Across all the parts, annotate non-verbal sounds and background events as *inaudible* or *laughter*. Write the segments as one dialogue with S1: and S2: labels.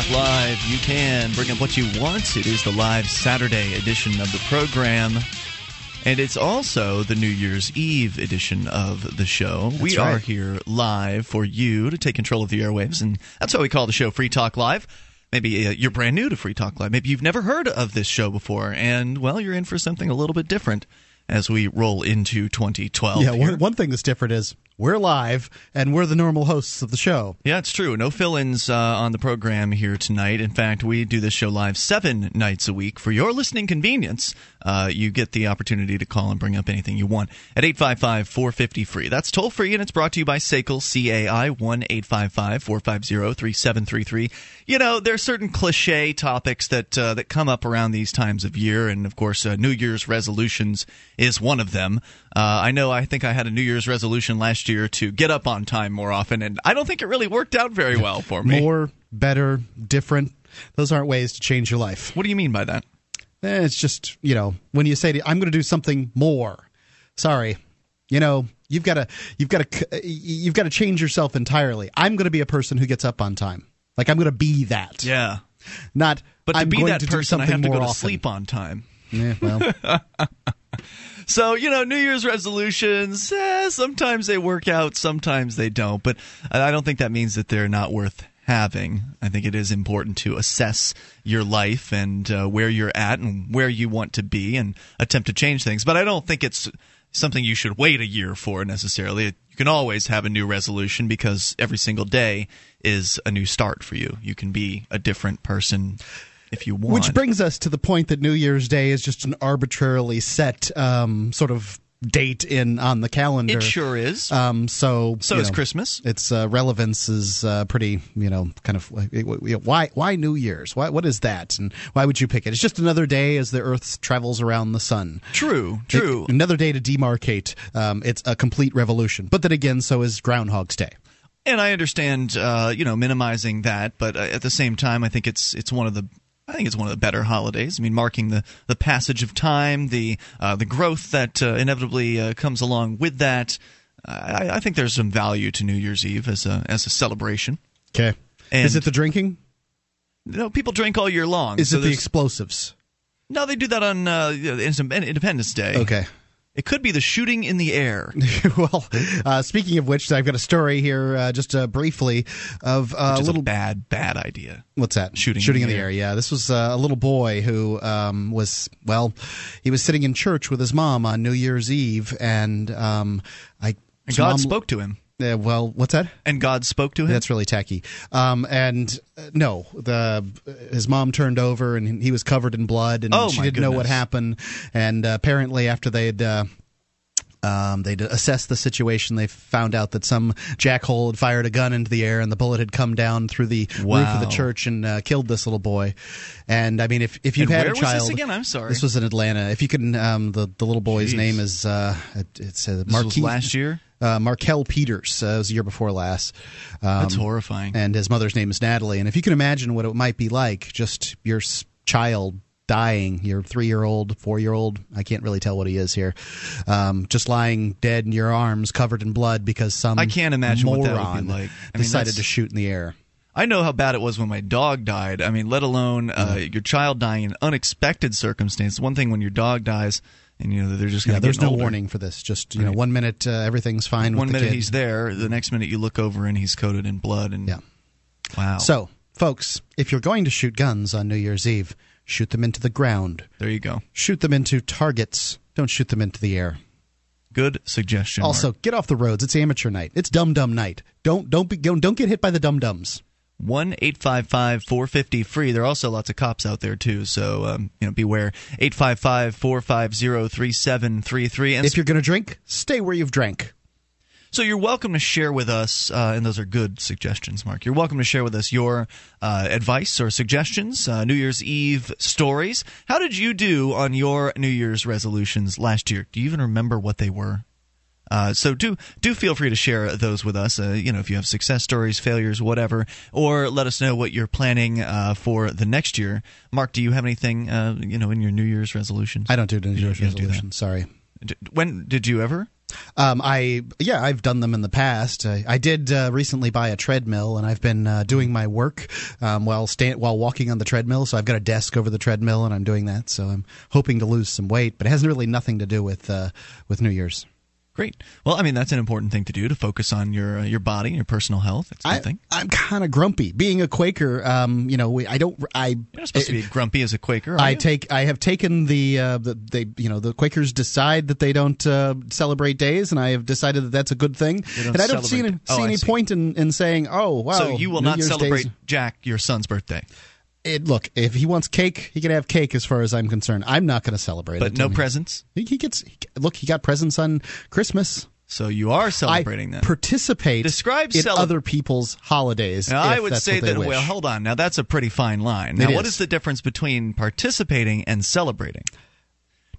S1: This is Free Talk Live. You can bring up what you want. It is the live Saturday edition of the program. And it's also the New Year's Eve edition of the show. we
S2: right.
S1: are here live for you to take control of the airwaves, and that's why we call the show Free Talk Live. Maybe uh, you're brand new to Free Talk Live. Maybe you've never heard of this show before, and well, you're in for something a little bit different as we roll into 2012.
S2: Yeah, one, one thing that's different is we're live and we're the normal hosts of the show.
S1: Yeah, it's true. No fill ins uh, on the program here tonight. In fact, we do this show live seven nights a week. For your listening convenience, uh, you get the opportunity to call and bring up anything you want at 855 450 free. That's toll free, and it's brought to you by SACL CAI 1 855 450 3733. You know, there are certain cliche topics that, uh, that come up around these times of year, and of course, uh, New Year's resolutions is one of them. Uh, I know I think I had a New Year's resolution last year to get up on time more often, and I don't think it really worked out very well for me.
S2: More, better, different. Those aren't ways to change your life.
S1: What do you mean by that?
S2: Eh, it's just, you know, when you say, to, I'm going to do something more. Sorry. You know, you've got to you've got to you've got to change yourself entirely. I'm going to be a person who gets up on time. Like I'm going to be that.
S1: Yeah.
S2: Not
S1: But to
S2: I'm
S1: be
S2: going
S1: that
S2: to do
S1: person, I
S2: something
S1: have to go to
S2: often.
S1: sleep on time.
S2: Yeah, well, *laughs*
S1: So, you know, New Year's resolutions, eh, sometimes they work out, sometimes they don't. But I don't think that means that they're not worth having. I think it is important to assess your life and uh, where you're at and where you want to be and attempt to change things. But I don't think it's something you should wait a year for necessarily. You can always have a new resolution because every single day is a new start for you. You can be a different person if you want.
S2: Which brings us to the point that New Year's Day is just an arbitrarily set um, sort of date in on the calendar.
S1: it sure is.
S2: Um, so
S1: so is
S2: know,
S1: Christmas.
S2: Its uh, relevance is uh, pretty, you know, kind of why why New Year's? Why what is that? And why would you pick it? It's just another day as the Earth travels around the sun.
S1: True, true.
S2: It- another day to demarcate. Um, it's a complete revolution. But then again, so is Groundhog's Day.
S1: And I understand, uh, you know, minimizing that, but uh, at the same time, I think it's it's one of the I think it's one of the better holidays. I mean, marking the, the passage of time, the uh, the growth that uh, inevitably uh, comes along with that. I, I think there's some value to New Year's Eve as a as a celebration.
S2: Okay.
S1: And-
S2: is it the drinking?
S1: You know, people drink all year long.
S2: Is
S1: so
S2: it the explosives?
S1: no? They do that on uh, Independence Day.
S2: Okay.
S1: It could be the shooting in the air. *laughs*
S2: well, uh, speaking of which, I've got a story here, uh, just uh, briefly, of uh, a little
S1: a bad, bad idea.
S2: What's that?
S1: Shooting
S2: shooting
S1: in
S2: in
S1: the
S2: the
S1: air.
S2: air. Yeah, this was uh, a little boy who um, was well, he was sitting in church with his mom on New Year's Eve, and um, I
S1: And God
S2: mom-
S1: spoke to him.
S2: Uh, well, what's that?
S1: And God spoke to him.
S2: That's really tacky. Um, and uh, no, the his mom turned over and he was covered in blood, and
S1: Oh,
S2: she didn't know what happened. And uh, apparently, after they'd uh, um, they'd assessed the situation, they found out that some jackhole had fired a gun into the air, and the bullet had come down through the roof of the church and uh, killed this little boy. And I mean, if if you've
S1: And
S2: had
S1: where
S2: a
S1: was
S2: child,
S1: this again? I'm sorry.
S2: This was in Atlanta. If you can, um, the the little boy's
S1: Jeez.
S2: name is uh, it, it's uh,
S1: This was
S2: Marquis
S1: last year.
S2: Uh, Marquel Peters. Uh, it was the year before last. Um,
S1: That's horrifying.
S2: And his mother's name is Natalie. And if you can imagine what it might be like, just your child dying, your three year old, four year old, I can't really tell what he is here, um, just lying dead in your arms, covered in blood because some
S1: I can't imagine what
S2: moron
S1: that would be like. I mean,
S2: decided to shoot in the air.
S1: I know how bad it was when my dog died. I mean, let alone uh,
S2: Mm-hmm.
S1: your child dying in unexpected circumstances. One thing when your dog dies, and you know they're just going
S2: Yeah, there's no warning for this. Just you know, one minute uh, everything's fine.
S1: One
S2: with the
S1: minute he's there, the next minute you look over and he's coated in blood. And
S2: Yeah.
S1: wow.
S2: So, folks, if you're going to shoot guns on New Year's Eve, shoot them into the ground.
S1: there you go.
S2: Shoot them into targets. Don't shoot them into the air.
S1: Good suggestion.
S2: Also, get off the roads. It's amateur night. It's dumb dumb night. Don't don't be don't, don't get hit by the dum dums.
S1: One eight five five four fifty free. There are also lots of cops out there too, so um, you know beware. Eight five five four five zero three seven three three. And
S2: If you're going to drink, stay where you've drank.
S1: So you're welcome to share with us, uh, and those are good suggestions, Mark. You're welcome to share with us your uh, advice or suggestions, uh, New Year's Eve stories. How did you do on your New Year's resolutions last year? Do you even remember what they were? Uh, so do do feel free to share those with us. Uh, you know, if you have success stories, failures, whatever, or let us know what you're planning uh, for the next year. Mark, do you have anything uh, you know in your New Year's resolutions?
S2: I don't do New Year's
S1: don't do that.
S2: resolution. Sorry.
S1: D- When did you ever?
S2: Um, I yeah, I've done them in the past. I, I did uh, recently buy a treadmill, and I've been uh, doing my work um, while while walking on the treadmill. So I've got a desk over the treadmill, and I'm doing that. So I'm hoping to lose some weight, but it has really nothing to do with uh, with New Year's.
S1: Great. Well, I mean that's an important thing to do to focus on your uh, your body and your personal health. It's a good
S2: I,
S1: thing.
S2: I'm kind of grumpy. Being a Quaker, um, you know, we, I don't. I
S1: You're not supposed to be grumpy as a Quaker.
S2: I
S1: you?
S2: take I have taken the uh, the they you know the Quakers decide that they don't uh, celebrate days, and I have decided that that's a good thing. And I don't see any,
S1: Oh,
S2: see any
S1: see.
S2: point in, in saying, oh wow.
S1: so you will
S2: New
S1: not
S2: Year's
S1: celebrate
S2: Day's-
S1: Jack your son's birthday,
S2: It, look, if he wants cake, he can have cake. As far as I'm concerned, I'm not going to celebrate it.
S1: but no
S2: I
S1: presents.
S2: He, he gets he, look. He got presents on Christmas.
S1: So you are celebrating
S2: I
S1: then.
S2: participate
S1: Describe
S2: in
S1: cele-
S2: other people's holidays.
S1: Now, I would say that.
S2: wish.
S1: Well, hold on. Now that's a pretty fine line.
S2: It
S1: Now, what
S2: is.
S1: is the difference between participating and celebrating?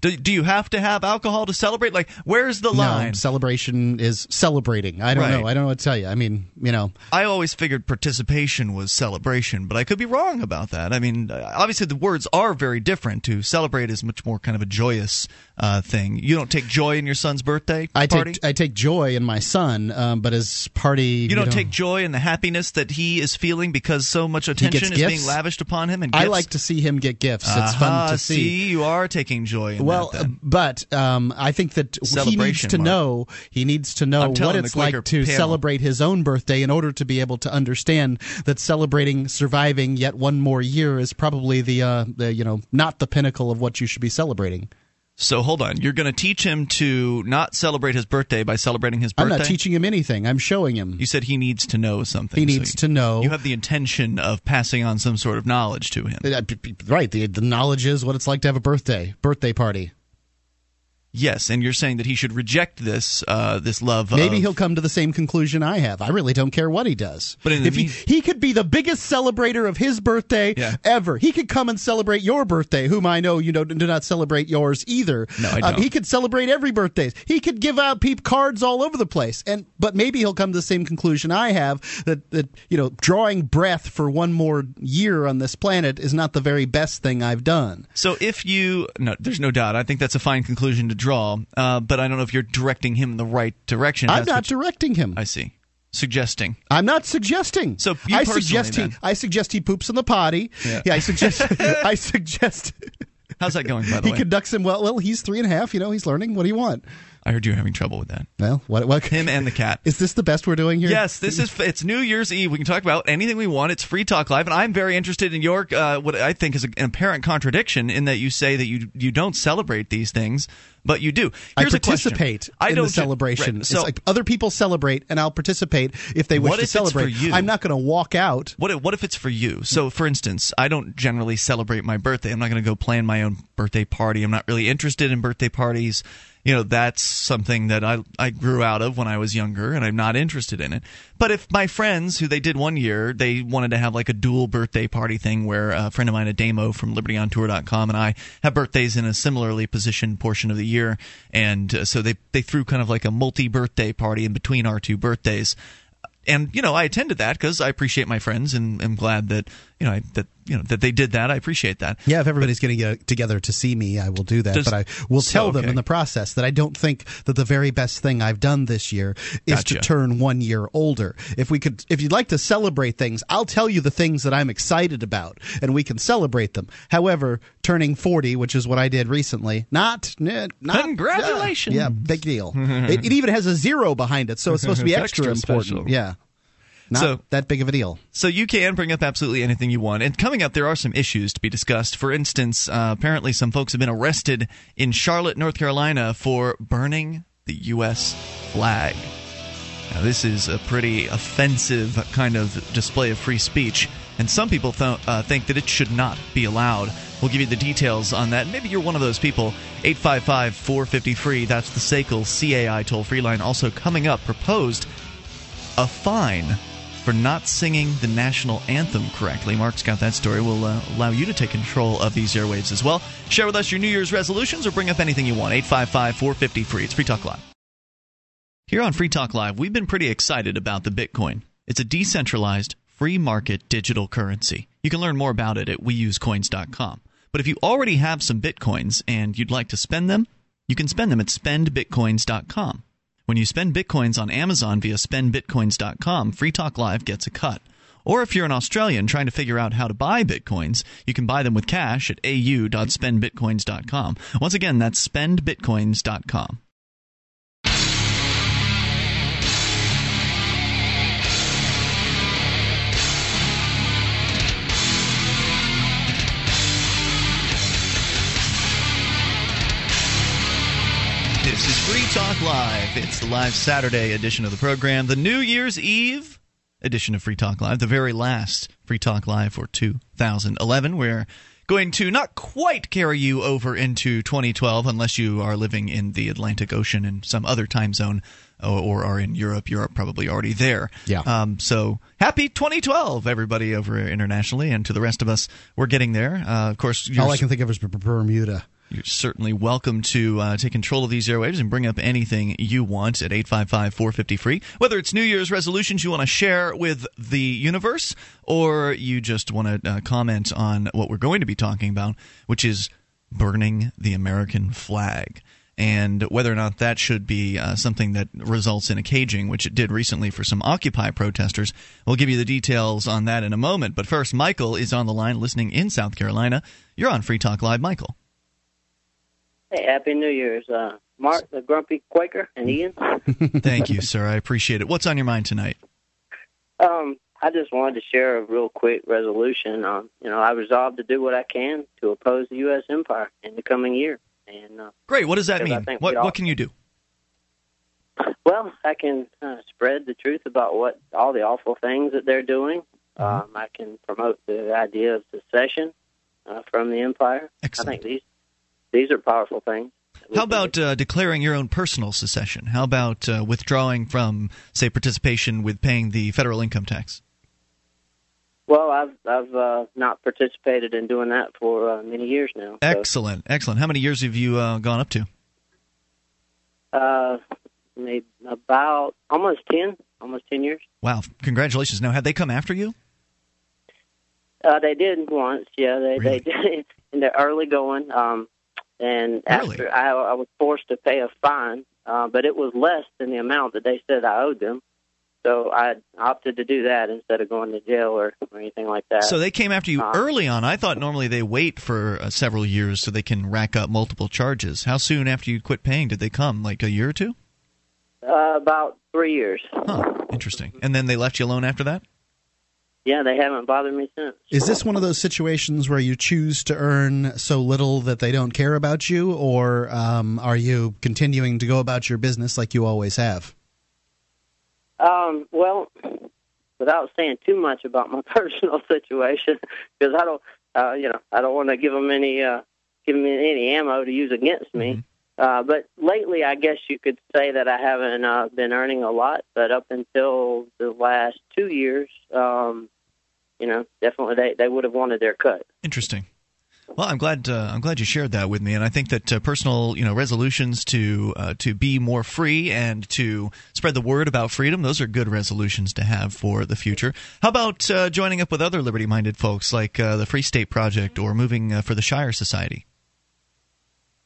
S1: Do, do you have to have alcohol to celebrate? Like, where's the line?
S2: No, celebration is celebrating. I don't
S1: Right.
S2: know. I don't know what to tell you. I mean, you know,
S1: I always figured participation was celebration, but I could be wrong about that. I mean, obviously the words are very different. To celebrate is much more kind of a joyous uh, thing. You don't take joy in your son's birthday
S2: I
S1: party.
S2: take I take joy in my son, um, but his party.
S1: you don't
S2: know,
S1: take joy in the happiness that he is feeling because so much attention is
S2: gifts.
S1: being lavished upon him. And
S2: I like to see him get gifts. It's
S1: Aha,
S2: fun to
S1: see. You are taking joy in
S2: Well,
S1: that.
S2: Uh, but um, I think that he needs to
S1: Mark.
S2: know he needs to know what it's like to
S1: panel.
S2: celebrate his own birthday in order to be able to understand that celebrating surviving yet one more year is probably the uh, the you know not the pinnacle of what you should be celebrating.
S1: So hold on. You're going to teach him to not celebrate his birthday by celebrating his birthday.
S2: I'm not teaching him anything. I'm showing him.
S1: You said he needs to know something.
S2: He
S1: so
S2: needs
S1: you-
S2: to know.
S1: You have the intention of passing on some sort of knowledge to him.
S2: Uh, Right. The, the knowledge is what it's like to have a birthday birthday party.
S1: Yes, and you're saying that he should reject this uh, this love.
S2: Maybe
S1: of,
S2: he'll come to the same conclusion I have. I really don't care what he does.
S1: But in
S2: if he,
S1: mean-
S2: he could be the biggest celebrator of his birthday
S1: Yeah.
S2: ever. He could come and celebrate your birthday, whom I know you know do not celebrate yours either.
S1: No, I
S2: Um,
S1: don't.
S2: he could celebrate every birthday. He could give out peep cards all over the place. And but maybe he'll come to the same conclusion I have that that you know drawing breath for one more year on this planet is not the very best thing I've done.
S1: So if you no, there's no doubt. I think that's a fine conclusion to draw. Uh, but I don't know if you're directing him in the right direction.
S2: I'm
S1: That's
S2: not directing him.
S1: I see. Suggesting.
S2: I'm not suggesting.
S1: So you
S2: I suggest he. I suggest he poops in the potty.
S1: Yeah.
S2: I suggest *laughs* I suggest
S1: How's that going? By the
S2: he
S1: way,
S2: conducts him well. Well, he's three and a half. You know, he's learning. What do you want?
S1: I heard you were having trouble with that.
S2: Well, what what
S1: Him and the cat. *laughs*
S2: is this the best we're doing here?
S1: Yes, this is it's New Year's Eve. We can talk about anything we want. It's Free Talk Live, and I'm very interested in your uh, what I think is an apparent contradiction in that you say that you you don't celebrate these things, but you do.
S2: I
S1: Here's a question.
S2: participate
S1: I
S2: in
S1: don't
S2: the celebration.
S1: right,
S2: it's like other people celebrate, and I'll participate if they wish
S1: What
S2: to
S1: if it's for
S2: celebrate.
S1: you?
S2: I'm not going to walk out.
S1: What if, what if it's for you? So, for instance, I don't generally celebrate my birthday. I'm not going to go plan my own birthday party. I'm not really interested in birthday parties. You know, that's something that I I grew out of when I was younger, and I'm not interested in it. But if my friends, who they did one year, they wanted to have like a dual birthday party thing, where a friend of mine, a Damo from LibertyOnTour.com, and I have birthdays in a similarly positioned portion of the year, and uh, so they they threw kind of like a multi birthday party in between our two birthdays. And you know I attended that because I appreciate my friends and am glad that you know I, that you know that they did that. I appreciate that.
S2: Yeah, if everybody's going to get together to see me, I will do that.
S1: Does-
S2: but I will tell them
S1: okay.
S2: in the process that I don't think that the very best thing I've done this year is to turn one year older. If we could, if you'd like to celebrate things, I'll tell you the things that I'm excited about, and we can celebrate them. However, turning forty, which is what I did recently, not, eh, not
S1: Congratulations.
S2: yeah, big deal. it, it even has a zero behind it, so it's supposed to be *laughs* extra,
S1: Extra
S2: important.
S1: special.
S2: Yeah, not
S1: So-
S2: that big of a deal.
S1: So you can bring up absolutely anything you want. And coming up, there are some issues to be discussed. For instance, uh, apparently some folks have been arrested in Charlotte, North Carolina, for burning the U.S. flag. Now, this is a pretty offensive kind of display of free speech, and some people th- uh, think that it should not be allowed. We'll give you the details on that. Maybe you're one of those people. 855 450 free. That's the SACL CAI toll free line. Also, coming up, proposed a fine for not singing the national anthem correctly. Mark's got that story. We'll uh, allow you to take control of these airwaves as well. Share with us your New Year's resolutions or bring up anything you want. 855 450 free. It's Free Talk Live. Here on Free Talk Live, we've been pretty excited about the Bitcoin. It's a decentralized, free market digital currency. You can learn more about it at weusecoins.com. But if you already have some Bitcoins and you'd like to spend them, you can spend them at spendbitcoins.com. When you spend bitcoins on Amazon via spendbitcoins.com, Free Talk Live gets a cut. Or if you're an Australian trying to figure out how to buy bitcoins, you can buy them with cash at au.spendbitcoins.com. Once again, that's spendbitcoins.com. This is Free Talk Live. It's the live Saturday edition of the program, the New Year's Eve edition of Free Talk Live, the very last Free Talk Live for 2011. We're going to not quite carry you over into 2012 unless you are living in the Atlantic Ocean in some other time zone or, are in Europe. Europe probably already there.
S2: Yeah.
S1: Um, so happy 2012, everybody over internationally, and to the rest of us, we're getting there. Uh, of course,
S2: all I can think of is Bermuda.
S1: You're certainly welcome to uh, take control of these airwaves and bring up anything you want at 855 450 free. Whether it's New Year's resolutions you want to share with the universe or you just want to uh, comment on what we're going to be talking about, which is burning the American flag. And whether or not that should be uh, something that results in a caging, which it did recently for some Occupy protesters. We'll give you the details on that in a moment. But first, Michael is on the line listening in South Carolina. You're on Free Talk Live, Michael.
S3: Hey, Happy New Year's, uh, Mark, the Grumpy Quaker, and Ian. *laughs*
S1: Thank you, sir. I appreciate it. What's on your mind tonight?
S3: Um, I just wanted to share a real quick resolution. Um, you know, I resolved to do what I can to oppose the U.S. empire in the coming year. And uh,
S1: great. What does that mean? What all, what can you do?
S3: Well, I can uh, spread the truth about what all the awful things that they're doing. Mm-hmm. Um, I can promote the idea of secession uh, from the empire.
S1: Excellent.
S3: I think these these are powerful things.
S1: How about uh, declaring your own personal secession? How about uh, withdrawing from, say, participation with paying the federal income tax?
S3: Well, I've I've uh, not participated in doing that for uh, many years now. So.
S1: Excellent, excellent. How many years have you uh, gone up to?
S3: Uh, maybe about almost ten, almost ten years.
S1: Wow! Congratulations. Now, had they come after you?
S3: Uh, they did once. Yeah, they
S1: really?
S3: they did *laughs* in the early going. Um, and
S1: really?
S3: after I, I was forced to pay a fine, uh, but it was less than the amount that they said I owed them. So I opted to do that instead of going to jail or, or anything like that.
S1: So they came after you um, early on. I thought normally they wait for uh, several years so they can rack up multiple charges. How soon after you quit paying did they come? Like a year or two?
S3: Uh, about three years.
S1: Huh. Interesting. And then they left you alone after that?
S3: Yeah, they haven't bothered me since.
S2: Is this one of those situations where you choose to earn so little that they don't care about you, or um, are you continuing to go about your business like you always have?
S3: Um, well, without saying too much about my *laughs* personal situation, because I don't, uh, you know, I don't want to give them any, uh, give them any ammo to use against me. Uh, but lately, I guess you could say that I haven't uh, been earning a lot. But up until the last two years, um, you know, definitely they, they would have wanted their cut.
S1: Interesting. Well, I'm glad uh, I'm glad you shared that with me, and I think that uh, personal you know resolutions to uh, to be more free and to spread the word about freedom those are good resolutions to have for the future. How about uh, joining up with other liberty-minded folks like uh, the Free State Project or moving uh, for the Shire Society?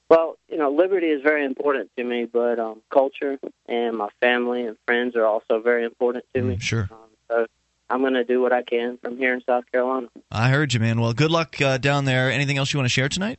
S3: Well, you know, liberty is very important to me, but um, culture and my family and friends are also very important to
S1: mm,
S3: me.
S1: Sure.
S3: Um, so I'm going to do what I can from here in South Carolina.
S1: I heard you, man. Well, good luck uh, down there. Anything else you want to share tonight?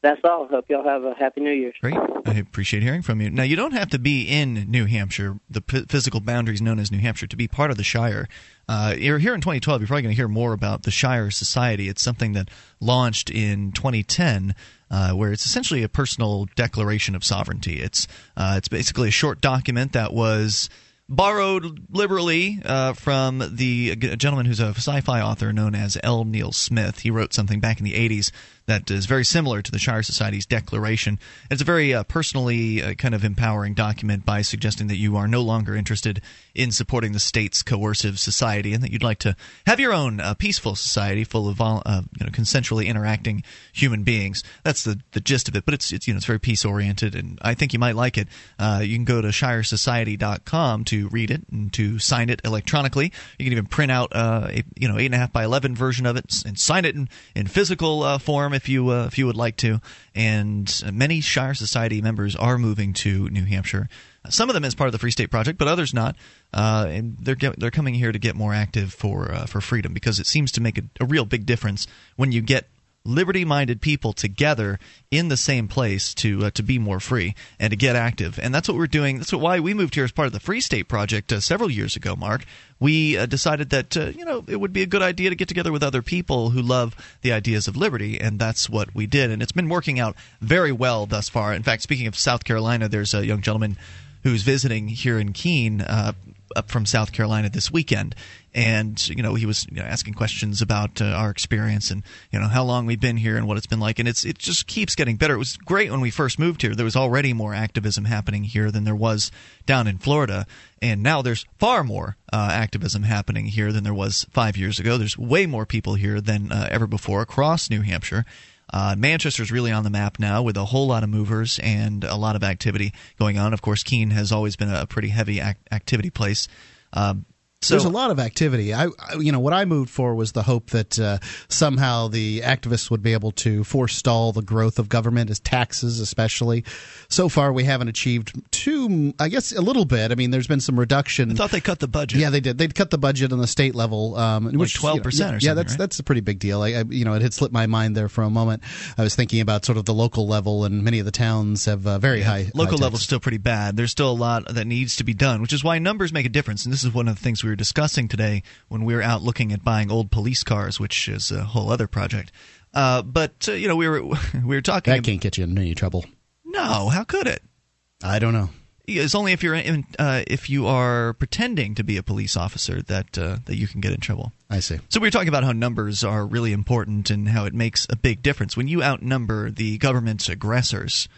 S3: That's all. Hope y'all have a happy New Year.
S1: Great. I appreciate hearing from you. Now, you don't have to be in New Hampshire, the p- physical boundaries known as New Hampshire, to be part of the Shire. Uh, you're here in 2012. You're probably going to hear more about the Shire Society. It's something that launched in 2010. Uh, where it's essentially a personal declaration of sovereignty. It's uh, it's basically a short document that was borrowed liberally uh, from the gentleman who's a sci-fi author known as L. Neil Smith. He wrote something back in the 80s that is very similar to the Shire Society's declaration. It's a very uh, personally uh, kind of empowering document by suggesting that you are no longer interested in supporting the state's coercive society and that you'd like to have your own uh, peaceful society full of vol- uh, you know, consensually interacting human beings. That's the, the gist of it, but it's, it's, you know, it's very peace oriented and I think you might like it. Uh, you can go to shiresociety.com to read it and to sign it electronically. You can even print out uh, a you know, 8.5 by 11 version of it and sign it in, in physical form if you uh, if you would like to. And many Shire Society members are moving to New Hampshire. Some of them as part of the Free State Project, but others not. Uh, and they're get, they're coming here to get more active for uh, for freedom because it seems to make a, a real big difference when you get liberty minded people together in the same place to uh, to be more free and to get active. And that's what we're doing. That's why we moved here as part of the free state project uh, several years ago mark. We uh, decided that uh, you know it would be a good idea to get together with other people who love the ideas of liberty and that's what we did. And it's been working out very well thus far. In fact speaking of south carolina there's a young gentleman who's visiting here in keene uh, up from South Carolina this weekend, and you know he was you know, asking questions about uh, our experience and you know how long we've been here and what it's been like, and it's it just keeps getting better. It was great when we first moved here. There was already more activism happening here than there was down in Florida, and now there's far more uh, activism happening here than there was five years ago. There's way more people here than uh, ever before across New Hampshire. Uh, Manchester's really on the map now with a whole lot of movers and a lot of activity going on. Of course, Keene has always been a pretty heavy ac- activity place. Um, so,
S2: There's a lot of activity. I, I, you know, what I moved for was the hope that uh, somehow the activists would be able to forestall the growth of government, as taxes especially. So far, we haven't achieved too. I guess a little bit. I mean, there's been some reduction.
S1: I thought they cut the budget.
S2: Yeah, they did. They'd cut the budget on the state level, um,
S1: like
S2: which
S1: twelve percent.
S2: You know, yeah, yeah, that's
S1: right?
S2: that's a pretty big deal. I, I, you know, it had slipped my mind there for a moment. I was thinking about sort of the local level, and many of the towns have uh, very
S1: yeah.
S2: high.
S1: Local
S2: high
S1: level's still pretty bad. There's still a lot that needs to be done, which is why numbers make a difference. And this is one of the things we were discussing today when we were out looking at buying old police cars, which is a whole other project. Uh, but uh, you know, we were *laughs* we were talking.
S2: That can't get you in any trouble.
S1: No, how could it?
S2: I don't know.
S1: It's only if you're in, uh, if you are pretending to be a police officer that uh, that you can get in trouble.
S2: I see.
S1: So we were talking about how numbers are really important and how it makes a big difference when you outnumber the government's aggressors.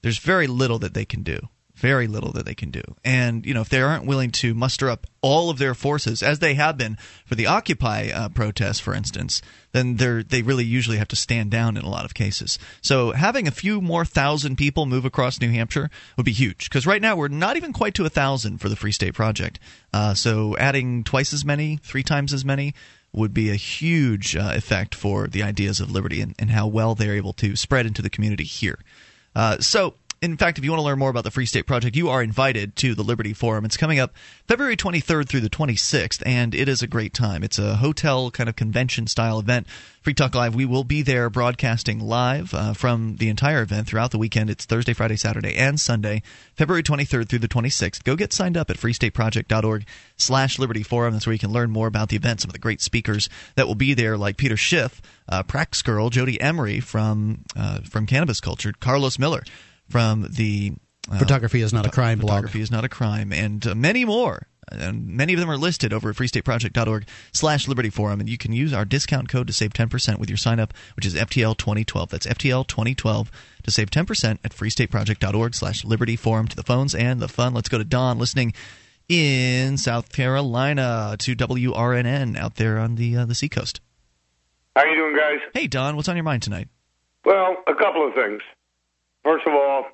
S1: There's very little that they can do very little that they can do. And you know, if they aren't willing to muster up all of their forces, as they have been for the Occupy uh, protests, for instance, then they they really usually have to stand down in a lot of cases. So having a few more thousand people move across New Hampshire would be huge because right now we're not even quite to a thousand for the Free State Project. Uh, so adding twice as many, three times as many. Would be a huge uh, effect for the ideas of liberty and, and how well they're able to spread into the community here. Uh, so, in fact, if you want to learn more about the Free State Project, you are invited to the Liberty Forum. It's coming up February 23rd through the 26th, and it is a great time. It's a hotel kind of convention style event. Free Talk Live, we will be there broadcasting live uh, from the entire event throughout the weekend. It's Thursday, Friday, Saturday, and Sunday, February 23rd through the 26th. Go get signed up at freestateproject.org slash Liberty Forum. That's where you can learn more about the event, some of the great speakers that will be there, like Peter Schiff, uh, Prax Girl, Jodie Emery from, uh, from Cannabis Culture, Carlos Miller from the
S2: uh, photography is not a crime
S1: photography blog. is not a crime and uh, many more. And many of them are listed over at freestateproject.org slash liberty forum and you can use our discount code to save 10% with your sign up which is ftl 2012 that's ftl 2012 to save 10% at freestateproject.org slash liberty forum. To the phones and the fun let's go to don listening in south carolina to wrnn out there on the uh, the seacoast.
S4: How you doing guys?
S1: Hey don what's on your mind tonight?
S4: Well a couple of things First of all,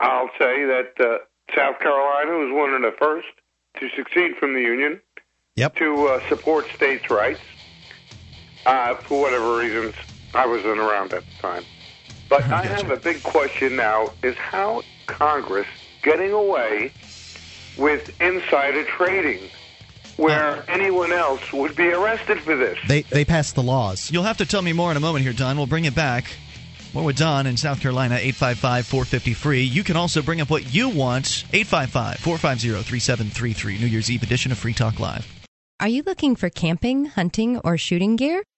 S4: I'll say that uh, South Carolina was one of the first to succeed from the Union
S2: yep.
S4: to uh, support states' rights. Uh, for whatever reasons, I wasn't around at the time. But I have a big question now: is how Congress getting away with insider trading? where anyone else would be arrested for this.
S2: They they passed the laws.
S1: You'll have to tell me more in a moment here, Don. We'll bring it back. More with Don in South Carolina, 855 450 free. You can also bring up what you want, 855 450 3733, New Year's Eve edition of Free Talk Live.
S5: Are you looking for camping, hunting, or shooting gear?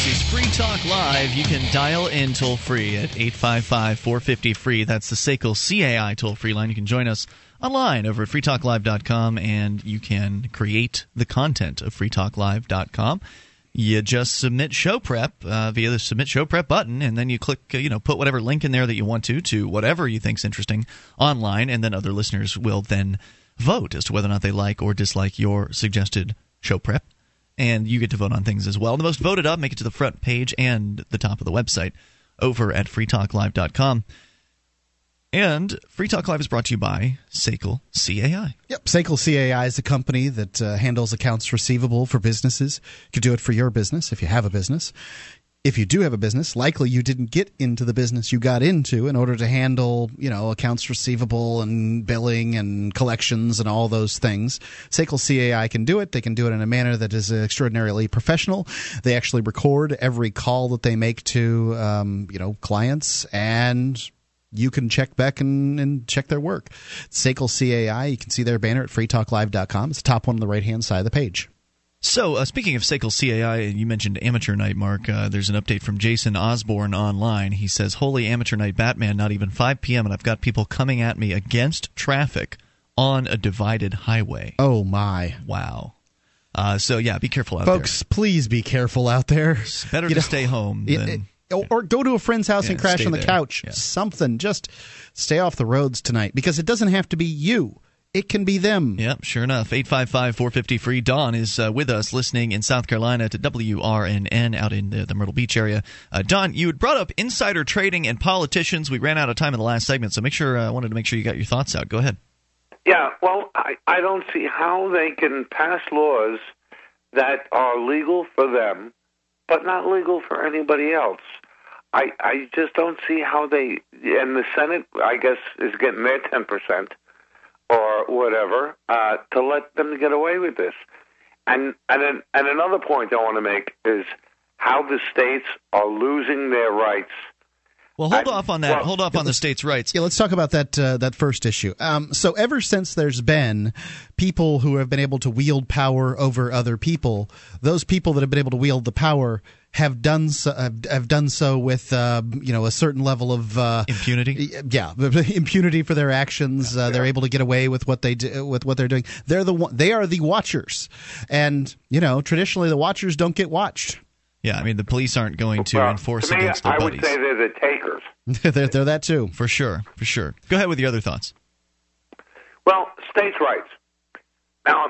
S1: This is Free Talk Live. You can dial in toll free at 855 450 free. That's the SACL CAI toll free line. You can join us online over at freetalklive.com, and you can create the content of freetalklive.com you just submit show prep uh, via the submit show prep button and then you click uh, you know put whatever link in there that you want to to whatever you think's interesting online and then other listeners will then vote as to whether or not they like or dislike your suggested show prep and you get to vote on things as well the most voted up make it to the front page and the top of the website over at freetalklive.com and Free Talk Live is brought to you by SACL CAI.
S2: Yep, SACL CAI is a company that uh, handles accounts receivable for businesses. You could do it for your business if you have a business. If you do have a business, likely you didn't get into the business you got into in order to handle, you know, accounts receivable and billing and collections and all those things. SACL CAI can do it. They can do it in a manner that is extraordinarily professional. They actually record every call that they make to, um, you know, clients and you can check back and, and check their work. SACL CAI, you can see their banner at freetalklive.com. It's the top one on the right hand side of the page.
S1: So, uh, speaking of SACL CAI, you mentioned Amateur Night, Mark. Uh, there's an update from Jason Osborne online. He says, Holy Amateur Night Batman, not even 5 p.m., and I've got people coming at me against traffic on a divided highway.
S2: Oh, my.
S1: Wow. Uh, so, yeah, be careful out
S2: Folks,
S1: there.
S2: Folks, please be careful out there.
S1: It's better
S2: You
S1: to
S2: know,
S1: stay home
S2: it-
S1: than.
S2: it- or go to a friend's house
S1: Yeah,
S2: and crash on the
S1: there.
S2: couch.
S1: Yeah.
S2: Something. Just stay off the roads tonight because it doesn't have to be you. It can be them.
S1: Yep, sure enough. 855 450 free. Don is uh, with us listening in South Carolina to WRNN out in the, the Myrtle Beach area. Uh, Don, you had brought up insider trading and politicians. We ran out of time in the last segment, so make sure I uh, wanted to make sure you got your thoughts out. Go ahead.
S4: Yeah, well, I, I don't see how they can pass laws that are legal for them, but not legal for anybody else. I I just don't see how they and the Senate, I guess, is getting their ten percent or whatever uh, to let them get away with this. And and then, and another point I want to make is how the states are losing their rights.
S1: Well, hold
S4: I-
S1: off on that.
S4: well,
S1: hold off on the states' rights.
S2: Yeah, let's talk about that uh, that first issue. Um, so, ever since there's been people who have been able to wield power over other people, those people that have been able to wield the power have done so, have, have done so with uh, you know a certain level of uh,
S1: Impunity?
S2: Yeah, *laughs* impunity for their actions. Uh, they're able to get away with what they do, with what they're doing. They're the they are the watchers, and you know traditionally the watchers don't get watched.
S1: Yeah, I mean, the police aren't going to
S4: Well,
S1: enforce
S4: to me,
S1: against their
S4: I
S1: buddies.
S4: would say they're the takers. *laughs*
S2: they're, they're that too.
S1: for sure, for sure. Go ahead with your other thoughts.
S4: Well, states' rights. Now,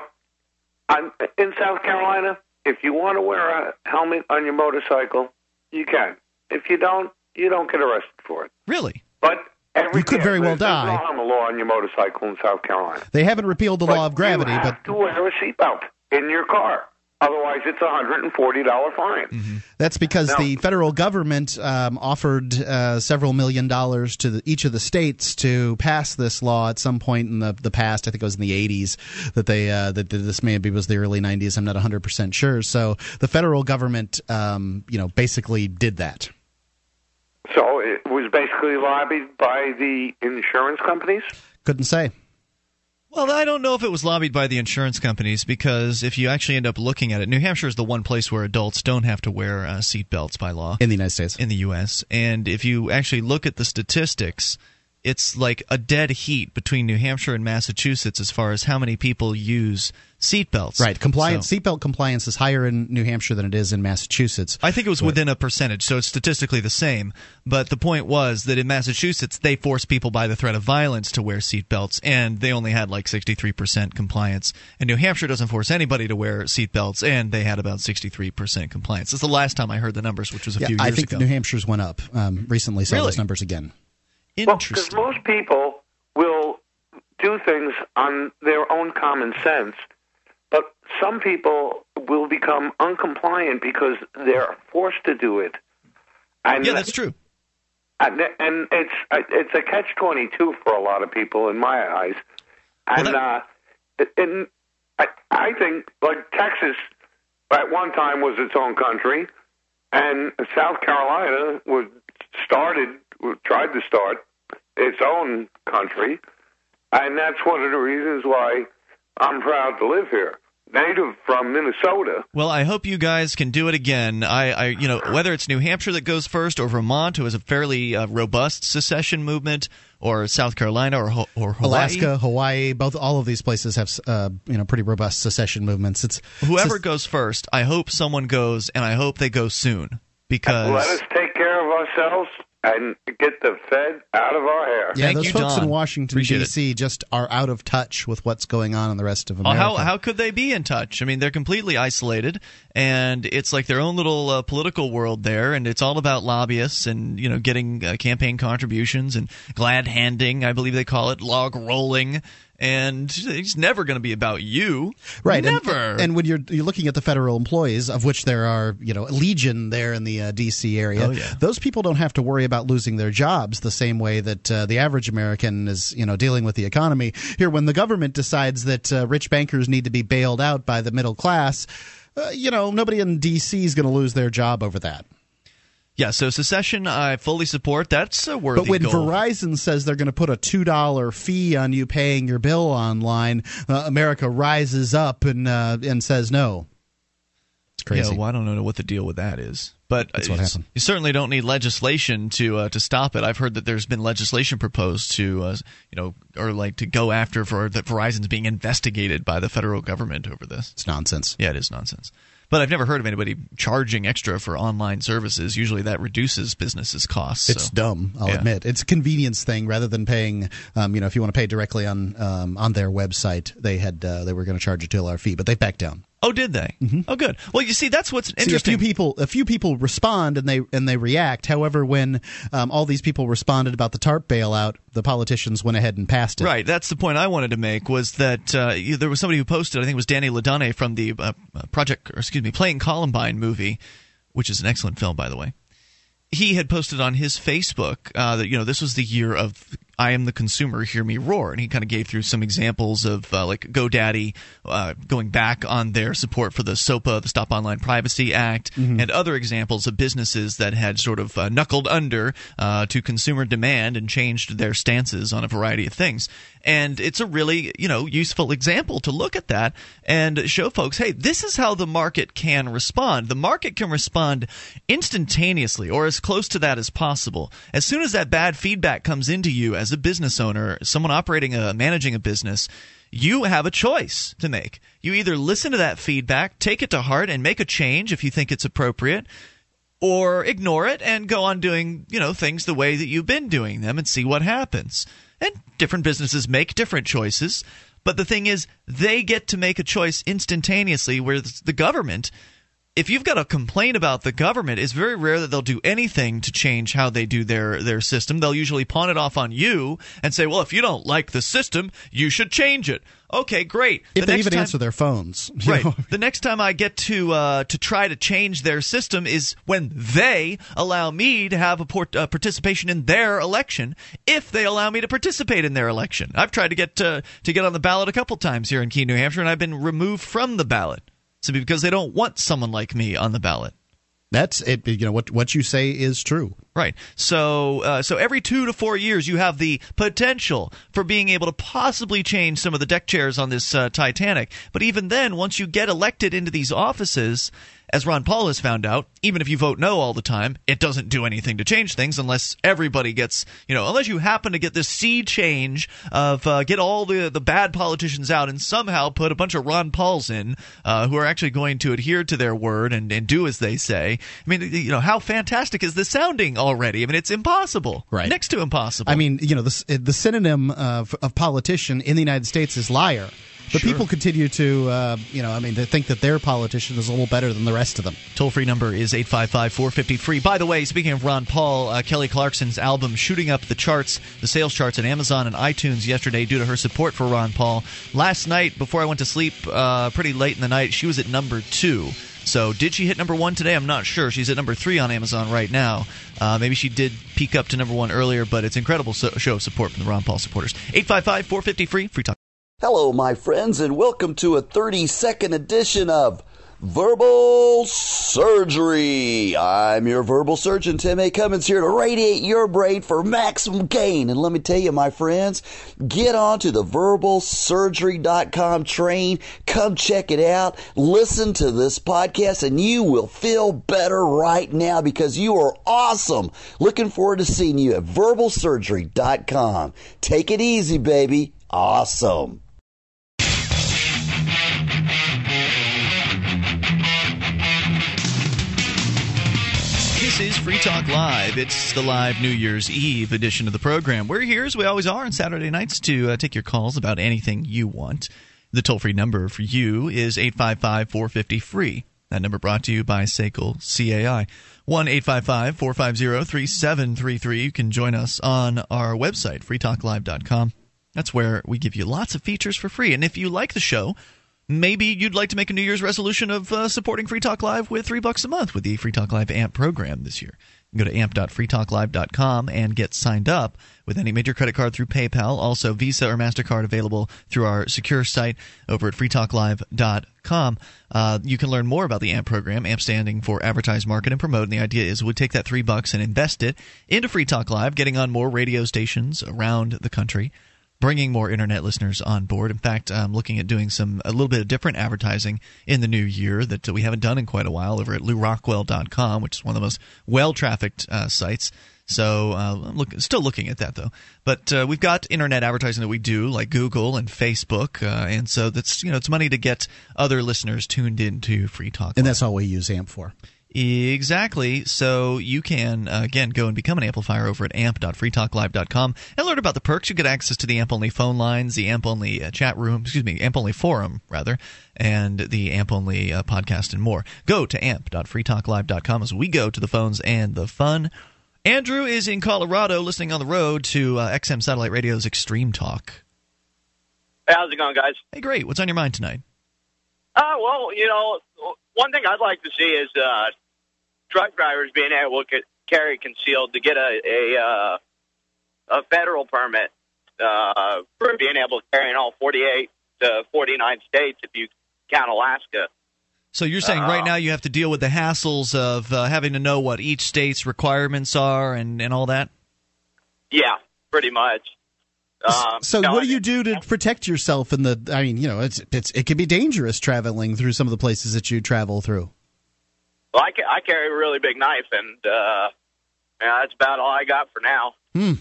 S4: I'm, in South Carolina, if you want to wear a helmet on your motorcycle, you can. If you don't, you don't get arrested for it.
S1: Really?
S4: But every
S2: You could very well die.
S4: There's no law on your motorcycle in South Carolina.
S2: They haven't repealed the law of gravity,
S4: you
S2: but
S4: to wear a seatbelt in your car. Otherwise, it's a hundred and forty dollar fine.
S1: Mm-hmm.
S2: That's because
S4: No.
S2: the federal government um, offered uh, several million dollars to the, each of the states to pass this law at some point in the, the past. I think it was in the 80s that they uh, that this maybe was the early 90s. I'm not 100 percent sure. So the federal government, um, you know, basically did that.
S4: So it was basically lobbied by the insurance companies.
S2: Couldn't say.
S1: Well, I don't know if it was lobbied by the insurance companies because if you actually end up looking at it, New Hampshire is the one place where adults don't have to wear uh, seat belts by law
S2: In the United States.
S1: in the U.S. And if you actually look at the statistics, it's like a dead heat between New Hampshire and Massachusetts as far as how many people use seatbelts.
S2: Right. Compliance,
S1: So-
S2: seatbelt compliance is higher in New Hampshire than it is in Massachusetts.
S1: I think it was within a percentage, so it's statistically the same. But the point was that in Massachusetts, they forced people by the threat of violence to wear seatbelts, and they only had like 63% compliance. And New Hampshire doesn't force anybody to wear seatbelts, and they had about 63% compliance. Is the last time I heard the numbers, which was a
S2: Yeah,
S1: few years ago.
S2: I think
S1: ago.
S2: New Hampshire's went up um, recently. Saw
S1: Really?
S2: those numbers again.
S4: Well, because most people will do things on their own common sense, but some people will become uncompliant because they're forced to do it. And
S1: yeah, that's true.
S4: and, and it's it's a catch twenty two for a lot of people in my eyes. And
S1: Well,
S4: uh, and I, I think like Texas at one time was its own country, and South Carolina was started tried to start its own country, and that's one of the reasons why I'm proud to live here. native from Minnesota.
S1: Well, I hope you guys can do it again. I, I you know, whether it's New Hampshire that goes first, or Vermont, who has a fairly uh, robust secession movement, or South Carolina, or or Hawaii.
S2: Alaska, Hawaii, both all of these places have uh, you know pretty robust secession movements. It's
S1: whoever
S2: it's,
S1: goes first. I hope someone goes, and I hope they go soon because
S4: let us take care of ourselves and get the Fed out of our hair.
S2: Yeah,
S1: Thank
S2: those
S1: you,
S2: folks
S1: Don.
S2: in Washington
S1: Appreciate
S2: D.C. just are out of touch with what's going on in the rest of
S1: Oh,
S2: America.
S1: how how could they be in touch? I mean, they're completely isolated, and it's like their own little uh, political world there, and it's all about lobbyists and you know getting uh, campaign contributions and glad handing, I believe they call it, log rolling, and it's never going to be about you,
S2: right and-
S1: Never.
S2: And, when you're you're looking at the federal employees, of which there are you know a legion there in the uh, D.C. area,
S1: Oh, yeah.
S2: those people don't have to worry about losing their jobs the same way that uh, the average American is you know dealing with the economy. Here, when the government decides that uh, rich bankers need to be bailed out by the middle class. Uh, you know, nobody in D.C. is going to lose their job over that.
S1: Yeah, so secession, I fully support. That's a worthy
S2: But when
S1: goal.
S2: Verizon says they're going to put a two dollar fee on you paying your bill online, uh, America rises up and uh, and says no. It's crazy.
S1: Yeah, well, I don't know what the deal with that is, but
S2: That's what happened.
S1: You certainly don't need legislation to uh, to stop it. I've heard that there's been legislation proposed to, uh, you know, or like to go after for that Verizon's being investigated by the federal government over this.
S2: it's nonsense.
S1: Yeah, it is nonsense. But I've never heard of anybody charging extra for online services. Usually, that reduces businesses' costs.
S2: It's
S1: so.
S2: dumb. I'll
S1: Yeah.
S2: admit it's a convenience thing rather than paying. Um, you know, if you want to pay directly on um, on their website, they had uh, they were going to charge a two dollar fee, but they backed down.
S1: Oh, did they? Oh, good. Well, you see, that's what's
S2: See, a
S1: interesting.
S2: few people, a few people respond and they and they react. However, when um, all these people responded about the TARP bailout, the politicians went ahead and passed it.
S1: Right. That's the point I wanted to make was that uh, you- there was somebody who posted, I think it was Danny Ledonne from the uh, uh, Project, or excuse me, Playing Columbine movie, which is an excellent film, by the way. He had posted on his Facebook uh, that you know this was the year of I am the consumer, hear me roar, and he kind of gave through some examples of uh, like GoDaddy uh, going back on their support for the SOPA, the Stop Online Privacy Act, and other examples of businesses that had sort of uh, knuckled under uh, to consumer demand and changed their stances on a variety of things. And it's a really you know useful example to look at that and show folks, hey, this is how the market can respond. The market can respond instantaneously or as close to that as possible. As soon as that bad feedback comes into you as a business owner, someone operating a managing a business, you have a choice to make. You either listen to that feedback, take it to heart and make a change if you think it's appropriate, or ignore it and go on doing, you know, things the way that you've been doing them and see what happens. And different businesses make different choices, but the thing is they get to make a choice instantaneously where the government if you've got a complaint about the government, it's very rare that they'll do anything to change how they do their their system. They'll usually pawn it off on you and say, "Well, if you don't like the system, you should change it." Okay, great.
S2: If
S1: The
S2: they
S1: next
S2: even
S1: time-
S2: answer their phones,
S1: Right.
S2: know?
S1: The next time I get to uh, to try to change their system is when they allow me to have a port, uh, participation in their election. If they allow me to participate in their election, I've tried to get to, to get on the ballot a couple times here in Keene, New Hampshire, and I've been removed from the ballot simply because they don't want someone like me on the ballot.
S2: That's it. You know what what you say is true.
S1: Right. So, uh, so every two to four years, you have the potential for being able to possibly change some of the deck chairs on this uh, Titanic. But even then, once you get elected into these offices, as Ron Paul has found out, even if you vote no all the time, it doesn't do anything to change things unless everybody gets, you know, unless you happen to get this sea change of uh, get all the the bad politicians out and somehow put a bunch of Ron Pauls in uh, who are actually going to adhere to their word and, and do as they say. I mean, you know, how fantastic is this sounding already? I mean, it's impossible,
S2: Right.
S1: Next to impossible.
S2: I mean, you know, the the synonym of, of politician in the United States is liar. But people continue to, uh, you know, I mean, to think that their politician is a little better than the rest of them.
S1: Toll free number is 855 450 free. By the way, speaking of Ron Paul, uh, Kelly Clarkson's album shooting up the charts, the sales charts at Amazon and iTunes yesterday due to her support for Ron Paul. Last night, before I went to sleep, uh, pretty late in the night, she was at number two. So, did she hit number one today? I'm not sure. She's at number three on Amazon right now. Uh, maybe she did peak up to number one earlier, but it's incredible so- show of support from the Ron Paul supporters. 855 450 free. Free talk.
S6: Hello, my friends, and welcome to a 30 second edition of Verbal surgery. I'm your verbal surgeon, Tim A. Cummins, here to radiate your brain for maximum gain. And let me tell you, my friends, get on to the verbalsurgery.com train. Come check it out. Listen to this podcast, and you will feel better right now because you are awesome. Looking forward to seeing you at verbalsurgery.com. Take it easy, baby. Awesome.
S1: Free Talk Live. It's the live New Year's Eve edition of the program. We're here, as we always are, on Saturday nights to uh, take your calls about anything you want. The toll free number for you is 855 450 free. That number brought to you by SACL CAI. 1 855 450 3733. You can join us on our website, freetalklive.com. That's where we give you lots of features for free. And if you like the show, maybe you'd like to make a New Year's resolution of uh, supporting Free Talk Live with three bucks a month with the Free Talk Live AMP program this year. Go to amp.freetalklive.com and get signed up with any major credit card through PayPal. Also, Visa or MasterCard available through our secure site over at freetalklive.com. Uh, you can learn more about the AMP program, AMP standing for Advertise, Market, and Promote. And the idea is we'd take that three bucks and invest it into Free Talk Live, getting on more radio stations around the country bringing more internet listeners on board. In fact, I'm looking at doing some a little bit of different advertising in the new year that we haven't done in quite a while over at LewRockwell.com, which is one of the most well-trafficked uh, sites. So uh, I'm look, still looking at that though. But uh, we've got internet advertising that we do, like Google and Facebook, uh, and so that's you know it's money to get other listeners tuned into Free Talk.
S2: And that's all we use AMP for.
S1: Exactly. So you can, uh, again, go and become an amplifier over at amp.freetalklive.com and learn about the perks. You get access to the AMP only phone lines, the AMP only uh, chat room, excuse me, AMP only forum, rather, and the AMP only uh, podcast and more. Go to amp.freetalklive.com as we go to the phones and the fun. Andrew is in Colorado listening on the road to uh, XM Satellite Radio's Extreme Talk.
S7: Hey, how's it going, guys?
S1: Hey, great. What's on your mind tonight?
S7: Uh, well, you know, one thing I'd like to see is uh, truck drivers being able to carry concealed to get a a, uh, a federal permit uh, for being able to carry in all 48 to 49 states if you count Alaska.
S1: So you're saying right now you have to deal with the hassles of uh, having to know what each state's requirements are and, and all that?
S7: Yeah, pretty much. Um,
S2: so
S7: no,
S2: what do you do to protect yourself in the I mean, you know, it's it's it can be dangerous traveling through some of the places that you travel through.
S7: Well, I, ca- I carry a really big knife, and uh, yeah, that's about all I got for now.
S2: Hmm.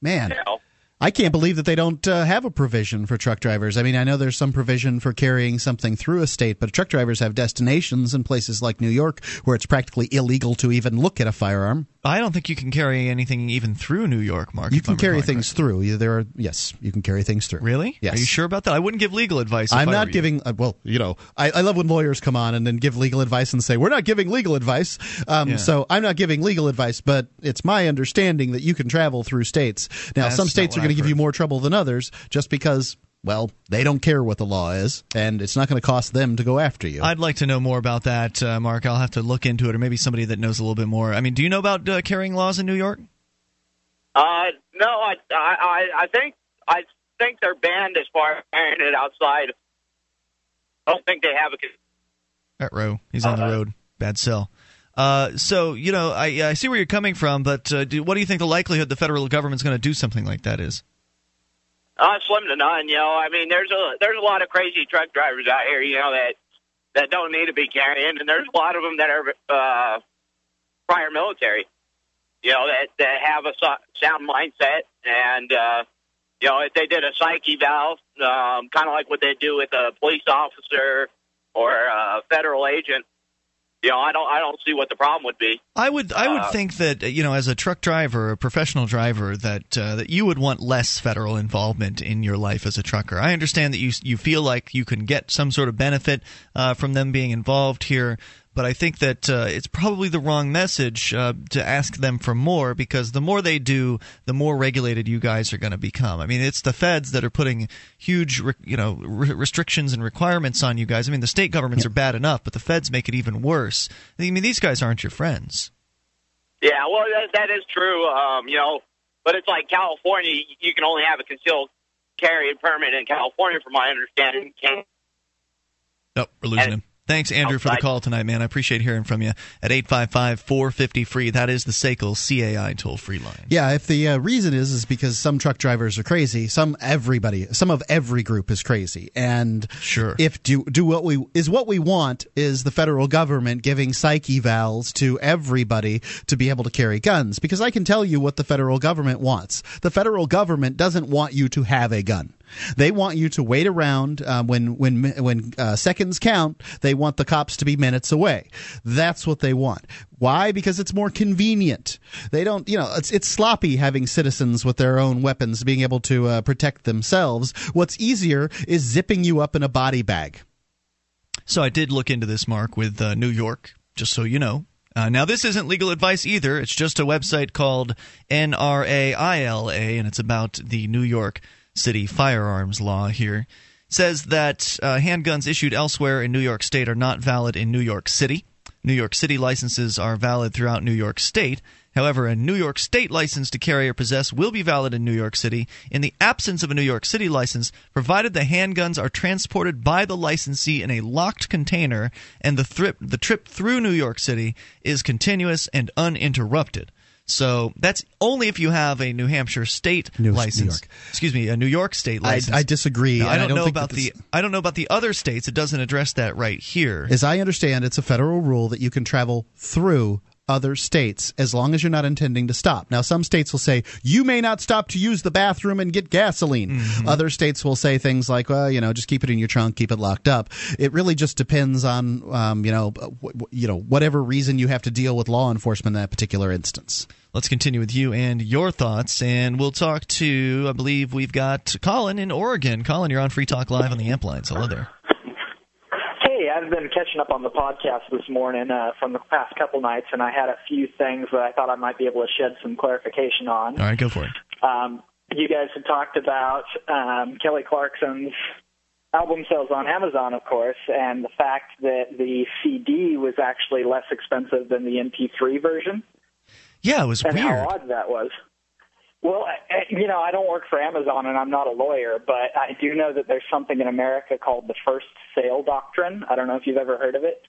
S2: Man.
S7: You know,
S2: I can't believe that they don't uh, have a provision for truck drivers. I mean, I know there's some provision for carrying something through a state, but truck drivers have destinations in places like New York where it's practically illegal to even look at a firearm.
S1: I don't think you can carry anything even through New York, Mark.
S2: You can carry things through. There are yes, you can carry things through.
S1: Really?
S2: Yes.
S1: Are you sure about that? I wouldn't give legal advice.
S2: I'm not giving. Uh, well, you know, I, I love when lawyers come on and then give legal advice and say we're not giving legal advice. Um,
S1: Yeah.
S2: So I'm not giving legal advice, but it's my understanding that you can travel through states. Now,
S1: That's
S2: some states are going to give you more trouble than others, just because. Well, they don't care what the law is, and it's not going to cost them to go after you.
S1: I'd like to know more about that, uh, Mark. I'll have to look into it, or maybe somebody that knows a little bit more. I mean, do you know about uh, carrying laws in New York?
S7: uh, no, I, I, I I think I think they're banned as far as carrying it outside. I don't think they have a.
S1: At row, he's on the
S7: Uh-huh.
S1: road. Bad cell. Uh, so you know, I, I see where you're coming from, but uh, do, what do you think the likelihood the federal government's going to do something like that is?
S7: Uh, slim to none, you know. I mean, there's a there's a lot of crazy truck drivers out here, you know, that that don't need to be carrying, and there's a lot of them that are uh, prior military, you know, that that have a so- sound mindset, and uh, you know, if they did a psych eval, um, kind of like what they do with a police officer or a federal agent, you know, I don't I don't see what the problem would be.
S1: I would I would
S7: Uh,
S1: think that you know as a truck driver, a professional driver, that uh, that you would want less federal involvement in your life as a trucker. I understand that you you feel like you can get some sort of benefit uh, from them being involved here, but I think that uh, it's probably the wrong message uh, to ask them for more because the more they do, the more regulated you guys are going to become. I mean, it's the feds that are putting huge re- you know re- restrictions and requirements on you guys. I mean, the state governments are bad enough, but the feds make it even worse. I mean, these guys aren't your friends.
S7: Yeah, well, that, that is true. Um, you know, but it's like California. You can only have a concealed carry permit in California, from my understanding. You Can't
S1: Oh, we're losing
S7: And-
S1: him. Thanks, Andrew, for the call tonight, man. I appreciate hearing from you at 855 450 free. That is the SACL CAI toll free line.
S2: Yeah, if the uh, reason is is because some truck drivers are crazy, some everybody, some of every group is crazy, and
S1: sure,
S2: if do do what we is what we want is the federal government giving psych evals to everybody to be able to carry guns. Because I can tell you what the federal government wants. The federal government doesn't want you to have a gun. They want you to wait around uh, when when when uh, seconds count. They want the cops to be minutes away. That's what they want. Why? Because it's more convenient. They don't, you know, it's it's sloppy having citizens with their own weapons being able to uh, protect themselves. What's easier is zipping you up in a body bag.
S1: So I did look into this, Mark, with uh, New York, just so you know. Uh, now, this isn't legal advice either. It's just a website called NRAILA, and it's about the New York City firearms law here says that uh, handguns issued elsewhere in New York State are not valid in New York City. New York City licenses are valid throughout New York State. However, a New York State license to carry or possess will be valid in New York City in the absence of a New York City license, provided the handguns are transported by the licensee in a locked container and the, thrip, the trip through New York City is continuous and uninterrupted. So that's only if you have a New Hampshire state
S2: New,
S1: license.
S2: New
S1: Excuse me, a New York state license.
S2: I, I disagree.
S1: I, don't
S2: I don't
S1: know about the I don't know about the other states. It doesn't address that right here.
S2: As I understand, it's a federal rule that you can travel through other states as long as you're not intending to stop. Now, some states will say you may not stop to use the bathroom and get gasoline. Mm-hmm. Other states will say things like, well, you know, just keep it in your trunk, keep it locked up. It really just depends on, um, you know, w- you know, whatever reason you have to deal with law enforcement in that particular instance.
S1: Let's continue with you and your thoughts, and we'll talk to, I believe we've got Colin in Oregon. Colin, you're on Free Talk Live on the Amp Lines. Hello there.
S8: Hey, I've been catching up on the podcast this morning uh, from the past couple nights, and I had a few things that I thought I might be able to shed some clarification on.
S1: All right, go for it.
S8: Um, you guys had talked about um, Kelly Clarkson's album sales on Amazon, of course, and the fact that the CD was actually less expensive than the MP3 version.
S1: Yeah, it was
S8: and
S1: weird.
S8: how odd that was. Well, you know, I don't work for Amazon and I'm not a lawyer, but I do know that there's something in America called the first sale doctrine. I don't know if you've ever heard of it.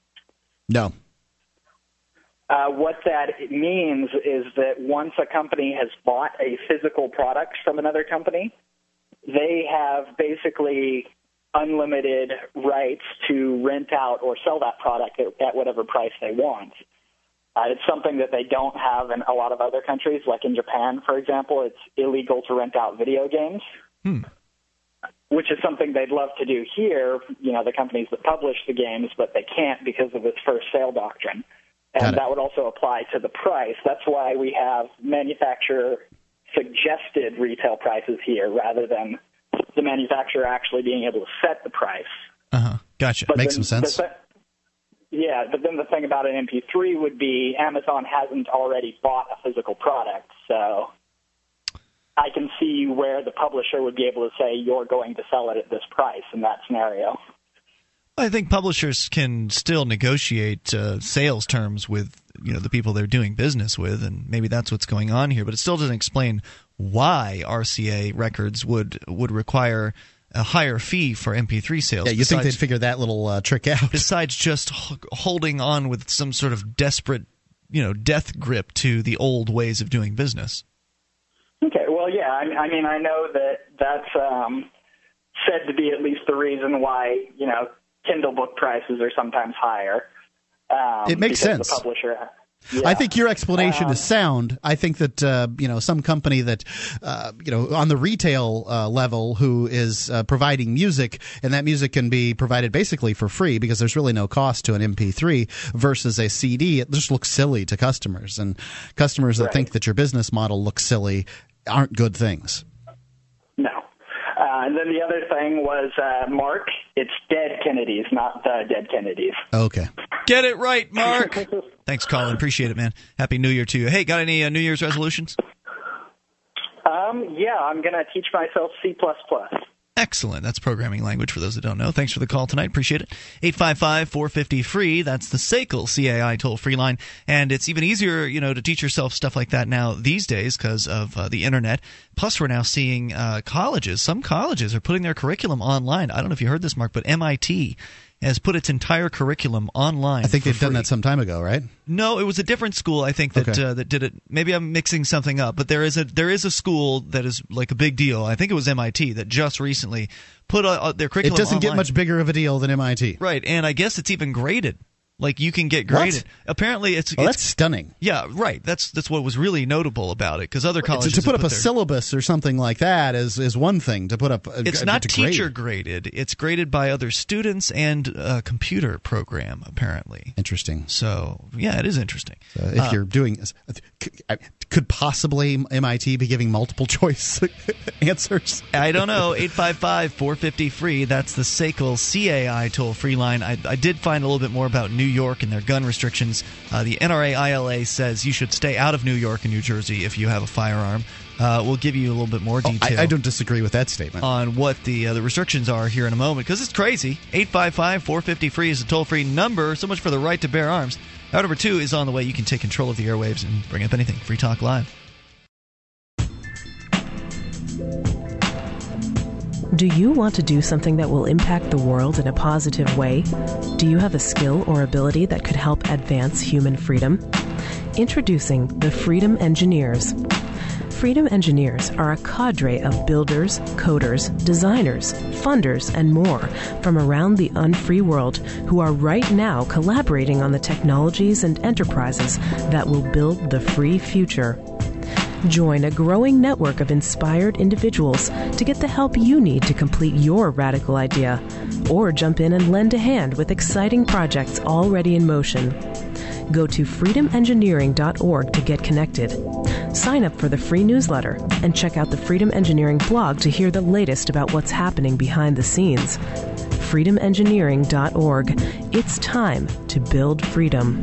S2: No.
S8: Uh, what that means is that once a company has bought a physical product from another company, they have basically unlimited rights to rent out or sell that product at, at whatever price they want. Uh, it's something that they don't have in a lot of other countries, like in Japan, for example. It's illegal to rent out video games,
S1: hmm.
S8: which is something they'd love to do here. You know, the companies that publish the games, but they can't because of this first sale doctrine. And that would also apply to the price. That's why we have manufacturer suggested retail prices here rather than the manufacturer actually being able to set the price.
S1: Uh huh. Gotcha.
S2: But Makes some sense.
S8: The, yeah, but then the thing about an MP3 would be Amazon hasn't already bought a physical product, so I can see where the publisher would be able to say you're going to sell it at this price in that scenario.
S1: I think publishers can still negotiate uh, sales terms with you know the people they're doing business with, and maybe that's what's going on here. But it still doesn't explain why RCA Records would would require a higher fee for MP3 sales.
S2: Yeah, you think they'd figure that little uh, trick out? *laughs*
S1: Besides just h- holding on with some sort of desperate, you know, death grip to the old ways of doing business.
S8: Okay, well, yeah, I, I mean, I know that that's um, said to be at least the reason why you know Kindle book prices are sometimes higher. Um,
S2: it makes sense.
S8: The publisher yeah.
S2: I think your explanation
S8: um,
S2: is sound. I think that uh, you know some company that uh, you know on the retail uh, level who is uh, providing music, and that music can be provided basically for free because there's really no cost to an MP3 versus a CD. It just looks silly to customers, and customers that
S8: right.
S2: think that your business model looks silly aren't good things.
S8: No. Uh, and then the other thing was uh, Mark. It's dead Kennedys, not the dead Kennedys.
S2: Okay.
S1: Get it right, Mark. *laughs* Thanks, Colin. Appreciate it, man. Happy New Year to you. Hey, got any uh, New Year's resolutions?
S8: Um, yeah, I'm going to teach myself C++.
S1: Excellent. That's programming language for those that don't know. Thanks for the call tonight. Appreciate it. 855 450 free. That's the SACL CAI toll free line. And it's even easier, you know, to teach yourself stuff like that now these days because of uh, the internet. Plus, we're now seeing uh, colleges. Some colleges are putting their curriculum online. I don't know if you heard this, Mark, but MIT has put its entire curriculum online.
S2: I think they've done that some time ago, right?
S1: No, it was a different school. I think that
S2: Okay.
S1: uh, that did it. Maybe I'm mixing something up, but there is a there is a school that is like a big deal. I think it was MIT that just recently put uh, their curriculum.
S2: It doesn't get much bigger of a deal than MIT.
S1: right, and I guess it's even graded. Like you can get
S2: What?
S1: graded. Apparently, it's,
S2: Well,
S1: it's
S2: that's stunning.
S1: yeah, right. That's that's what was really notable about it because other
S2: To,
S1: colleges
S2: to put
S1: have
S2: up a
S1: their-
S2: syllabus or something like that is is one thing. To put up, a,
S1: It's not
S2: to grade.
S1: teacher graded. It's graded by other students and a computer program apparently.
S2: Interesting.
S1: So yeah, it is interesting.
S2: So if
S1: Uh,
S2: you're doing, could possibly MIT be giving multiple *laughs* choice *laughs* answers?
S1: I don't know. 855 450 free. That's the SACL CAI toll free line. I, I did find a little bit more about New York and their gun restrictions. Uh, the NRA ILA says you should stay out of New York and New Jersey if you have a firearm. Uh, we'll give you a little bit more
S2: Oh,
S1: detail
S2: I, I don't disagree with that statement.
S1: on what the uh, the restrictions are here in a moment because it's crazy. 855 450 free is a toll free number. So much for the right to bear arms. Hour number two is on the way. You can take control of the airwaves and bring up anything. Free Talk Live.
S9: Do you want to do something that will impact the world in a positive way? Do you have a skill or ability that could help advance human freedom? Introducing the Freedom Engineers. Freedom Engineers are a cadre of builders, coders, designers, funders, and more from around the unfree world who are right now collaborating on the technologies and enterprises that will build the free future. Join a growing network of inspired individuals to get the help you need to complete your radical idea, or jump in and lend a hand with exciting projects already in motion. Go to freedomengineering.org to get connected. Sign up for the free newsletter and check out the Freedom Engineering blog to hear the latest about what's happening behind the scenes. freedomengineering.org. It's time to build freedom.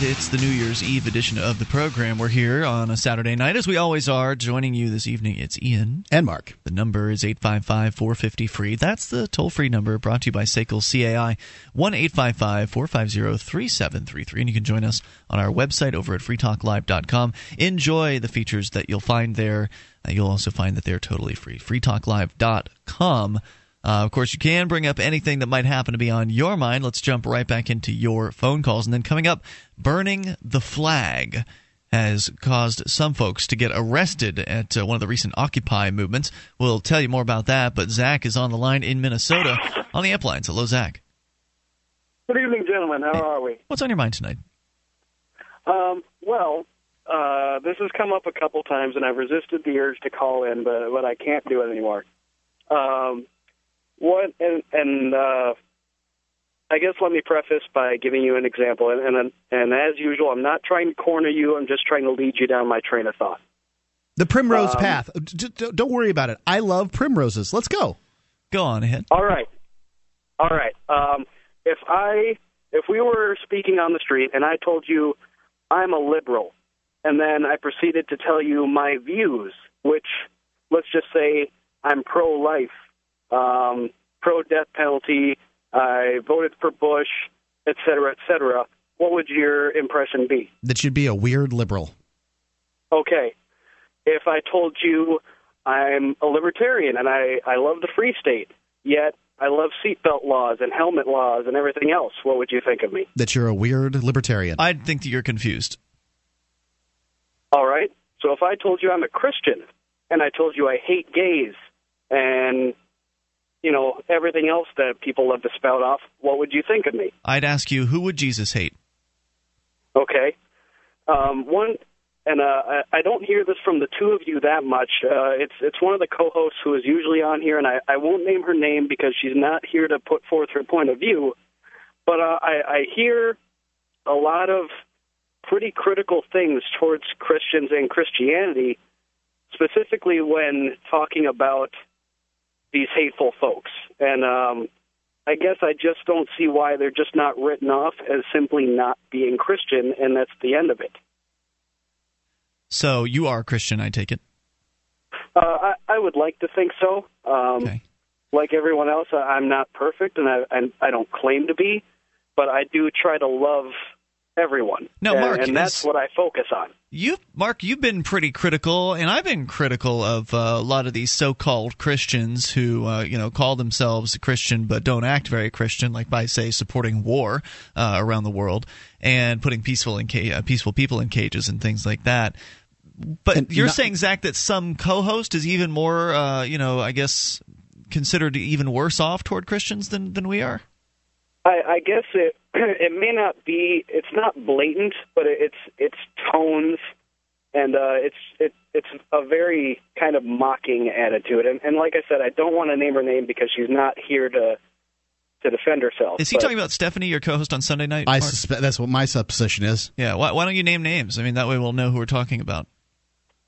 S1: It's the New Year's Eve edition of the program. We're here on a Saturday night, as we always are. Joining you this evening, it's Ian.
S2: And Mark.
S1: The number is 855 450 free. That's the toll free number brought to you by SACL CAI, 1 855 450 3733. And you can join us on our website over at freetalklive.com. Enjoy the features that you'll find there. Uh, you'll also find that they're totally free. freetalklive.com. Uh, of course, you can bring up anything that might happen to be on your mind. Let's jump right back into your phone calls. And then coming up, burning the flag has caused some folks to get arrested at uh, one of the recent Occupy movements. We'll tell you more about that. But Zach is on the line in Minnesota on the amp lines. Hello, Zach.
S10: Good evening, gentlemen. How are we?
S1: What's on your mind tonight?
S10: Um, well, uh, this has come up a couple times, and I've resisted the urge to call in, but but I can't do it anymore. Um, what and and uh, I guess let me preface by giving you an example, and and and as usual, I'm not trying to corner you. I'm just trying to lead you down my train of thought.
S2: The primrose
S10: Um,
S2: path. D- d- don't worry about it. I love primroses. Let's go.
S1: Go on ahead.
S10: All right, all right. Um, if I if we were speaking on the street and I told you I'm a liberal, and then I proceeded to tell you my views, which let's just say I'm pro-life, um, pro-death penalty, I voted for Bush, et cetera, et cetera. What would your impression be?
S2: That you'd be a weird liberal.
S10: Okay, if I told you I'm a libertarian and I, I love the free state, yet I love seatbelt laws and helmet laws and everything else, what would you think of me?
S2: That you're a weird libertarian.
S1: I'd think that you're confused.
S10: All right. So if I told you I'm a Christian and I told you I hate gays and you know everything else that people love to spout off, what would you think of me?
S1: I'd ask you, who would Jesus hate?
S10: Okay. Um, one, and uh, I, I don't hear this from the two of you that much. Uh, it's it's one of the co-hosts who is usually on here, and I, I won't name her name because she's not here to put forth her point of view. But uh, I, I hear a lot of pretty critical things towards Christians and Christianity, specifically when talking about these hateful folks. And um, I guess I just don't see why they're just not written off as simply not being Christian, and that's the end of it.
S1: So you are a Christian, I take it.
S10: Uh, I, I would like to think so. Um,
S1: Okay.
S10: like everyone else, I- I'm not perfect, and I and I don't claim to be, but I do try to love everyone. No,
S1: Mark,
S10: and that's
S1: is-
S10: what I focus on.
S1: You, Mark, you've been pretty critical, and I've been critical of uh, a lot of these so-called Christians who, uh, you know, call themselves a Christian but don't act very Christian, like by say supporting war uh, around the world and putting peaceful in ca- uh, peaceful people in cages and things like that. But
S2: And
S1: you're
S2: not-
S1: saying, Zach, that some co-host is even more, uh, you know, I guess considered even worse off toward Christians than than we are.
S10: I, I guess it *clears throat* it may not be it's not blatant, but it's it's tones and uh, it's it, it's a very kind of mocking attitude. And, and like I said, I don't want to name her name because she's not here to to defend herself.
S1: Is he
S10: but-
S1: talking about Stephanie, your co-host on Sunday night?
S2: I
S1: Mark?
S2: suspect that's what my supposition is.
S1: yeah. Why, why don't you name names? I mean, that way we'll know who we're talking about.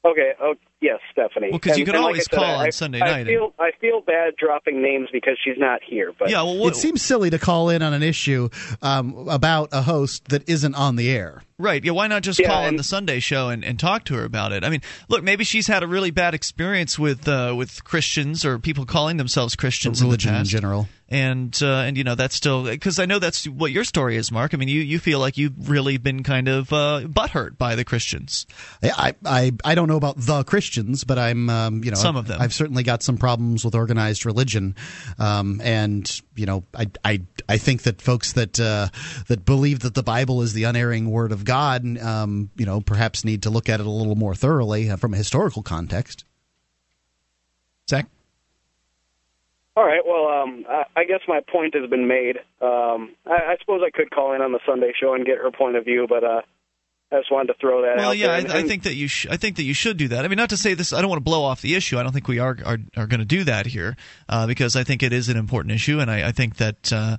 S10: Okay, okay. Yes, Stephanie.
S1: Well, 'cause you
S10: And-
S1: could
S10: like
S1: always
S10: said,
S1: call on
S10: I,
S1: Sunday
S10: I
S1: night and-
S10: Feel, I feel bad dropping names because she's not here. But
S1: Yeah. Well, what,
S2: It seems silly to call in on an issue um, about a host that isn't on the air.
S1: Right. Yeah. Why not just
S10: Yeah,
S1: call on the Sunday show and, and talk to her about it? I mean, look, maybe she's had a really bad experience with uh, with Christians or people calling themselves Christians
S2: Religion
S1: in the
S2: in general.
S1: And uh, and you know that's still because I know that's what your story is, Mark. I mean, you, you feel like you've really been kind of uh, butthurt by the Christians.
S2: I, I I don't know about the Christians, but I'm um, you know
S1: Some of them.
S2: I've certainly got some problems with organized religion, um, and you know I, I I think that folks that uh, that believe that the Bible is the unerring word of God, um, you know, perhaps need to look at it a little more thoroughly uh, from a historical context.
S1: Zach.
S10: all right. Well, um, I, I guess my point has been made. Um, I, I suppose I could call in on the Sunday show and get her point of view, but uh, I just wanted to throw that
S1: Well,
S10: out
S1: yeah,
S10: there.
S1: I,
S10: And-
S1: I think that you. Sh- I think that you should do that. I mean, not to say this. I don't want to blow off the issue. I don't think we are are, are going to do that here uh, because I think it is an important issue, and I, I think that. Uh,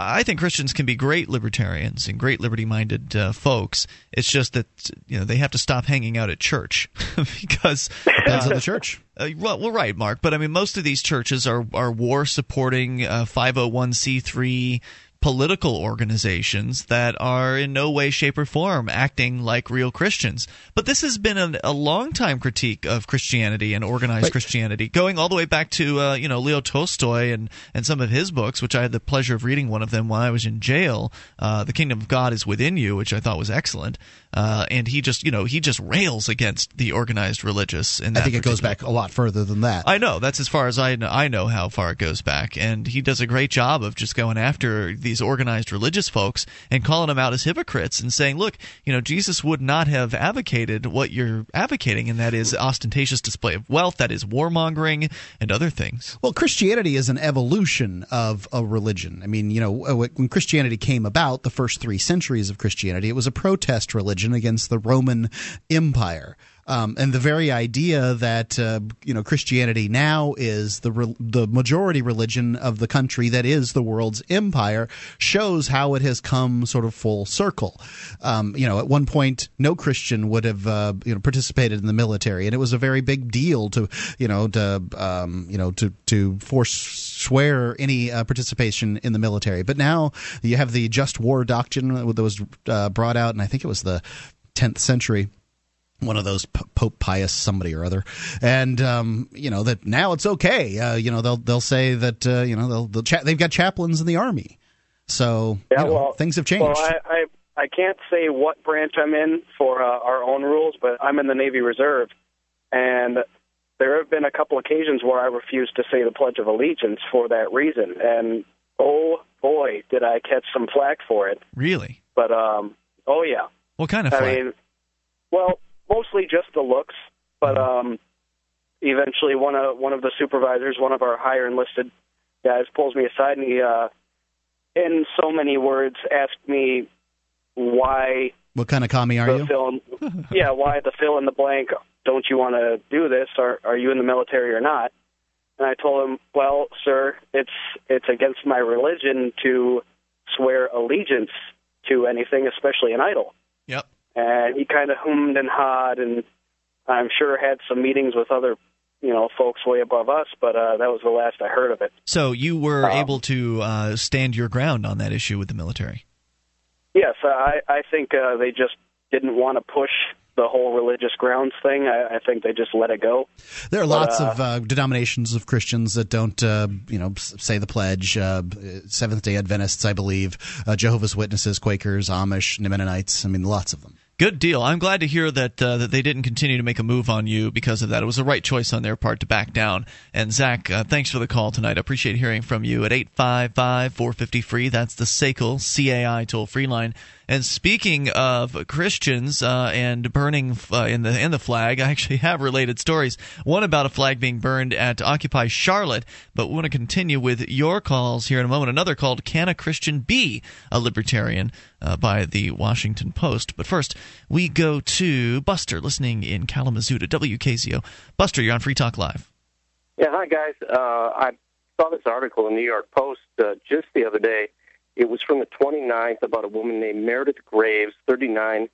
S1: I think Christians can be great libertarians and great liberty-minded uh, folks. It's just that you know they have to stop hanging out at church *laughs* because
S2: Depends on the *laughs* church.
S1: uh, well, well, right, Mark. But I mean, most of these churches are are war supporting uh, 501c3 political organizations that are in no way, shape, or form acting like real Christians. But this has been a, a long time critique of Christianity and organized
S2: Right.
S1: Christianity, going all the way back to uh, you know Leo Tolstoy and and some of his books, which I had the pleasure of reading one of them while I was in jail. Uh, the Kingdom of God is within you, which I thought was excellent. Uh, and he just you know he just rails against the organized religious. In
S2: I think it goes back a lot further than that.
S1: I know that's as far as I know, I know how far it goes back, and he does a great job of just going after these organized religious folks and calling them out as hypocrites and saying, "Look, you know, Jesus would not have advocated what you're advocating, and that is ostentatious display of wealth, that is warmongering, and other things."
S2: Well, Christianity is an evolution of a religion. I mean, you know, uh, when Christianity came about, the first three centuries of Christianity, it was a protest religion against the Roman Empire. Um, and the very idea that uh, you know Christianity now is the re- the majority religion of the country that is the world's empire shows how it has come sort of full circle. Um, you know, at one point, no Christian would have uh, you know participated in the military, and it was a very big deal to you know to um, you know to to forswear any uh, participation in the military. But now you have the just war doctrine that was uh, brought out, and I think it was the 10th century one of those P- Pope Pius somebody or other, and um, you know that now it's okay. Uh, you know they'll they'll say that uh, you know they'll, they'll cha- they've got chaplains in the army, so
S10: Yeah,
S2: you know,
S10: well,
S2: things have changed.
S10: Well, I, I I can't say what branch I'm in for uh, our own rules, but I'm in the Navy Reserve, and there have been a couple occasions where I refused to say the Pledge of Allegiance for that reason, and oh boy, did I catch some flack for it.
S1: Really?
S10: But um, oh yeah,
S1: What kind of
S10: I mean, well, mostly just the looks, but um, eventually one of one of the supervisors, one of our higher enlisted guys, pulls me aside and he, uh, in so many words, asked me why
S2: what kind of commie are you?
S10: fill, *laughs* yeah, why the fill in the blank? Don't you want to do this? Are are you in the military or not? And I told him, well, sir, it's it's against my religion to swear allegiance to anything, especially an idol
S1: Yep.
S10: And he kind of hummed and hawed, and I'm sure had some meetings with other, you know, folks way above us. But uh, that was the last I heard of it.
S1: So you were
S10: Um,
S1: able to uh, stand your ground on that issue with the military.
S10: Yes, I I think uh, they just didn't want to push the whole religious grounds thing. I, I think they just let it go.
S2: There are
S10: But,
S2: lots
S10: uh,
S2: of uh, denominations of Christians that don't, uh, you know, say the pledge. Uh, Seventh Day Adventists, I believe, uh, Jehovah's Witnesses, Quakers, Amish, Mennonites. I mean, lots of them.
S1: Good deal. I'm glad to hear that uh, that they didn't continue to make a move on you because of that. It was the right choice on their part to back down. And Zach, uh, thanks for the call tonight. I appreciate hearing from you at 855-450 free. That's the SACL CAI toll free line. And speaking of Christians uh, and burning uh, in the in the flag, I actually *laughs* have related stories. One about a flag being burned at Occupy Charlotte, but we want to continue with your calls here in a moment. Another called "Can a Christian Be a Libertarian?" Uh, by the Washington Post. But first, we go to Buster, listening in Kalamazoo to WKZO. Buster, you're on Free Talk Live.
S11: Yeah, hi guys. Uh, I saw this article in the New York Post uh, just the other day. It was from the 29th about a woman named Meredith Graves, 39,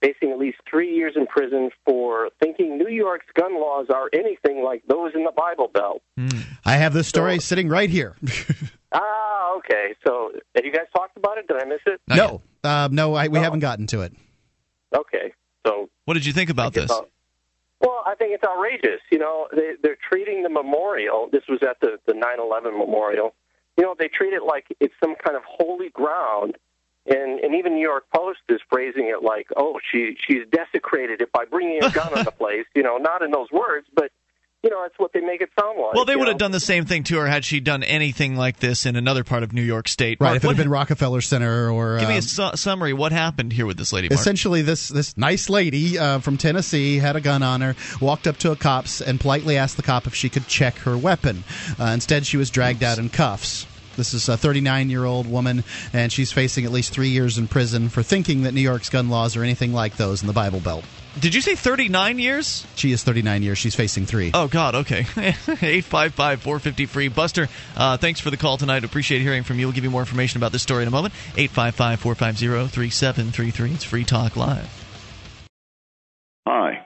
S11: facing at least three years in prison for thinking New York's gun laws are anything like those in the Bible Belt.
S2: I have this story sitting right here. *laughs*
S11: Ah, okay. So have you guys talked about it? Did I miss it?
S2: no, uh, no, I, we haven't gotten to it.
S11: Okay. So
S1: What did you think about this?
S11: it's out- Well, I think it's outrageous. You know, they, they're treating the memorial. This was at the the 9/11 memorial. You know, they treat it like it's some kind of holy ground, and and even New York Post is phrasing it like, oh, she she's desecrated it by bringing a gun on the *laughs* place. You know, not in those words, but you know, that's what they make it sound like.
S1: Well, they would
S11: know?
S1: have done the same thing to her had she done anything like this in another part of New York State.
S2: Right,
S1: Mark,
S2: if it
S1: what-
S2: had been Rockefeller Center or
S1: give me
S2: um,
S1: a su- summary. What happened here with this lady? Mark?
S2: Essentially, this this nice lady uh, from Tennessee had a gun on her, walked up to a cops and politely asked the cop if she could check her weapon. Uh, instead, she was dragged out in cuffs. This is a 39 year old woman, and she's facing at least three years in prison for thinking that New York's gun laws are anything like those in the Bible Belt.
S1: Did you say 39 years?
S2: She is 39 years. She's facing three.
S1: Oh God, okay. *laughs* 855-450 free. Buster, uh, thanks for the call tonight. Appreciate hearing from you. We'll give you more information about this story in a moment. 855-450-3733. It's Free Talk Live.
S12: Hi,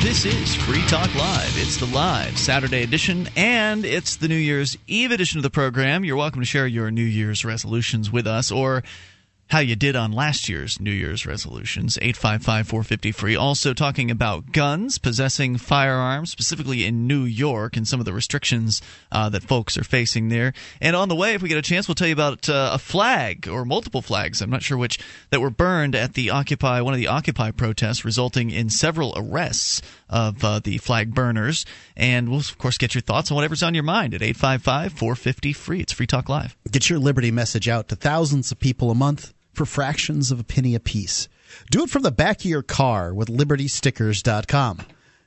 S1: This is Free Talk Live. It's the live Saturday edition, and it's the New Year's Eve edition of the program. You're welcome to share your New Year's resolutions with us or how you did on last year's New Year's resolutions. 855 450 free. Also, talking about guns, possessing firearms, specifically in New York, and some of the restrictions uh, that folks are facing there. And on the way, if we get a chance, we'll tell you about uh, a flag or multiple flags, I'm not sure which, that were burned at the Occupy, one of the Occupy protests, resulting in several arrests of uh, the flag burners. And we'll, of course, get your thoughts on whatever's on your mind at 855 450 free. It's Free Talk Live.
S2: Get your Liberty message out to thousands of people a month for fractions of a penny apiece. Do it from the back of your car with libertystickers.com.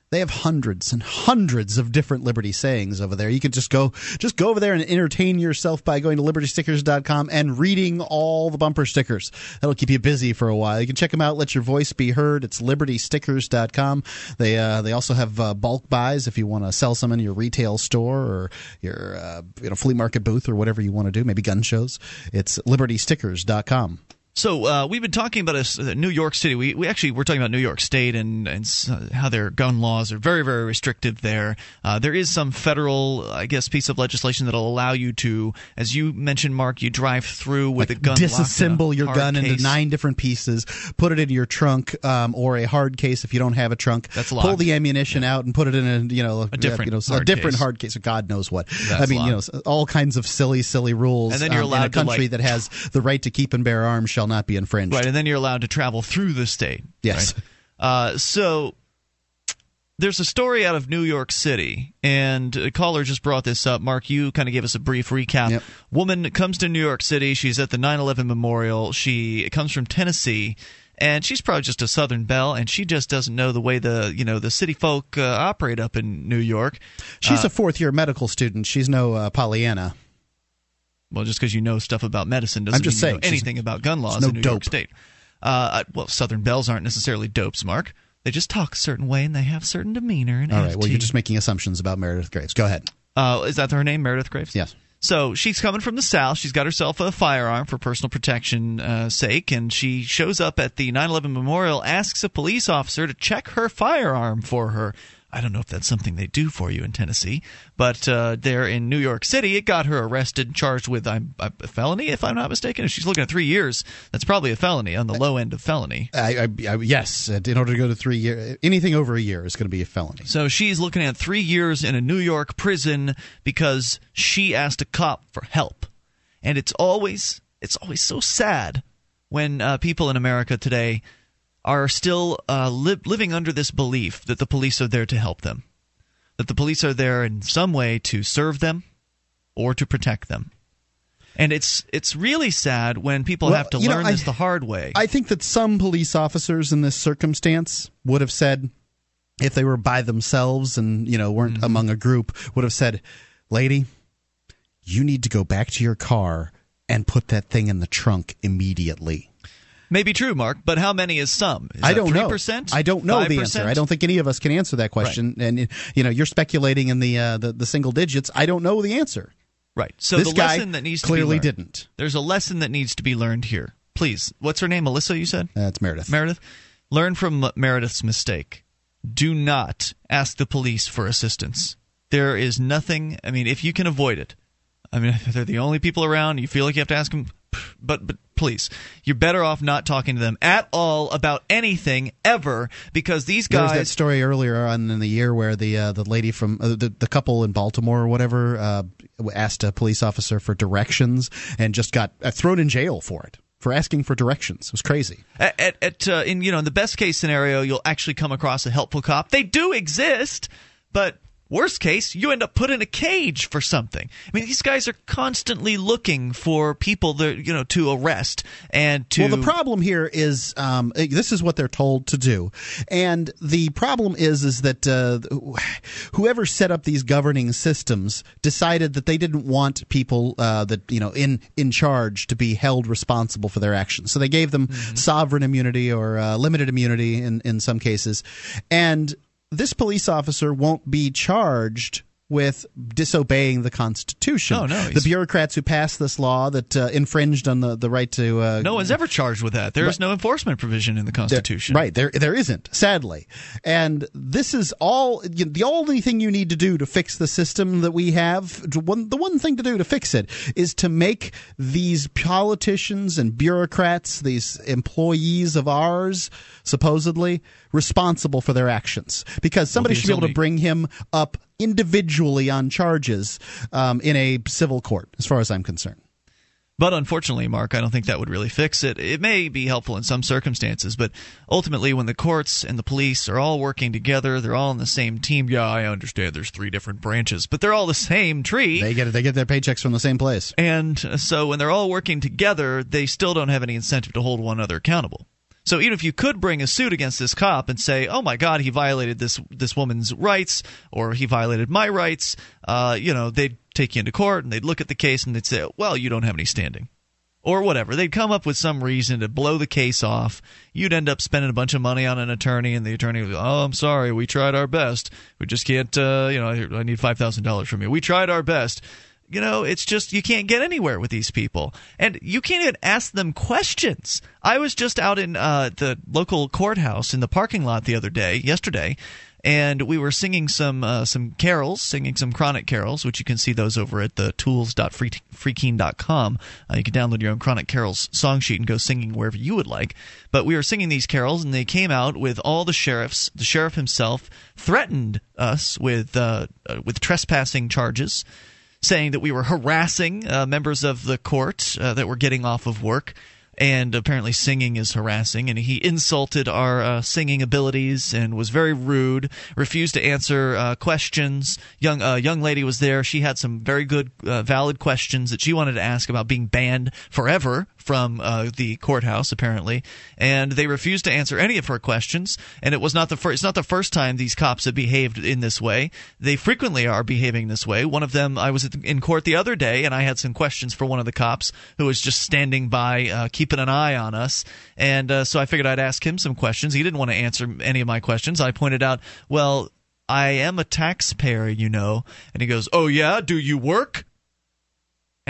S2: They have hundreds and hundreds of different Liberty sayings over there. You can just go just go over there and entertain yourself by going to libertystickers.com and reading all the bumper stickers. That'll keep you busy for a while. You can check them out, let your voice be heard. It's libertystickers.com. They uh, they also have uh, bulk buys if you want to sell some in your retail store or your uh, you know flea market booth or whatever you want to do, maybe gun shows. It's libertystickers.com.
S1: So uh, we've been talking about this, uh, New York City. We, we actually we're talking about New York State and and how their gun laws are very very restrictive there. Uh, there is some federal, I guess, piece of legislation that'll allow you to, as you mentioned, Mark, you drive through with a gun. locked in a
S2: disassemble your gun
S1: case.
S2: into nine different pieces, put it in your trunk um, or a hard case if you don't have a trunk.
S1: That's
S2: Pull the ammunition out and put it in a you know
S1: A different
S2: you know, a
S1: hard
S2: different
S1: case.
S2: hard case. God knows what.
S1: That's
S2: I mean, you know, all kinds of silly, silly rules.
S1: And then you're
S2: um, in a
S1: allowed to,
S2: country
S1: like-
S2: that has the right to keep and bear arms shall not be infringed.
S1: Right, and then you're allowed to travel through the state.
S2: Yes.
S1: right? Uh, so there's a story out of New York City, and a caller just brought this up. Mark, you kind of gave us a brief recap. Woman comes to New York City. She's at the 9/11 memorial. She comes from Tennessee. and she's probably just a Southern belle, and she just doesn't know the way the you know the city folk uh, operate up in New York.
S2: She's
S1: Uh,
S2: a fourth year medical student. She's no uh, Pollyanna.
S1: Well, just because you know stuff about medicine doesn't
S2: I'm just
S1: mean you know anything about gun laws
S2: no
S1: in New York
S2: dope.
S1: State. Uh, well, Southern belles aren't necessarily dopes, Mark. They just talk a certain way and they have certain demeanor and
S2: All right. Well, you're just making assumptions about Meredith Graves. Go ahead.
S1: Uh, is that her name, Meredith Graves?
S2: Yes.
S1: So she's coming from the south. She's got herself a firearm for personal protection uh, sake, and she shows up at the 9/11 memorial, asks a police officer to check her firearm for her. I don't know if that's something they do for you in Tennessee, but uh, there in New York City, it got her arrested, and charged with a felony, if I'm not mistaken. If she's looking at three years, that's probably a felony on the low end of felony.
S2: I, I, I, yes. uh, In order to go to three years, anything over a year is going to be a felony.
S1: So she's looking at three years in a New York prison because she asked a cop for help, and it's always it's always so sad when uh, people in America today are still uh, li- living under this belief that the police are there to help them, that the police are there in some way to serve them or to protect them. And it's it's really sad when people
S2: Well,
S1: have to
S2: you know,
S1: learn
S2: I-
S1: this the hard way.
S2: I think that some police officers in this circumstance would have said, if they were by themselves and you know weren't
S1: Mm-hmm.
S2: among a group, would have said, "Lady, you need to go back to your car and put that thing in the trunk immediately."
S1: May be true, Mark, but how many is some? Is
S2: I don't know.
S1: 3%?
S2: I don't know the
S1: 5%?
S2: answer. I don't think any of us can answer that question. And you know, you're speculating in the, uh, the the single digits. I don't know the answer.
S1: Right. So
S2: this
S1: the lesson that needs to
S2: clearly
S1: be learned,
S2: didn't.
S1: There's a lesson that needs to be learned here. Please, what's her name? Melissa, you said?
S2: That's Meredith.
S1: Meredith. Learn from Meredith's mistake. Do not ask the police for assistance. There is nothing. I mean, if you can avoid it. I mean, *laughs* if they're the only people around. You feel like you have to ask them, but but please, you're better off not talking to them at all about anything ever because these guys.
S2: There was that story earlier on in the year where the uh, the lady from uh, the the couple in Baltimore or whatever uh, asked a police officer for directions and just got uh, thrown in jail for it for asking for directions. It was crazy.
S1: at, at, at uh, in you know in the best case scenario you'll actually come across a helpful cop they do exist but worst case you end up put in a cage for something. I mean these guys are constantly looking for people that you know to arrest and to
S2: Well, the problem here is um, uh, this is what they're told to do, and the problem is is that uh, whoever set up these governing systems decided that they didn't want people uh, that you know in in charge to be held responsible for their actions. So they gave them sovereign immunity or uh, limited immunity in in some cases, and this police officer won't be charged with disobeying the Constitution.
S1: No, no,
S2: the bureaucrats who passed this law that uh, infringed on the, the right to uh,
S1: no one's ever charged with that there is no enforcement provision in the constitution
S2: Right there, there isn't. Sadly, and this is all you the only thing you need to do to fix the system that we have. One, the one thing to do to fix it is to make these politicians and bureaucrats, these employees of ours, supposedly responsible for their actions, because somebody
S1: there's
S2: should be able to bring him up individually on charges um, in a civil court, as far as I'm concerned.
S1: But unfortunately, Mark, I don't think that would really fix it. It may be helpful in some circumstances, but ultimately, when the courts and the police are all working together, they're all on the same team. Yeah, I understand there's three different branches, but they're all the same tree.
S2: They get it. they get their paychecks from the same place.
S1: And so when they're all working together, they still don't have any incentive to hold one another accountable. So even if you could bring a suit against this cop and say, "Oh my God, he violated this this woman's rights, or he violated my rights," uh, you know, they'd take you into court and they'd look at the case and they'd say, "Well, you don't have any standing." Or whatever. They'd come up with some reason to blow the case off. You'd end up spending a bunch of money on an attorney, and the attorney would go, Oh, I'm sorry. We tried our best. We just can't, uh, you know, I need $5,000 from you. We tried our best you know, it's just you can't get anywhere with these people, and you can't even ask them questions. I was just out in uh, the local courthouse in the parking lot the other day, yesterday, and we were singing some uh, some carols, singing some chronic carols, which you can see those over at the tools.freekeene.com. Uh, you can download your own chronic carols song sheet and go singing wherever you would like. But we were singing these carols, and they came out with all the sheriffs. The sheriff himself threatened us with uh, uh, with trespassing charges saying that we were harassing uh, members of the court uh, that were getting off of work. And apparently, singing is harassing. And he insulted our uh, singing abilities and was very rude. Refused to answer uh, questions. Young uh, young lady was there. She had some very good, uh, valid questions that she wanted to ask about being banned forever from uh, the courthouse apparently, and they refused to answer any of her questions. And it was not the first. It's not the first time these cops have behaved in this way. They frequently are behaving this way. One of them, I was in court the other day, and I had some questions for one of the cops who was just standing by, uh, keeping an eye on us. And uh, so I figured I'd ask him some questions. He didn't want to answer any of my questions. I pointed out, well I am a taxpayer, you know. And he goes, Oh, yeah? Do you work?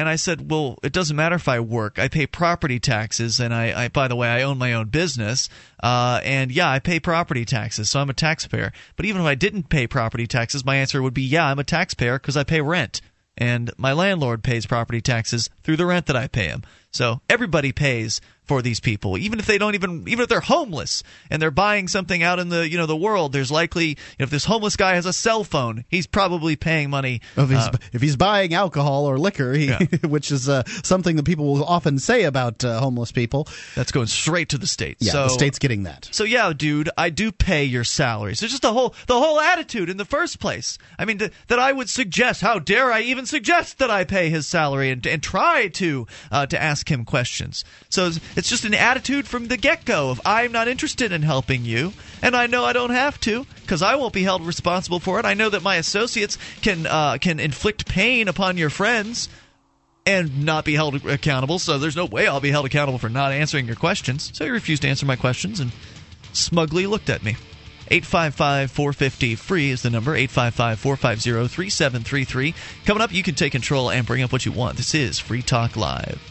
S1: And I said, Well, it doesn't matter if I work. I pay property taxes. And I, I by the way, I own my own business. Uh, and yeah, I pay property taxes. So I'm a taxpayer. But even if I didn't pay property taxes, my answer would be, Yeah, I'm a taxpayer because I pay rent. And my landlord pays property taxes through the rent that I pay him. So everybody pays for these people even if they don't even even if they're homeless and they're buying something out in the you know the world there's likely you know, if this homeless guy has a cell phone he's probably paying money
S2: if he's,
S1: uh,
S2: if he's buying alcohol or liquor he,
S1: Yeah. *laughs*
S2: which is uh, something that people will often say about uh, homeless people
S1: that's going straight to the state
S2: yeah
S1: so
S2: the state's getting that
S1: So yeah, dude, I do pay your salaries. There's just the whole the whole attitude in the first place. I mean, th- that I would suggest. How dare I even suggest that I pay his salary and, and try to uh, to ask him questions? So it's, it's just an attitude from the get go of I'm not interested in helping you, and I know I don't have to because I won't be held responsible for it. I know that my associates can uh, can inflict pain upon your friends and not be held accountable. So there's no way I'll be held accountable for not answering your questions. So he refused to answer my questions and smugly looked at me. 855 450 free is the number 855 450 3733. Coming up, you can take control and bring up what you want. This is Free Talk Live.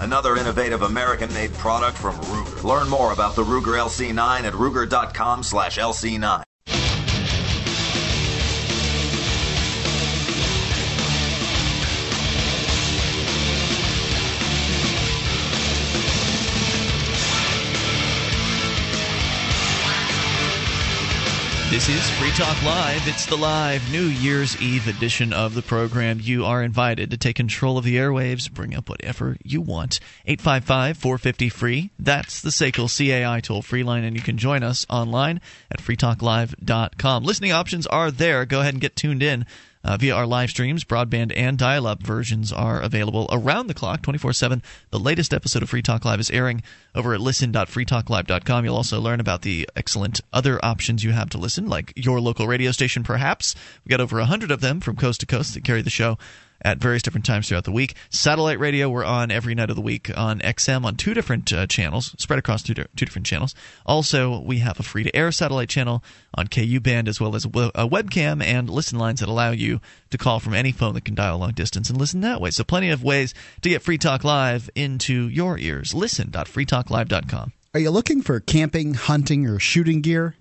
S13: another innovative American made product from Ruger. Learn more about the Ruger LC9 at ruger.com slash LC9.
S1: This is Free Talk Live. It's the live New Year's Eve edition of the program. You are invited to take control of the airwaves, bring up whatever you want. 855 450 free. That's the SACL CAI toll free line, and you can join us online at freetalklive.com. Listening options are there. Go ahead and get tuned in. Uh, via our live streams, broadband and dial up versions are available around the clock, 24 7. The latest episode of Free Talk Live is airing over at listen.freetalklive.com. You'll also learn about the excellent other options you have to listen, like your local radio station, perhaps. We've got over 100 of them from coast to coast that carry the show at various different times throughout the week. Satellite radio, we're on every night of the week on XM on two different uh, channels, spread across two, two different channels. Also, we have a free to air satellite channel on KU band, as well as a, a webcam and listen lines that allow you to call from any phone that can dial long distance and listen that way. So, plenty of ways to get Free Talk Live into your ears. Listen.freetalklive.com.
S2: Are you looking for camping, hunting, or shooting gear?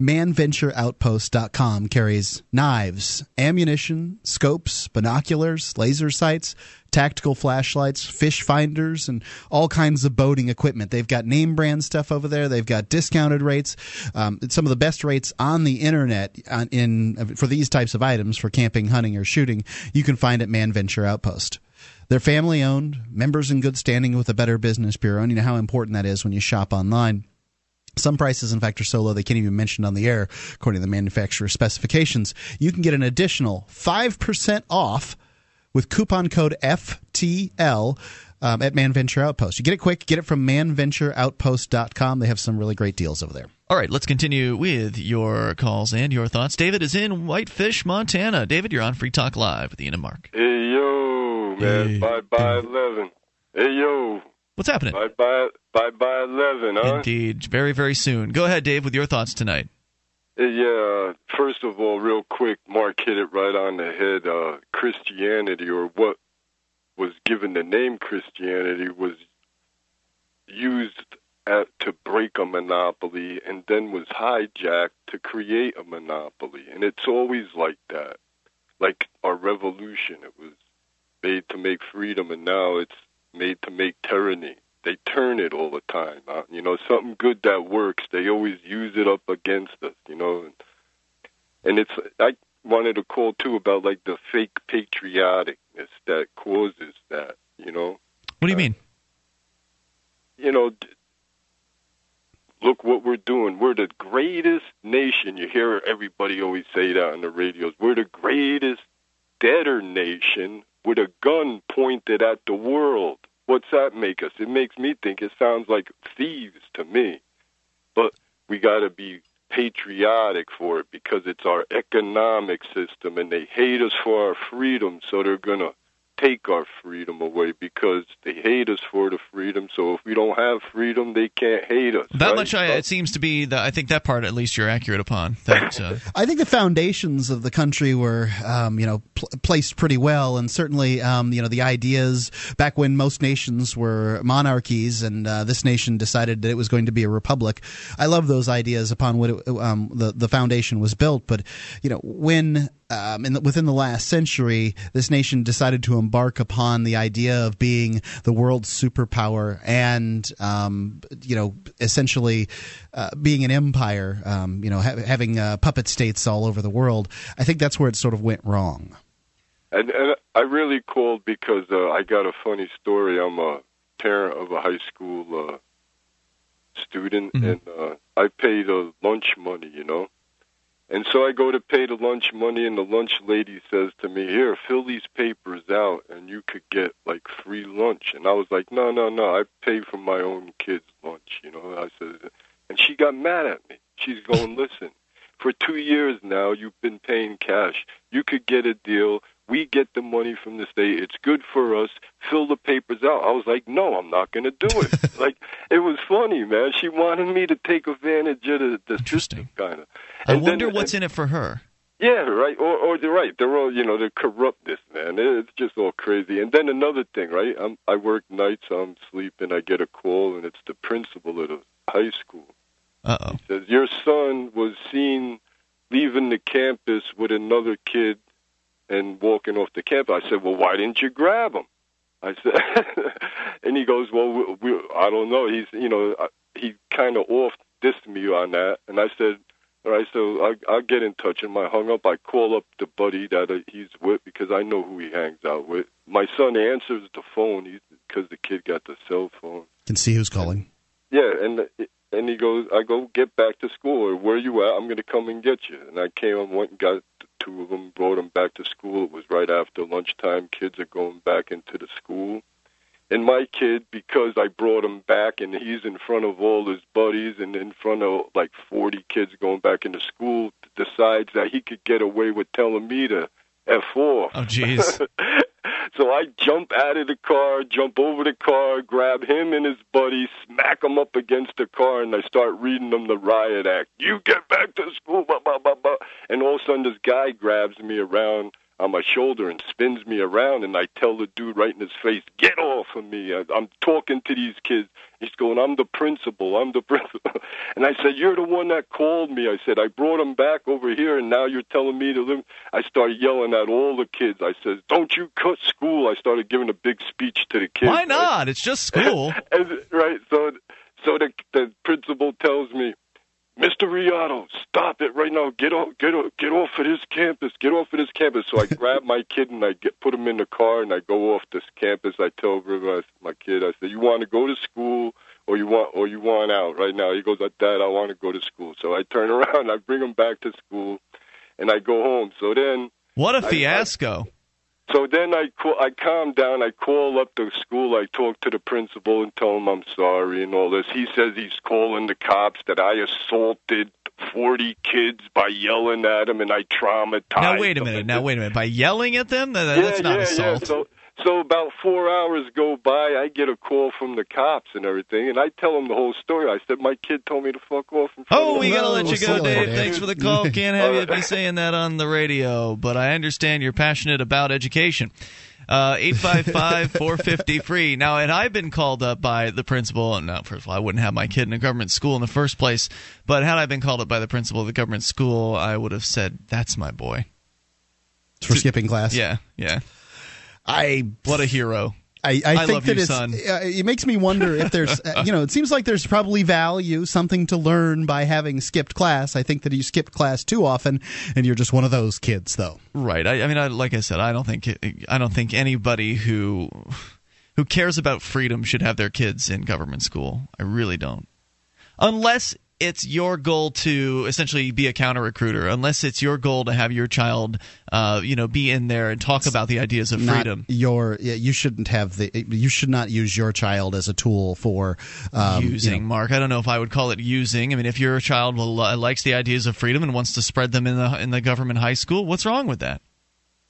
S2: ManVentureOutpost.com carries knives, ammunition, scopes, binoculars, laser sights, tactical flashlights, fish finders, and all kinds of boating equipment. They've got name brand stuff over there. They've got discounted rates, um, some of the best rates on the internet on, in for these types of items for camping, hunting, or shooting. You can find at ManVenture Outpost. They're family owned, members in good standing with the Better Business Bureau, and you know how important that is when you shop online. Some prices, in fact, are so low they can't even be mentioned on the air, according to the manufacturer's specifications. You can get an additional 5% off with coupon code FTL um, at ManVenture Outpost. You get it quick, get it from manventureoutpost.com. They have some really great deals over there.
S1: All right, let's continue with your calls and your thoughts. David is in Whitefish, Montana. David, you're on Free Talk Live with Ian and Mark.
S14: Hey yo, man,
S1: Hey.
S14: bye bye eleven. Hey yo,
S1: What's happening?
S14: bye bye bye bye eleven, huh?
S1: Indeed, very, very soon. Go ahead, Dave, with your thoughts tonight.
S14: Yeah. First of all, real quick, Mark hit it right on the head. Uh, Christianity, or what was given the name Christianity, was used at, to break a monopoly, and then was hijacked to create a monopoly. And it's always like that. Like our revolution, it was made to make freedom, and now it's made to make tyranny. they turn it all the time. Uh, you know, something good that works, they always use it up against us. You know, and, and it's I wanted to call too about like the fake patrioticness that causes that. You know,
S1: What do you mean?
S14: you know, d- look what we're doing. We're the greatest nation. You hear everybody always say that on the radios. We're the greatest debtor nation with a gun pointed at the world. What's that make us? It makes me think it sounds like thieves to me. But we got to be patriotic for it because it's our economic system and they hate us for our freedom, so they're going to take our freedom away because they hate us for the freedom. So if we don't have freedom, they can't hate us.
S1: That
S14: right?
S1: much, I, it seems to be. The, I think that part, at least, you're accurate upon. That uh, *laughs*
S2: I think the foundations of the country were, um, you know, pl- placed pretty well, and certainly, um, you know, the ideas back when most nations were monarchies, and uh, this nation decided that it was going to be a republic. I love those ideas upon what it, um, the the foundation was built. But you know, when um, in the, within the last century, this nation decided to embark upon the idea of being the world's superpower and, um, you know, essentially uh, being an empire, um, you know, ha- having uh, puppet states all over the world. I think that's where it sort of went wrong.
S14: And, and I really called because uh, I got a funny story. I'm a parent of a high school uh, student, and uh, I paid the lunch money, you know. And so I go to pay the lunch money, and the lunch lady says to me, "Here, fill these papers out, and you could get like free lunch." And I was like, "No, no, no! I pay for my own kids' lunch." You know, I said, and she got mad at me. She's going, *laughs* "Listen, for two years now, you've been paying cash. You could get a deal. We get the money from the state. It's good for us. Fill the papers out." I was like, "No, I'm not going to do it." *laughs* like it was funny, man. She wanted me to take advantage of the, the system, kind of.
S1: I wonder what's in it for her.
S14: Yeah, right. Or, or they're right. They're all, you know, they're corrupt. This man. It's just all crazy. And then another thing, right? I'm, I work nights. I'm sleeping. I get a call, and it's the principal of the high school.
S1: Uh oh.
S14: Says your son was seen leaving the campus with another kid and walking off the campus. I said, well, why didn't you grab him? I said, *laughs* and he goes, well, we, we, I don't know. He's, you know, he kind of off dissed me on that, and I said, all right, so I, I'll get in touch. And I hung up. I call up the buddy that uh, he's with because I know who he hangs out with. My son answers the phone because the kid got the cell phone.
S2: Can see who's calling.
S14: Yeah, and and he goes, I go get back to school. Or where you at? I'm going to come and get you. And I came and went and got two of them, brought them back to school. It was right after lunchtime. Kids are going back into the school. And my kid, because I brought him back and he's in front of all his buddies and in front of like 40 kids going back into school, decides that he could get away with telling me to F off.
S1: Oh, jeez. *laughs*
S14: so I jump out of the car, jump over the car, grab him and his buddy, smack them up against the car, and I start reading them the riot act. You get back to school, blah, blah, blah, blah. And all of a sudden, this guy grabs me around on my shoulder and spins me around, and I tell the dude right in his face, "Get off of me!" I'm talking to these kids. He's going, "I'm the principal. I'm the principal." *laughs* And I said, "You're the one that called me." I said, "I brought him back over here, and now you're telling me to live." I started yelling at all the kids. I said, "Don't you cut school!" I started giving a big speech to the kids.
S1: Why not? It's just school. *laughs*
S14: and, right. So, so the the principal tells me, Mr. Riato, stop it right now. Get off, get off, get off of this campus. Get off of this campus. So I *laughs* grab my kid and I get put him in the car and I go off this campus. I tell my, my kid, I said, you want to go to school or you want or you want out right now? He goes, uh, Dad, I want to go to school. So I turn *laughs* around, I bring him back to school, and I go home. So then,
S1: What a fiasco.
S14: So then I call, I calm down. I call up the school. I talk to the principal and tell him I'm sorry and all this. He says he's calling the cops that I assaulted 40 kids by yelling at them and I traumatized.
S1: Now wait a minute. Now wait a minute. By yelling at them, That-
S14: Yeah,
S1: that's not
S14: yeah,
S1: assault.
S14: Yeah. So, so about four hours go by. I get a call from the cops and everything, and I tell them the whole story. I said my kid told me to fuck off. In front
S1: Oh,
S14: of
S1: we gotta let you go, Dave. Thanks for the call. *laughs* Can't have you be saying that on the radio, but I understand you're passionate about education. Uh, 855-450-FREE. *laughs* Now, had I been called up by the principal, and no, first of all, I wouldn't have my kid in a government school in the first place, but had I been called up by the principal of the government school, I would have said, that's my boy.
S2: For skipping class.
S1: Yeah, yeah.
S2: I
S1: What a hero.
S2: I, I,
S1: I
S2: think
S1: love
S2: that
S1: you,
S2: it's,
S1: son.
S2: Uh, it makes me wonder if there's, *laughs* uh, you know, it seems like there's probably value, something to learn by having skipped class. I think that you skipped class too often, and you're just one of those kids, though.
S1: Right. I, I mean, I, like I said, I don't think I don't think anybody who who cares about freedom should have their kids in government school. I really don't. Unless it's your goal to essentially be a counter recruiter, unless it's your goal to have your child, uh, you know, be in there and talk about the ideas of
S2: Not
S1: freedom.
S2: your, yeah, you shouldn't have the, you should not use your child as a tool for um, you
S1: using
S2: know,
S1: mark i don't know if i would call it using. I mean if your child will, uh, likes the ideas of freedom and wants to spread them in the in the government high school what's wrong with that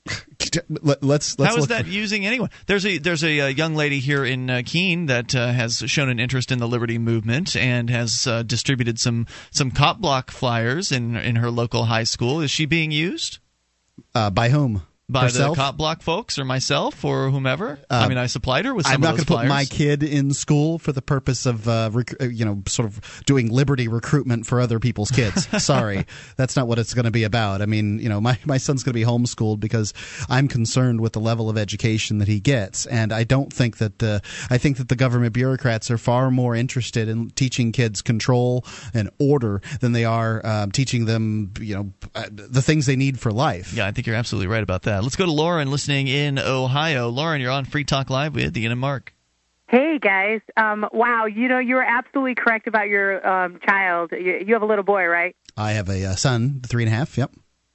S1: *laughs*
S2: Let, let's let's
S1: How is that
S2: for-
S1: using anyone? There's a there's a, uh young lady here in uh, Keene that uh, has shown an interest in the liberty movement and has uh, distributed some some cop block flyers in in her local high school. Is she being used
S2: uh, by whom?
S1: By
S2: Herself?
S1: the cop block folks or myself or whomever? I
S2: Uh,
S1: mean, I supplied her with some
S2: I'm not going to put my kid in school for the purpose of, uh, rec- uh, you know, sort of doing liberty recruitment for other people's kids. *laughs* Sorry, that's not what it's going to be about. I mean, you know, my, my son's going to be homeschooled because I'm concerned with the level of education that he gets, and I don't think that uh, I think that the government bureaucrats are far more interested in teaching kids control and order than they are um, teaching them, you know, uh, the things they need for life.
S1: Yeah, I think you're absolutely right about that. Let's go to Lauren listening in Ohio. Lauren, you're on Free Talk Live with Ian and Mark.
S15: Hey guys, um, wow! You know you were absolutely correct about your um, child. You, you have a little boy, right?
S2: I have a uh, son, three and a half. Yep.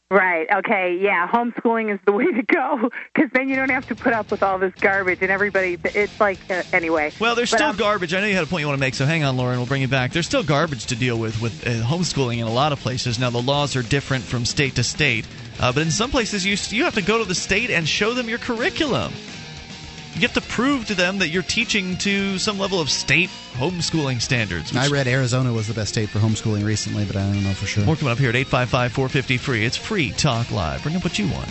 S15: Right. Okay. Yeah. Homeschooling is the way to go because then you don't have to put up with all this garbage and everybody. It's like uh, anyway.
S1: Well, there's
S15: But,
S1: still
S15: um,
S1: garbage. I know you had a point you want to make, so hang on, Lauren. We'll bring you back. There's still garbage to deal with with uh, homeschooling in a lot of places. Now, the laws are different from state to state, uh, but in some places, you you have to go to the state and show them your curriculum. You have to prove to them that you're teaching to some level of state homeschooling standards.
S2: I read Arizona was the best state for homeschooling recently, but I don't know for sure.
S1: More coming up here at 855 450 free. It's free talk live. Bring up what you want.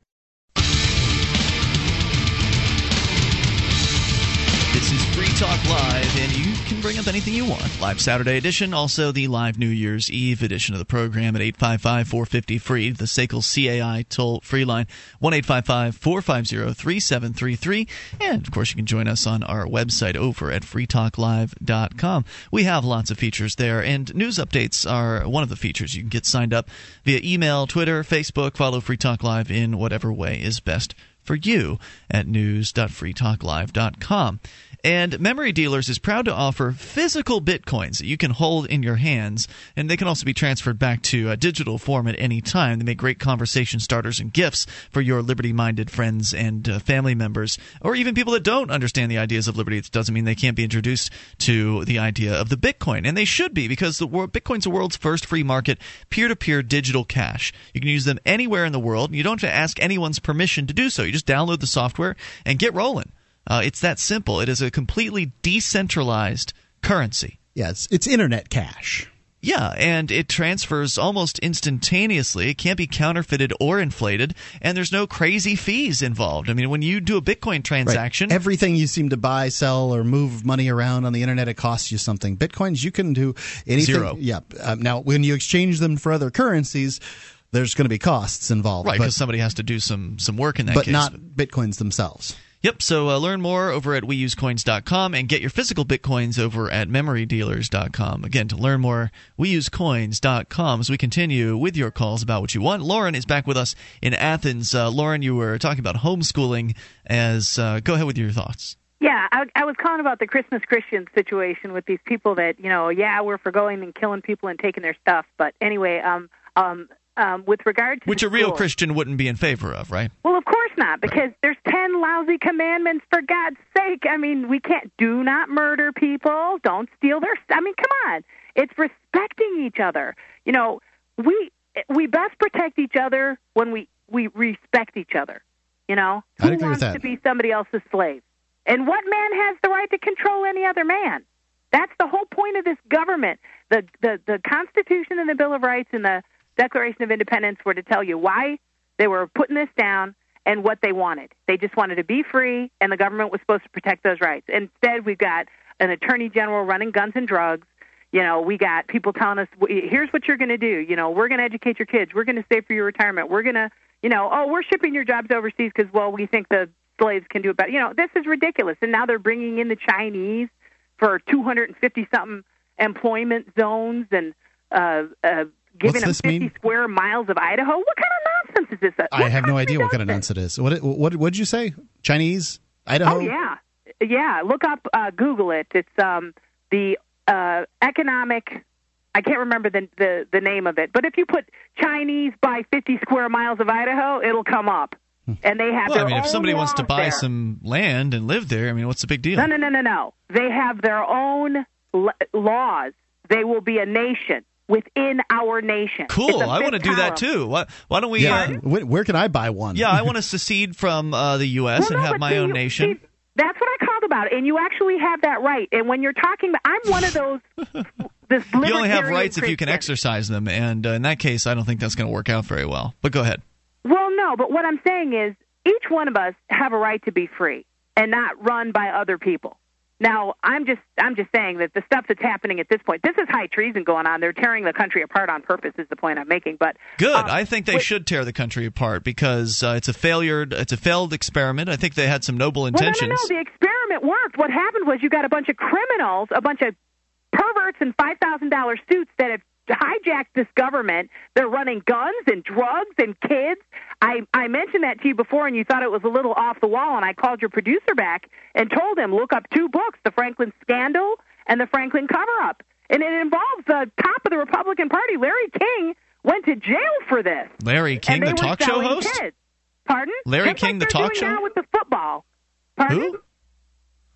S1: This is Free Talk Live, and you can bring up anything you want. Live Saturday edition, also the live New Year's Eve edition of the program at 855 450 free, the SACL CAI toll free line, 1 450 3733. And of course, you can join us on our website over at freetalklive.com. We have lots of features there, and news updates are one of the features. You can get signed up via email, Twitter, Facebook, follow Free Talk Live in whatever way is best for you at news.freetalklive.com. And Memory Dealers is proud to offer physical bitcoins that you can hold in your hands, and they can also be transferred back to a digital form at any time. They make great conversation starters and gifts for your liberty minded friends and uh, family members, or even people that don't understand the ideas of liberty. It doesn't mean they can't be introduced to the idea of the Bitcoin, and they should be because the world, Bitcoin's the world's first free market peer to peer digital cash. You can use them anywhere in the world, and you don't have to ask anyone's permission to do so. You just download the software and get rolling. Uh, it's that simple. It is a completely decentralized currency.
S2: Yes, it's internet cash.
S1: Yeah, and it transfers almost instantaneously. It can't be counterfeited or inflated, and there's no crazy fees involved. I mean, when you do a Bitcoin transaction,
S2: Right. Everything you seem to buy, sell, or move money around on the internet, it costs you something. Bitcoins, you can do anything.
S1: Zero.
S2: Yeah. Um, now, when you exchange them for other currencies, there's going to be costs involved.
S1: right? Because somebody has to do some some work in that
S2: but
S1: case.
S2: not Bitcoins themselves.
S1: Yep. So uh, learn more over at weusecoins.com and get your physical bitcoins over at memorydealers.com. Again, to learn more, weusecoins.com. As we continue with your calls about what you want, Lauren is back with us in Athens. Uh, Lauren, you were talking about homeschooling. As uh, go ahead with your thoughts.
S15: Yeah, I, I was calling about the Christmas Christian situation with these people that you know, yeah, we're for going and killing people and taking their stuff. But anyway, um, um, um, with regard to
S1: Which a real
S15: schools-
S1: Christian wouldn't be in favor of, right?
S15: Well, of course not, because there's ten lousy commandments. For God's sake, I mean, we can't do not murder people, don't steal their. I mean, come on, it's respecting each other. You know, we we best protect each other when we we respect each other. You know,
S2: I'd
S15: who
S2: agree with that.
S15: to be somebody else's slave? And what man has the right to control any other man? That's the whole point of this government. The the the Constitution and the Bill of Rights and the Declaration of Independence were to tell you why they were putting this down and what they wanted. They just wanted to be free, and the government was supposed to protect those rights. Instead, we've got an attorney general running guns and drugs. You know, we got people telling us, "W- here's what you're going to do. You know, we're going to educate your kids. We're going to save for your retirement. We're going to, you know, oh, we're shipping your jobs overseas because, well, we think the slaves can do it better. You know, this is ridiculous. And now they're bringing in the Chinese for 250 something employment zones and uh, uh, giving
S2: What's
S15: them
S2: this
S15: 50
S2: mean?
S15: square miles of Idaho. What kind of nonsense is this?
S2: I have no idea what kind of nonsense it is. What what what did you say? Chinese? Idaho?
S15: Oh yeah, yeah. Look up, uh, Google it. It's um, the uh, economic. I can't remember the, the the name of it, but if you put Chinese by 50 square miles of Idaho, it'll come up. And they have
S1: Well,
S15: their
S1: I mean, if somebody wants to buy
S15: there.
S1: some land and live there, I mean, what's the big deal?
S15: No, no, no, no, no. They have their own l- laws. They will be a nation within our nation.
S1: Cool. I want to
S15: big
S1: do that too. Why, why don't we?
S2: yeah.
S1: Uh,
S2: Where, where can I buy one?
S1: yeah, I *laughs* want to secede from uh, the U.S.
S15: Well,
S1: and
S15: no,
S1: have my
S15: see,
S1: own
S15: you-
S1: nation.
S15: see, that's what I called about, and you actually have that right. And when you're talking, I'm one of those. *laughs* this
S1: you only have
S15: libertarian
S1: rights if you can exercise them, and uh, in that case, I don't think that's going to work out very well. But go ahead.
S15: Well, no, but what I'm saying is each one of us have a right to be free and not run by other people. Now, I'm just I'm just saying that the stuff that's happening at this point, this is high treason going on. They're tearing the country apart on purpose. Is the point I'm making? But
S1: Good.
S15: um,
S1: I think they
S15: wait-
S1: should tear the country apart because uh, it's a failure. It's a failed experiment. I think they had some noble intentions.
S15: Well, no, no, no. The experiment worked. What happened was you got a bunch of criminals, a bunch of perverts in five thousand dollar suits that have hijacked this government. They're running guns and drugs and kids. I I mentioned that to you before, and you thought it was a little off the wall. And I called your producer back and told him look up two books: the Franklin Scandal and the Franklin Cover Up. And it involves the top of the Republican Party, Larry King, went to jail for this.
S1: Larry King, the talk show host.
S15: Kids. Pardon?
S1: Larry
S15: Just
S1: King,
S15: like
S1: the talk show?
S15: now with the football. Pardon?
S1: Who?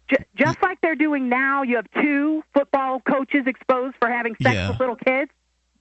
S15: J- just like they're doing now, you have two football coaches exposed for having sex
S1: Yeah.
S15: with little kids.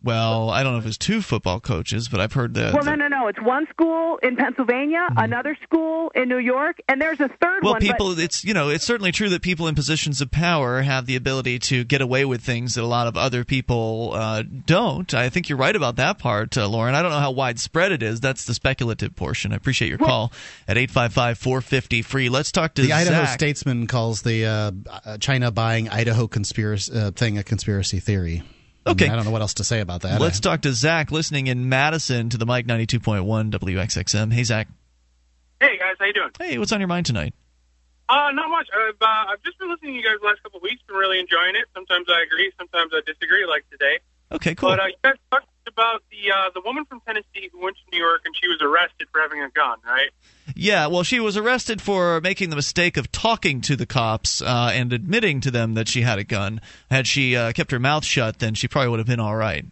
S1: Well, I don't know if it's two football coaches, but I've heard that.
S15: well, no, no, no. It's one school in Pennsylvania, another school in New York, and there's a third
S1: Well,
S15: one. but-
S1: people, it's you know, it's certainly true that people in positions of power have the ability to get away with things that a lot of other people uh, don't. I think you're right about that part, uh, Lauren. I don't know how widespread it is. That's the speculative portion. I appreciate your call at 855-450-free. Let's talk to
S2: the Idaho Statesman calls the uh, uh, China buying Idaho conspiracy uh, thing a conspiracy theory.
S1: Okay.
S2: I don't know what else to say about that.
S1: Let's talk to Zach, listening in Madison to the Mic 92.1 WXXM. Hey, Zach.
S16: Hey guys, how you doing?
S1: Hey, what's on your mind tonight?
S16: Uh, not much. I've uh, I've just been listening to you guys the last couple of weeks. Been really enjoying it. Sometimes I agree, sometimes I disagree, like today.
S1: Okay, cool.
S16: But uh, you guys talked about the uh, the woman from Tennessee who went to New York and she was arrested for having a gun, right?
S1: Yeah, well, she was arrested for making the mistake of talking to the cops uh, and admitting to them that she had a gun. Had she uh, kept her mouth shut, then she probably would have been all right.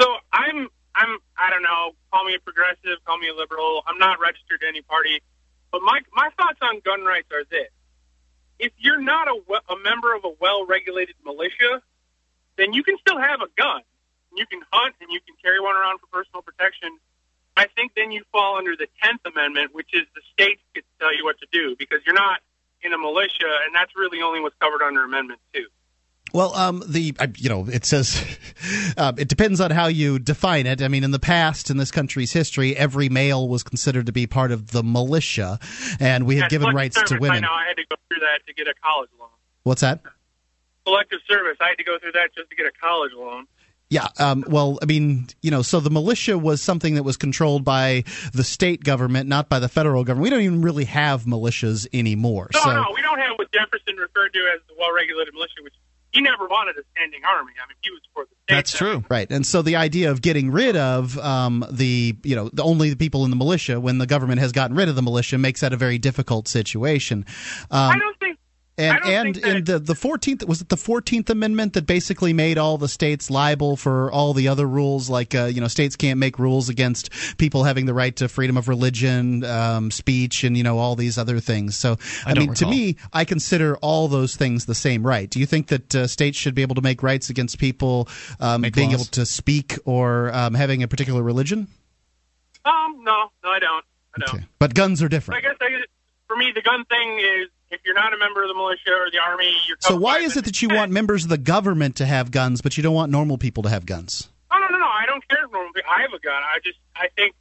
S16: So I'm I'm I don't know. Call me a progressive, call me a liberal. I'm not registered to any party, but my my thoughts on gun rights are this: if you're not a, a member of a well-regulated militia, then you can still have a gun. You can hunt and you can carry one around for personal protection. I think then you fall under the Tenth Amendment, which is the states get to tell you what to do because you're not in a militia, and that's really only what's covered under Amendment Two.
S2: Well, um, the you know it says uh, *laughs* it depends on how you define it. I mean, in the past, in this country's history, every male was considered to be part of the militia, and we have
S16: Yeah,
S2: given rights to
S16: service, I
S2: women.
S16: know I had to go through that to get a college loan.
S2: What's that?
S16: Selective service, I had to go through that just to get a college loan.
S2: Yeah. Um, well, I mean, you know, so the militia was something that was controlled by the state government, not by the federal government. We don't even really have militias anymore.
S16: No,
S2: so
S16: no, we don't have what Jefferson referred to as the well-regulated militia, which he never wanted a standing army. I mean, he was for the state.
S2: That's true. Right. And so the idea of getting rid of um, the, you know, the only the people in the militia when the government has gotten rid of the militia makes that a very difficult situation. Um,
S16: I don't think.
S2: And and in the the fourteenth was it the fourteenth Amendment that basically made all the states liable for all the other rules, like uh, you know states can't make rules against people having the right to freedom of religion, um, speech, and you know all these other things. So
S1: I
S2: I,
S1: don't
S2: mean, to me, I consider all those things the same right. Do you think that uh, states should be able to make rights against people um, being
S1: laws?
S2: able to speak or um, having a particular religion?
S16: Um, no, no, I don't. I know.
S2: Okay. But guns are
S16: But I
S2: different.
S16: guess I, for me, the gun thing is if you're not a member of the militia or the army, you're
S2: So why is it that you want members of the government to have guns, but you don't want normal people to have guns?
S16: No, no, no, no. I don't care if normal people- I have a gun. I just I think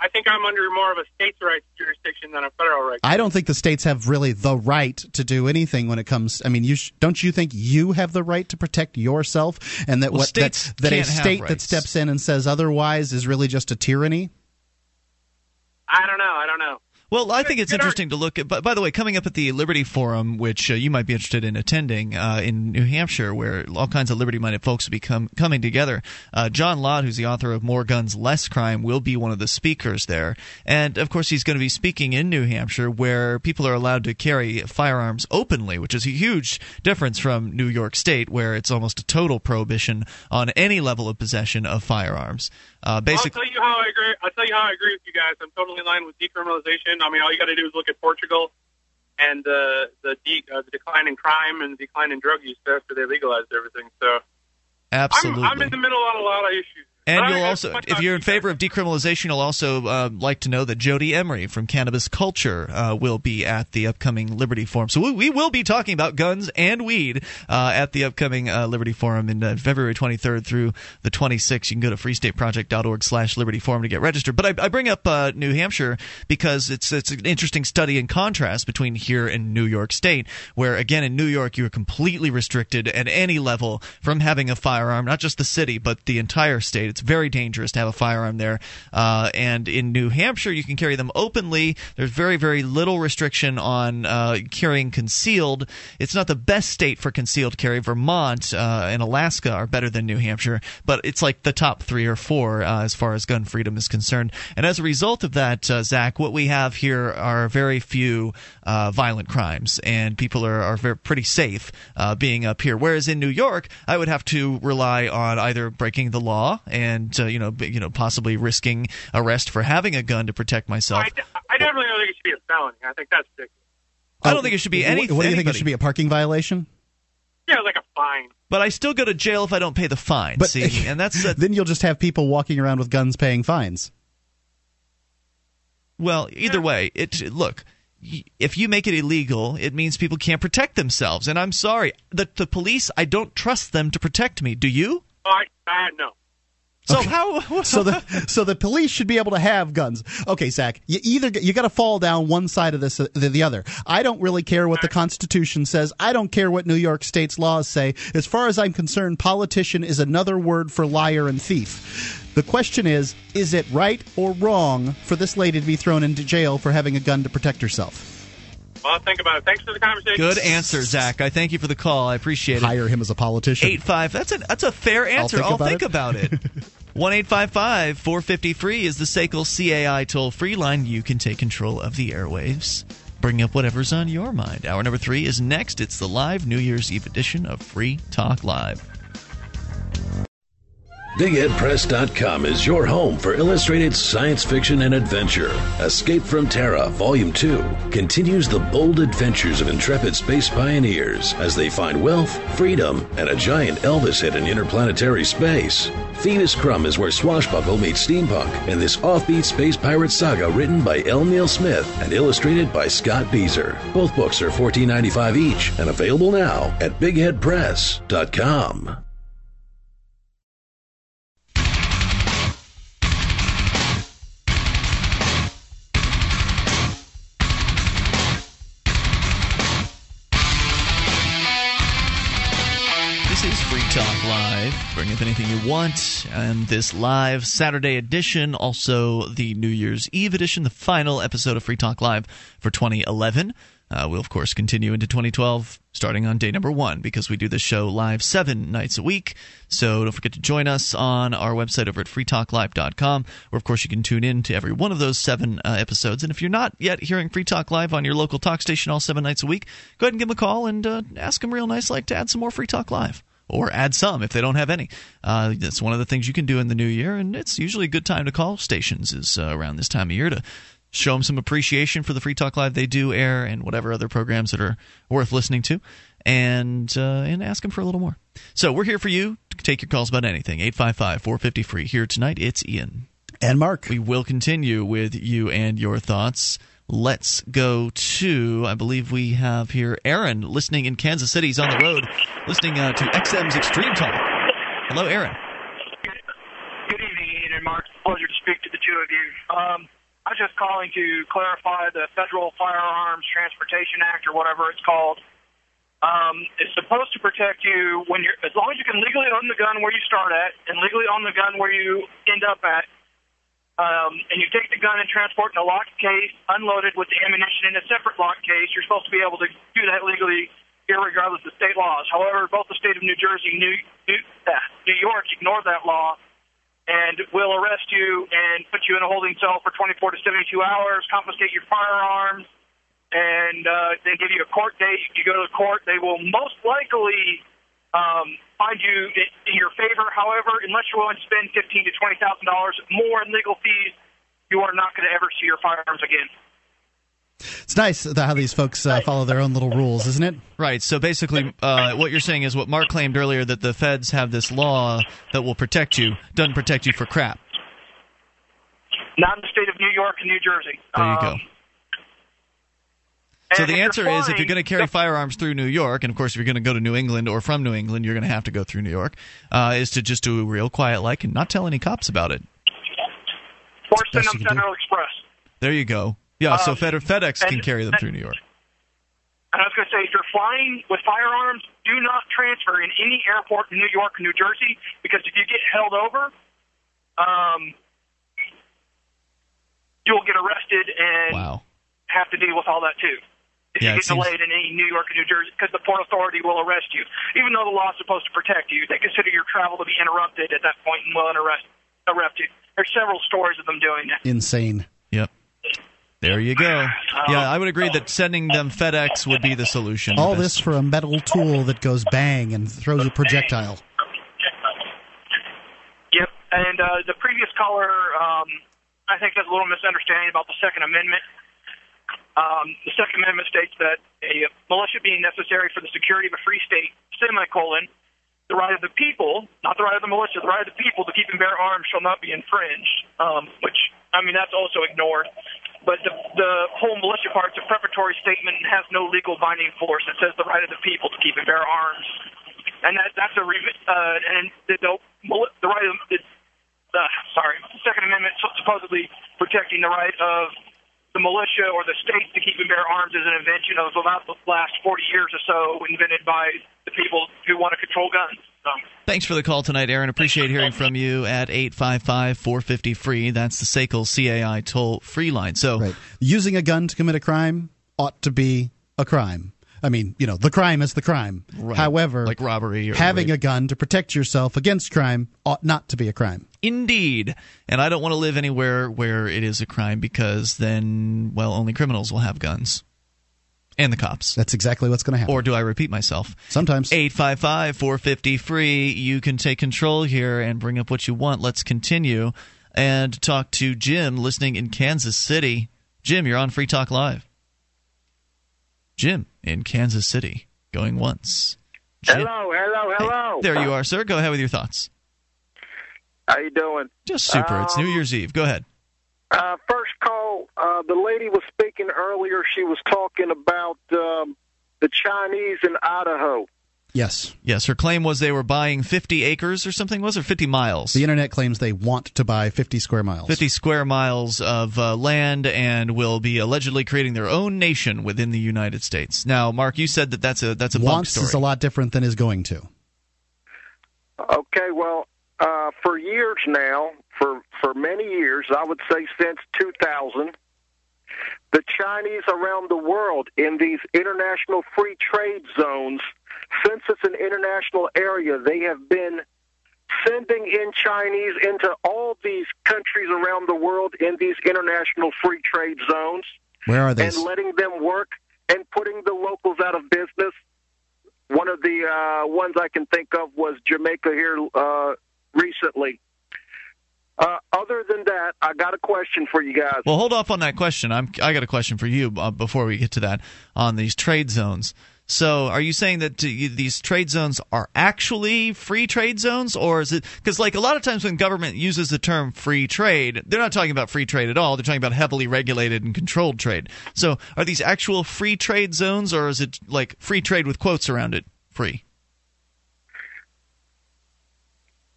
S16: I think I'm under more of a states' rights jurisdiction than a federal right.
S2: I don't think the states have really the right to do anything when it comes. I mean, you sh- don't you think you have the right to protect yourself, and that
S1: Well,
S2: what that,
S1: states
S2: that a state that steps in and says otherwise is really just a tyranny?
S16: I don't know. I don't know.
S1: Well, I think it's interesting to look at. But by the way, coming up at the Liberty Forum, which uh, you might be interested in attending uh, in New Hampshire, where all kinds of liberty-minded folks will be com- coming together. Uh, John Lott, who's the author of More Guns, Less Crime, will be one of the speakers there, and of course, he's going to be speaking in New Hampshire, where people are allowed to carry firearms openly, which is a huge difference from New York State, where it's almost a total prohibition on any level of possession of firearms. Uh, basically.
S16: I'll tell you how I agree. I'll tell you how I agree with you guys. I'm totally in line with decriminalization. I mean, all you got to do is look at Portugal and the the, de- uh, the decline in crime and the decline in drug use after they legalized everything. So
S1: Absolutely.
S16: I'm, I'm in the middle on a lot of issues.
S1: And you'll also, if you're in favor of decriminalization, you'll also uh, like to know that Jodie Emery from Cannabis Culture uh, will be at the upcoming Liberty Forum. So we, we will be talking about guns and weed uh, at the upcoming uh, Liberty Forum in uh, February 23rd through the 26th. You can go to freestateproject.org slash Liberty Forum to get registered. But I, I bring up uh, New Hampshire because it's it's an interesting study in contrast between here and New York State, where again in New York you are completely restricted at any level from having a firearm, not just the city but the entire state. It's very dangerous to have a firearm there. Uh, and in New Hampshire, you can carry them openly. There's very, very little restriction on uh, carrying concealed. It's not the best state for concealed carry. Vermont uh, and Alaska are better than New Hampshire, but it's like the top three or four uh, as far as gun freedom is concerned. And as a result of that, uh, Zach, what we have here are very few uh, violent crimes, and people are, are very, pretty safe uh, being up here. Whereas in New York, I would have to rely on either breaking the law and uh, you know b- you know possibly risking arrest for having a gun to protect myself.
S16: I, I definitely don't think it should be a felony. I think that's ridiculous.
S1: I don't think it should be
S2: Wh-
S1: anything.
S2: What do you think? It should be a parking violation?
S16: Yeah, like a fine.
S1: But I still go to jail if I don't pay the fine.
S2: But-
S1: see, *laughs* and that's uh,
S2: then you'll just have people walking around with guns paying fines.
S1: well. Either way, it look. Y- If you make it illegal, it means people can't protect themselves. And I'm sorry, the, the police. I don't trust them to protect me. Do you?
S16: I, I no.
S1: So how? *laughs* *laughs*
S2: so the so the police should be able to have guns. Okay, Zach, you either you got to fall down one side of this uh, than the other. I don't really care what the Constitution says. I don't care what New York State's laws say. As far as I'm concerned, politician is another word for liar and thief. The question is, is it right or wrong for this lady to be thrown into jail for having a gun to protect herself?
S16: Well, think about it. Thanks for the conversation.
S1: Good answer, Zach. I thank you for the call. I appreciate it.
S2: Hire him as a politician.
S1: Eight five. That's a that's a fair answer.
S2: I'll think about it.
S1: about it. *laughs* One eight five five four fifty free is the SACL CAI toll free line. You can take control of the airwaves. Bring up whatever's on your mind. Hour number three is next. It's the live New Year's Eve edition of Free Talk Live.
S17: BigHeadPress.com is your home for illustrated science fiction and adventure. Escape from Terra, Volume 2, continues the bold adventures of intrepid space pioneers as they find wealth, freedom, and a giant Elvis hit in interplanetary space. Phoenix Crumb is where Swashbuckle meets steampunk in this offbeat space pirate saga written by L. Neil Smith and illustrated by Scott Bieser. Both books are $14.95 each and available now at BigHeadPress.com.
S1: Up anything you want. And this live Saturday edition, also the New Year's Eve edition, the final episode of Free Talk Live for 2011. Uh, we'll, of course, continue into 2012 starting on day number one because we do this show live seven nights a week. So don't forget to join us on our website over at freetalklive.com, where, of course, you can tune in to every one of those seven uh, episodes. And if you're not yet hearing Free Talk Live on your local talk station all seven nights a week, go ahead and give them a call and uh, ask them real nice like to add some more Free Talk Live or add some if they don't have any. Uh, that's one of the things you can do in the new year, and it's usually a good time to call stations is uh, around this time of year to show them some appreciation for the Free Talk Live they do air and whatever other programs that are worth listening to, and uh, and ask them for a little more. So we're here for you to take your calls about anything. 855 450 free. Here tonight, it's Ian.
S2: And Mark.
S1: We will continue with you and your thoughts. Let's go to, I believe we have here Aaron listening in Kansas City. He's on the road listening uh, to XM's Extreme Talk. Hello, Aaron.
S18: Good evening, Ian and Mark. Pleasure to speak to the two of you. Um, I was just calling to clarify the Federal Firearms Transportation Act, or whatever it's called. Um, it's supposed to protect you when you're, as long as you can legally own the gun where you start at, and legally own the gun where you end up at. Um, and you take the gun and transport in a locked case, unloaded with the ammunition in a separate locked case. You're supposed to be able to do that legally, regardless of state laws. However, both the state of New Jersey New, New, uh, New York ignore that law and will arrest you and put you in a holding cell for 24 to 72 hours, confiscate your firearms, and uh, then give you a court date. You go to the court, they will most likely um, find you in your favor. However, unless you're willing to spend fifteen to twenty thousand dollars more in legal fees, you are not going to ever see your firearms again.
S2: It's nice how these folks uh, follow their own little rules, isn't it?
S1: Right. So basically, uh, what you're saying is what Mark claimed earlier that the feds have this law that will protect you, doesn't protect you for crap.
S18: Not in the state of New York and New Jersey.
S1: There you
S18: um,
S1: go. So the answer is if you're going to carry firearms through New York, and of course if you're going to go to New England or from New England, you're going to have to go through New York, uh, is to just do a real quiet like and not tell any cops about it.
S18: or send them
S1: do.
S18: Express.
S1: There you go. Yeah, so
S18: Um,
S1: Fed- FedEx can carry them through New York.
S18: And I was going to say, if you're flying with firearms, do not transfer in any airport in New York or New Jersey because if you get held over, um, you'll get arrested and
S1: Wow.
S18: have to deal with all that too. If
S1: Yeah,
S18: you
S1: it
S18: get
S1: seems-
S18: in any New York or New Jersey, because the Port Authority will arrest you, even though the law is supposed to protect you, they consider your travel to be interrupted at that point and will arrest arrest you. There's several stories of them doing that.
S2: Insane.
S1: Yep. There you go. Yeah, I would agree that sending them FedEx would be the solution.
S2: All this for a metal tool that goes bang and throws a projectile.
S18: Yep. And uh, the previous caller, um, I think, has a little misunderstanding about the Second Amendment. Um, the Second Amendment states that a militia being necessary for the security of a free state, semicolon, the right of the people, not the right of the militia, the right of the people to keep and bear arms shall not be infringed. Um, which, I mean, that's also ignored. But the, the whole militia part's a preparatory statement and has no legal binding force. It says the right of the people to keep and bear arms, and that that's a uh, and the, the right of the, uh, sorry, the Second Amendment supposedly protecting the right of the militia or the state to keep and bear arms is an invention of about the last 40 years or so, invented by the people who want to control guns. So.
S1: Thanks for the call tonight, Aaron. Appreciate hearing from you at 855 450 free. That's the SACL CAI toll free line. So,
S2: Right. Using a gun to commit a crime ought to be a crime. I mean, you know, the crime is the crime.
S1: Right.
S2: However,
S1: Like robbery or
S2: having
S1: rape.
S2: a gun to protect yourself against crime ought not to be a crime.
S1: Indeed. And I don't want to live anywhere where it is a crime because then, well, only criminals will have guns. And the cops.
S2: That's exactly what's going to happen.
S1: Or do I repeat myself?
S2: Sometimes.
S1: 855 450 free. You can take control here and bring up what you want. Let's continue and talk to Jim listening in Kansas City. Jim, you're on Free Talk Live. Jim in Kansas City. Going once. Jim-
S19: Hello, hello, hello.
S1: There you are, sir. Go ahead with your thoughts.
S19: How you doing?
S1: Just super. it's New
S19: Um,
S1: Year's Eve. Go ahead.
S19: Uh, first call. Uh, the lady was speaking earlier. She was talking about um, the Chinese in Idaho.
S2: Yes.
S1: Yes, her claim was they were buying 50 acres or something, was it? 50 miles?
S2: The internet claims they want to buy 50 square miles.
S1: 50 square miles of uh, land and will be allegedly creating their own nation within the United States. Now, Mark, you said that that's a that's a bunk
S2: Wants
S1: story.
S2: is a lot different than is going to.
S19: Okay, well, uh, for years now, for for many years, I would say since 2000, the Chinese around the world in these international free trade zones, since it's an international area, they have been sending in Chinese into all these countries around the world in these international free trade zones
S2: Where are they?
S19: and letting them work and putting the locals out of business. One of the uh, ones I can think of was Jamaica here uh, recently. Uh, other than that, I got a question for you guys.
S1: Well, hold off on that question. I'm I got a question for you uh, before we get to that on these trade zones. So, are you saying that these trade zones are actually free trade zones, or is it because, like, a lot of times when government uses the term free trade, they're not talking about free trade at all. They're talking about heavily regulated and controlled trade. So, are these actual free trade zones, or is it like free trade with quotes around it, free?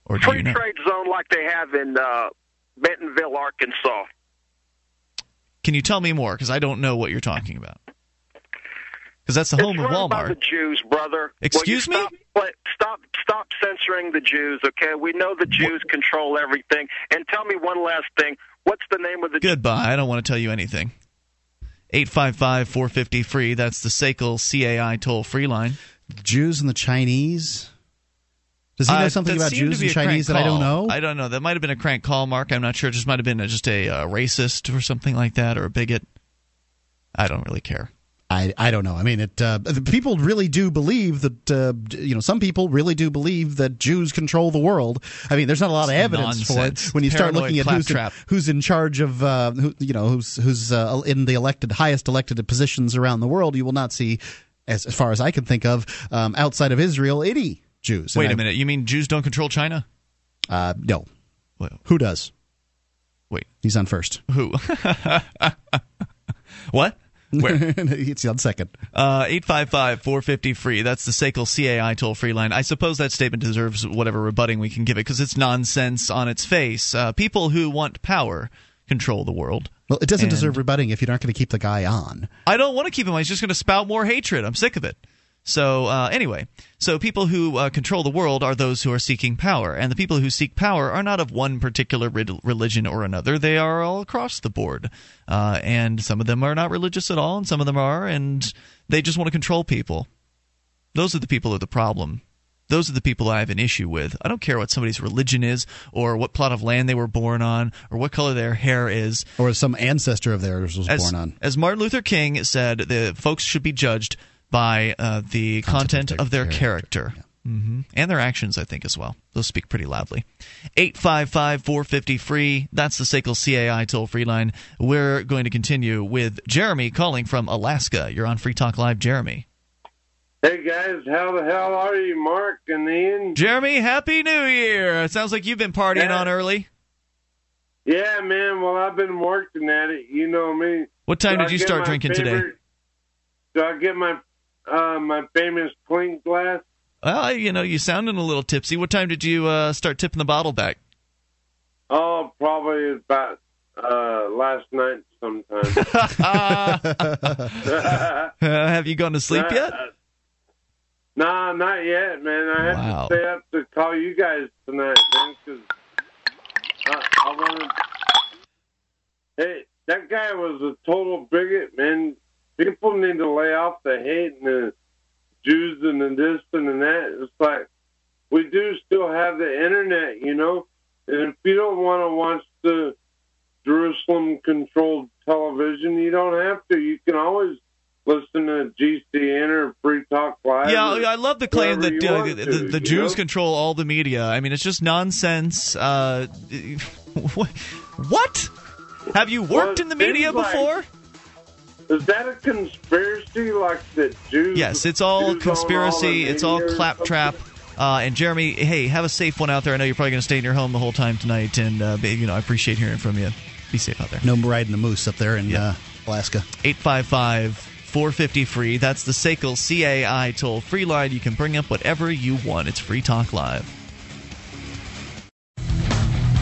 S1: Or
S19: Free
S1: you know?
S19: trade zone like they have in uh, Bentonville, Arkansas.
S1: Can you tell me more? Because I don't know what you're talking about. Because that's the
S19: It's
S1: home of
S19: run by
S1: Walmart.
S19: the Jews, brother.
S1: Excuse
S19: me. Stop, but stop, stop censoring the Jews. Okay, we know the Jews control everything. And tell me one last thing. What's the name of the?
S1: Goodbye. I don't want to tell you anything. 855 450 free. That's the SACL CAI toll free line.
S2: Jews and the Chinese. Does he know
S1: Uh,
S2: something about Jews and Chinese that I don't know?
S1: I don't know. That might have been a crank call, Mark. I'm not sure. It just might have been just a uh, racist or something like that, or a bigot. I don't really care.
S2: I, I don't know. I mean, it uh, people really do believe that uh, you know some people really do believe that Jews control the world. I mean, there's not a lot of evidence
S1: nonsense.
S2: for it when you start looking at who's in, who's in charge of uh, who, you know who's who's uh, in the elected highest elected positions around the world. You will not see, as, as far as I can think of, um, outside of Israel, any Jews.
S1: Wait
S2: And
S1: a
S2: I-
S1: minute. You mean Jews don't control China?
S2: Uh, no. Who does?
S1: Wait.
S2: He's on first.
S1: Who? *laughs* what? Where? *laughs*
S2: He's on second.
S1: Uh, 855 450 free. That's the SACL CAI toll free line. I suppose that statement deserves whatever rebutting we can give it because it's nonsense on its face. Uh, people who want power control the world.
S2: Well, it doesn't
S1: And
S2: deserve rebutting if you're not going to keep the guy on.
S1: I don't want to keep him on. He's just going to spout more hatred. I'm sick of it. So uh, anyway, so people who uh, control the world are those who are seeking power, and the people who seek power are not of one particular rid- religion or another. They are all across the board, uh, and some of them are not religious at all, and some of them are, and they just want to control people. Those are the people who are the problem. Those are the people I have an issue with. I don't care what somebody's religion is, or what plot of land they were born on, or what color their hair is.
S2: Or some ancestor of theirs was
S1: as,
S2: born on.
S1: As Martin Luther King said, the folks should be judged by uh, the content, of their, character. hmm And their actions, I think, as well. Those speak pretty loudly. 855 450 free. That's the SACL CAI toll free line. We're going to continue with Jeremy calling from Alaska. You're on Free Talk Live, Jeremy.
S20: Hey guys, how the hell are you, Mark and Ian?
S1: Jeremy, Happy New Year! It sounds like you've been partying
S20: Yeah.
S1: on early.
S20: Yeah, man. Well, I've been working at it. You know me.
S1: What time
S20: So
S1: did
S20: I
S1: you start
S20: my
S1: drinking today?
S20: favorite- So I get my uh, my famous clink glass.
S1: Well, you know, you sounding a little tipsy. What time did you uh, start tipping the bottle back?
S20: Oh, probably about uh, last night sometime. *laughs* *laughs*
S1: Uh, have you gone to sleep yet?
S20: Nah, not yet, man. I had
S1: Wow.
S20: to stay up to call you guys tonight, man, because I, I wanted. Hey, that guy was a total bigot, man. People need to lay off the hate and the Jews and the this and the that. It's like we do still have the internet, you know. And if you don't want to watch the Jerusalem-controlled television, you don't have to. You can always listen to GCN or Free Talk Live.
S1: Yeah, I love the claim that uh,
S20: want
S1: the,
S20: to,
S1: the, the Jews
S20: know?
S1: control all the media. I mean, it's just nonsense. Uh, *laughs* what? Have you worked
S20: Well,
S1: in the media
S20: like-
S1: before?
S20: Is that a conspiracy like the Jews?
S1: Yes, it's all
S20: Jews
S1: conspiracy.
S20: the
S1: it's all claptrap. Uh, and Jeremy, hey, have a safe one out there. I know you're probably going to stay in your home the whole time tonight, and uh, you know I appreciate hearing from you. Be safe out there.
S2: No riding the moose up there in uh, Alaska.
S1: 855 450 free. That's the SACL CAI toll free line. You can bring up whatever you want. It's Free Talk Live.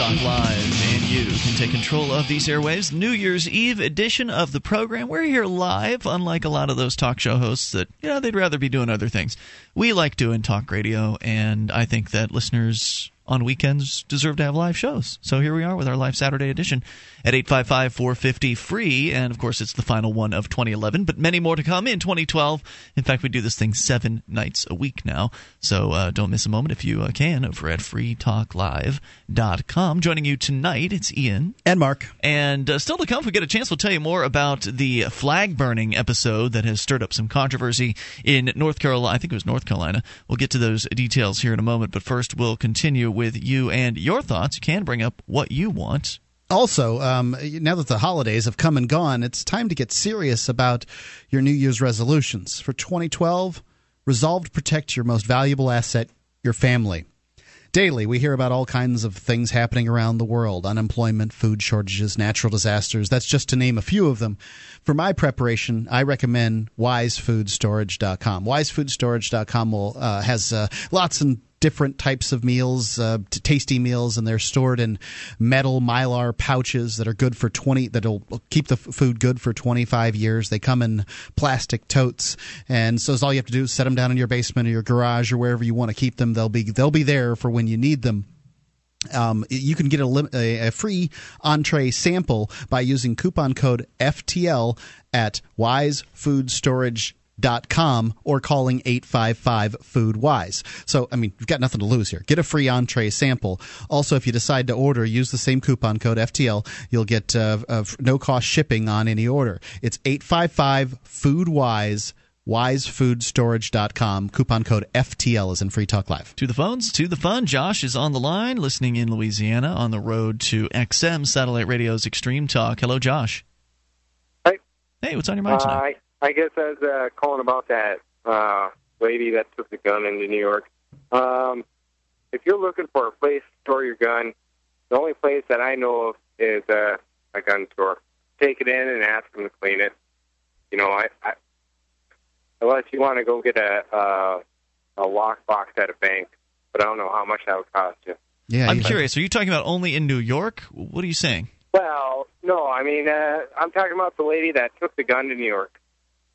S1: Talk Live, and you can take control of these airwaves. New Year's Eve edition of the program. We're here live, unlike a lot of those talk show hosts that, you know, they'd rather be doing other things. We like doing talk radio, and I think that listeners on weekends deserve to have live shows. So here we are with our live Saturday edition at 855 450 free. And of course, it's the final one of 2011, but many more to come in 2012. In fact, we do this thing seven nights a week now. So uh, don't miss a moment if you uh, can over at freetalklive.com. Joining you tonight, it's Ian.
S2: And Mark.
S1: And uh, still to come, if we get a chance, we'll tell you more about the flag burning episode that has stirred up some controversy in North Carolina. I think it was North Carolina. We'll get to those details here in a moment. But first, we'll continue with you and your thoughts. You can bring up what you want
S2: also, um, now that the holidays have come and gone, it's time to get serious about your New Year's resolutions. For 2012, resolve to protect your most valuable asset, your family. Daily, we hear about all kinds of things happening around the world unemployment, food shortages, natural disasters. That's just to name a few of them. For my preparation, I recommend wisefoodstorage.com. Wisefoodstorage.com will, uh, has uh, lots and different types of meals, uh, tasty meals, and they're stored in metal mylar pouches that are good for 20, that'll keep the food good for 25 years. They come in plastic totes. And so all you have to do is set them down in your basement or your garage or wherever you want to keep them. They'll be, they'll be there for when you need them. Um, you can get a, a, free entree sample by using coupon code FTL at wisefoodstorage.com dot com or calling 855 food wise. So i mean you've got nothing to lose here. Get a free entree sample. Also if you decide to order use the same coupon code ftl you'll get uh, uh, no cost shipping on any order. It's 855 food wise wisefoodstorage.com coupon code ftl is in free talk live.
S1: To the phones to the fun. Josh is on the line listening in louisiana on the road to xm satellite radio's extreme talk. Hello josh.
S21: Hey.
S1: Hey what's on your mind tonight?
S21: Uh, I guess I was uh, calling about that uh, lady that took the gun into New York. Um, if you're looking for a place to store your gun, the only place that I know of is uh, a gun store. Take it in and ask them to clean it. You know, I, I unless you want to go get a uh, a lockbox at a bank, but I don't know how much that would cost you.
S1: Yeah, I'm curious. Are you talking about only in New York? What are you saying?
S21: Well, no. I mean, uh, I'm talking about the lady that took the gun to New York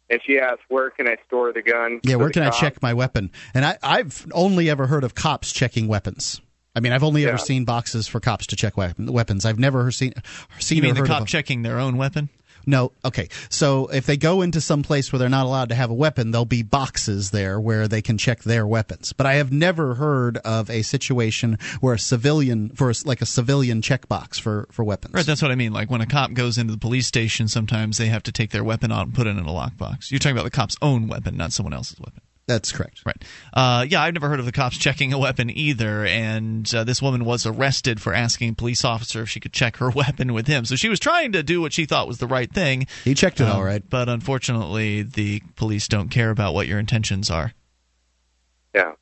S21: and she asked, "Where can I store the gun?"
S2: Yeah, where can I check my weapon? And I, I've only ever heard of cops checking weapons. I mean, I've only yeah. ever seen boxes for cops to check weapons. I've never seen seen.
S1: You mean the
S2: cop
S1: a, checking their own weapon?
S2: No, okay. So if they go into some place where they're not allowed to have a weapon, there'll be boxes there where they can check their weapons. But I have never heard of a situation where a civilian, for like a civilian checkbox for for weapons.
S1: Right, that's what I mean. Like when a cop goes into the police station, sometimes they have to take their weapon out and put it in a lockbox. You're talking about the cop's own weapon, not someone else's weapon.
S2: That's correct.
S1: Right. Uh, yeah, I've never heard of the cops checking a weapon either. And uh, this woman was arrested for asking a police officer if she could check her *laughs* weapon with him. So she was trying to do what she thought was the right thing.
S2: He checked it um, all right.
S1: But unfortunately, the police don't care about what your intentions are.
S21: Yeah.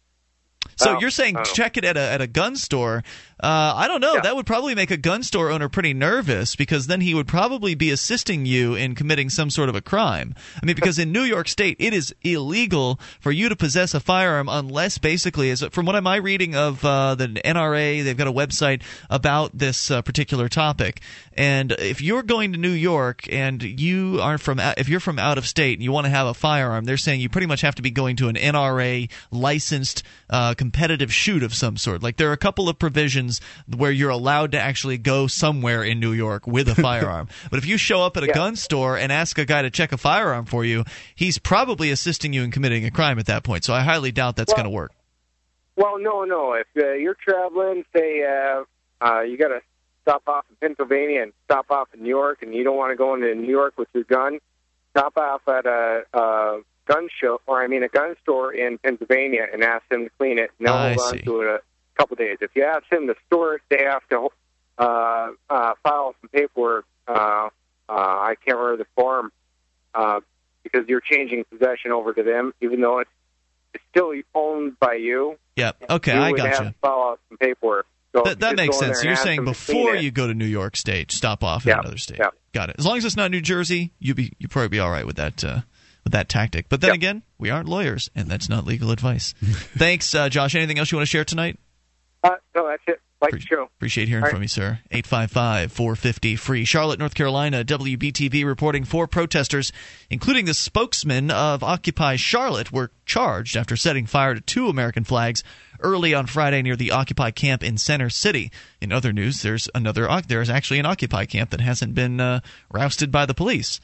S1: So you're saying check it at a at a gun store? Uh, I don't know. Yeah. That would probably make a gun store owner pretty nervous because then he would probably be assisting you in committing some sort of a crime. I mean, because in New York State, it is illegal for you to possess a firearm unless, basically, as from what am I reading of uh, the NRA, they've got a website about this uh, particular topic. And if you're going to New York and you are from, if you're from out of state and you want to have a firearm, they're saying you pretty much have to be going to an NRA licensed uh, competitive shoot of some sort. Like there are a couple of provisions where you're allowed to actually go somewhere in New York with a *laughs* firearm. but if you show up at a yeah. gun store and ask a guy to check a firearm for you, he's probably assisting you in committing a crime at that point. So I highly doubt that's well, going to work.
S21: Well, no, no. If uh, you're traveling, say uh, uh, you got to stop off in Pennsylvania and stop off in New York, and you don't want to go into New York with your gun, stop off at a, a gun show, or I mean a gun store in Pennsylvania, and ask them to clean it. And they'll hold on to it a couple days. If you ask them to store it, they have to uh, uh, file some paperwork. Uh, uh, I can't remember the form uh, because you're changing possession over to them, even though it's, it's still owned by you.
S1: Yep. Okay,
S21: you
S1: I
S21: got
S1: gotcha.
S21: you. File out some paperwork. So
S1: that, that makes sense. So you're saying before you go to New York State, stop off in another state. Got it. As long as it's not New Jersey, you'd be you probably be all right with that uh, with that tactic. But then yep. again, we aren't lawyers, and that's not legal advice. *laughs* Thanks, uh, Josh. Anything else you want to share tonight?
S21: Uh, no, that's it. Like the show.
S1: Appreciate hearing
S21: All right.
S1: from you, sir. 855 450 free. Charlotte, North Carolina, WBTV reporting four protesters, including the spokesman of Occupy Charlotte, were charged after setting fire to two American flags early on Friday near the Occupy camp in Center City. In other news, there's another there's actually an Occupy camp that hasn't been uh, rousted by the police.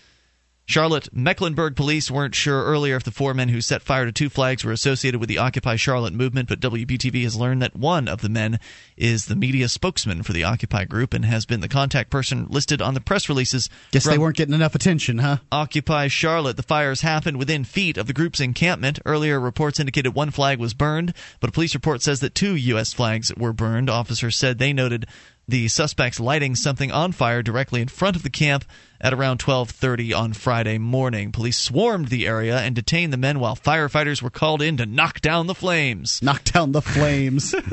S1: Charlotte Mecklenburg police weren't sure earlier if the four men who set fire to two flags were associated with the Occupy Charlotte movement, but WBTV has learned that one of the men is the media spokesman for the Occupy group and has been the contact person listed on the press releases.
S2: Guess they weren't getting enough attention, huh?
S1: Occupy Charlotte. The fires happened within feet of the group's encampment. Earlier reports indicated one flag was burned, but a police report says that two U.S. flags were burned. Officers said they noted the suspects lighting something on fire directly in front of the camp at around 12:30 on Friday morning. Police swarmed the area and detained the men while firefighters were called in to knock down the flames.
S2: Knock down the flames. *laughs*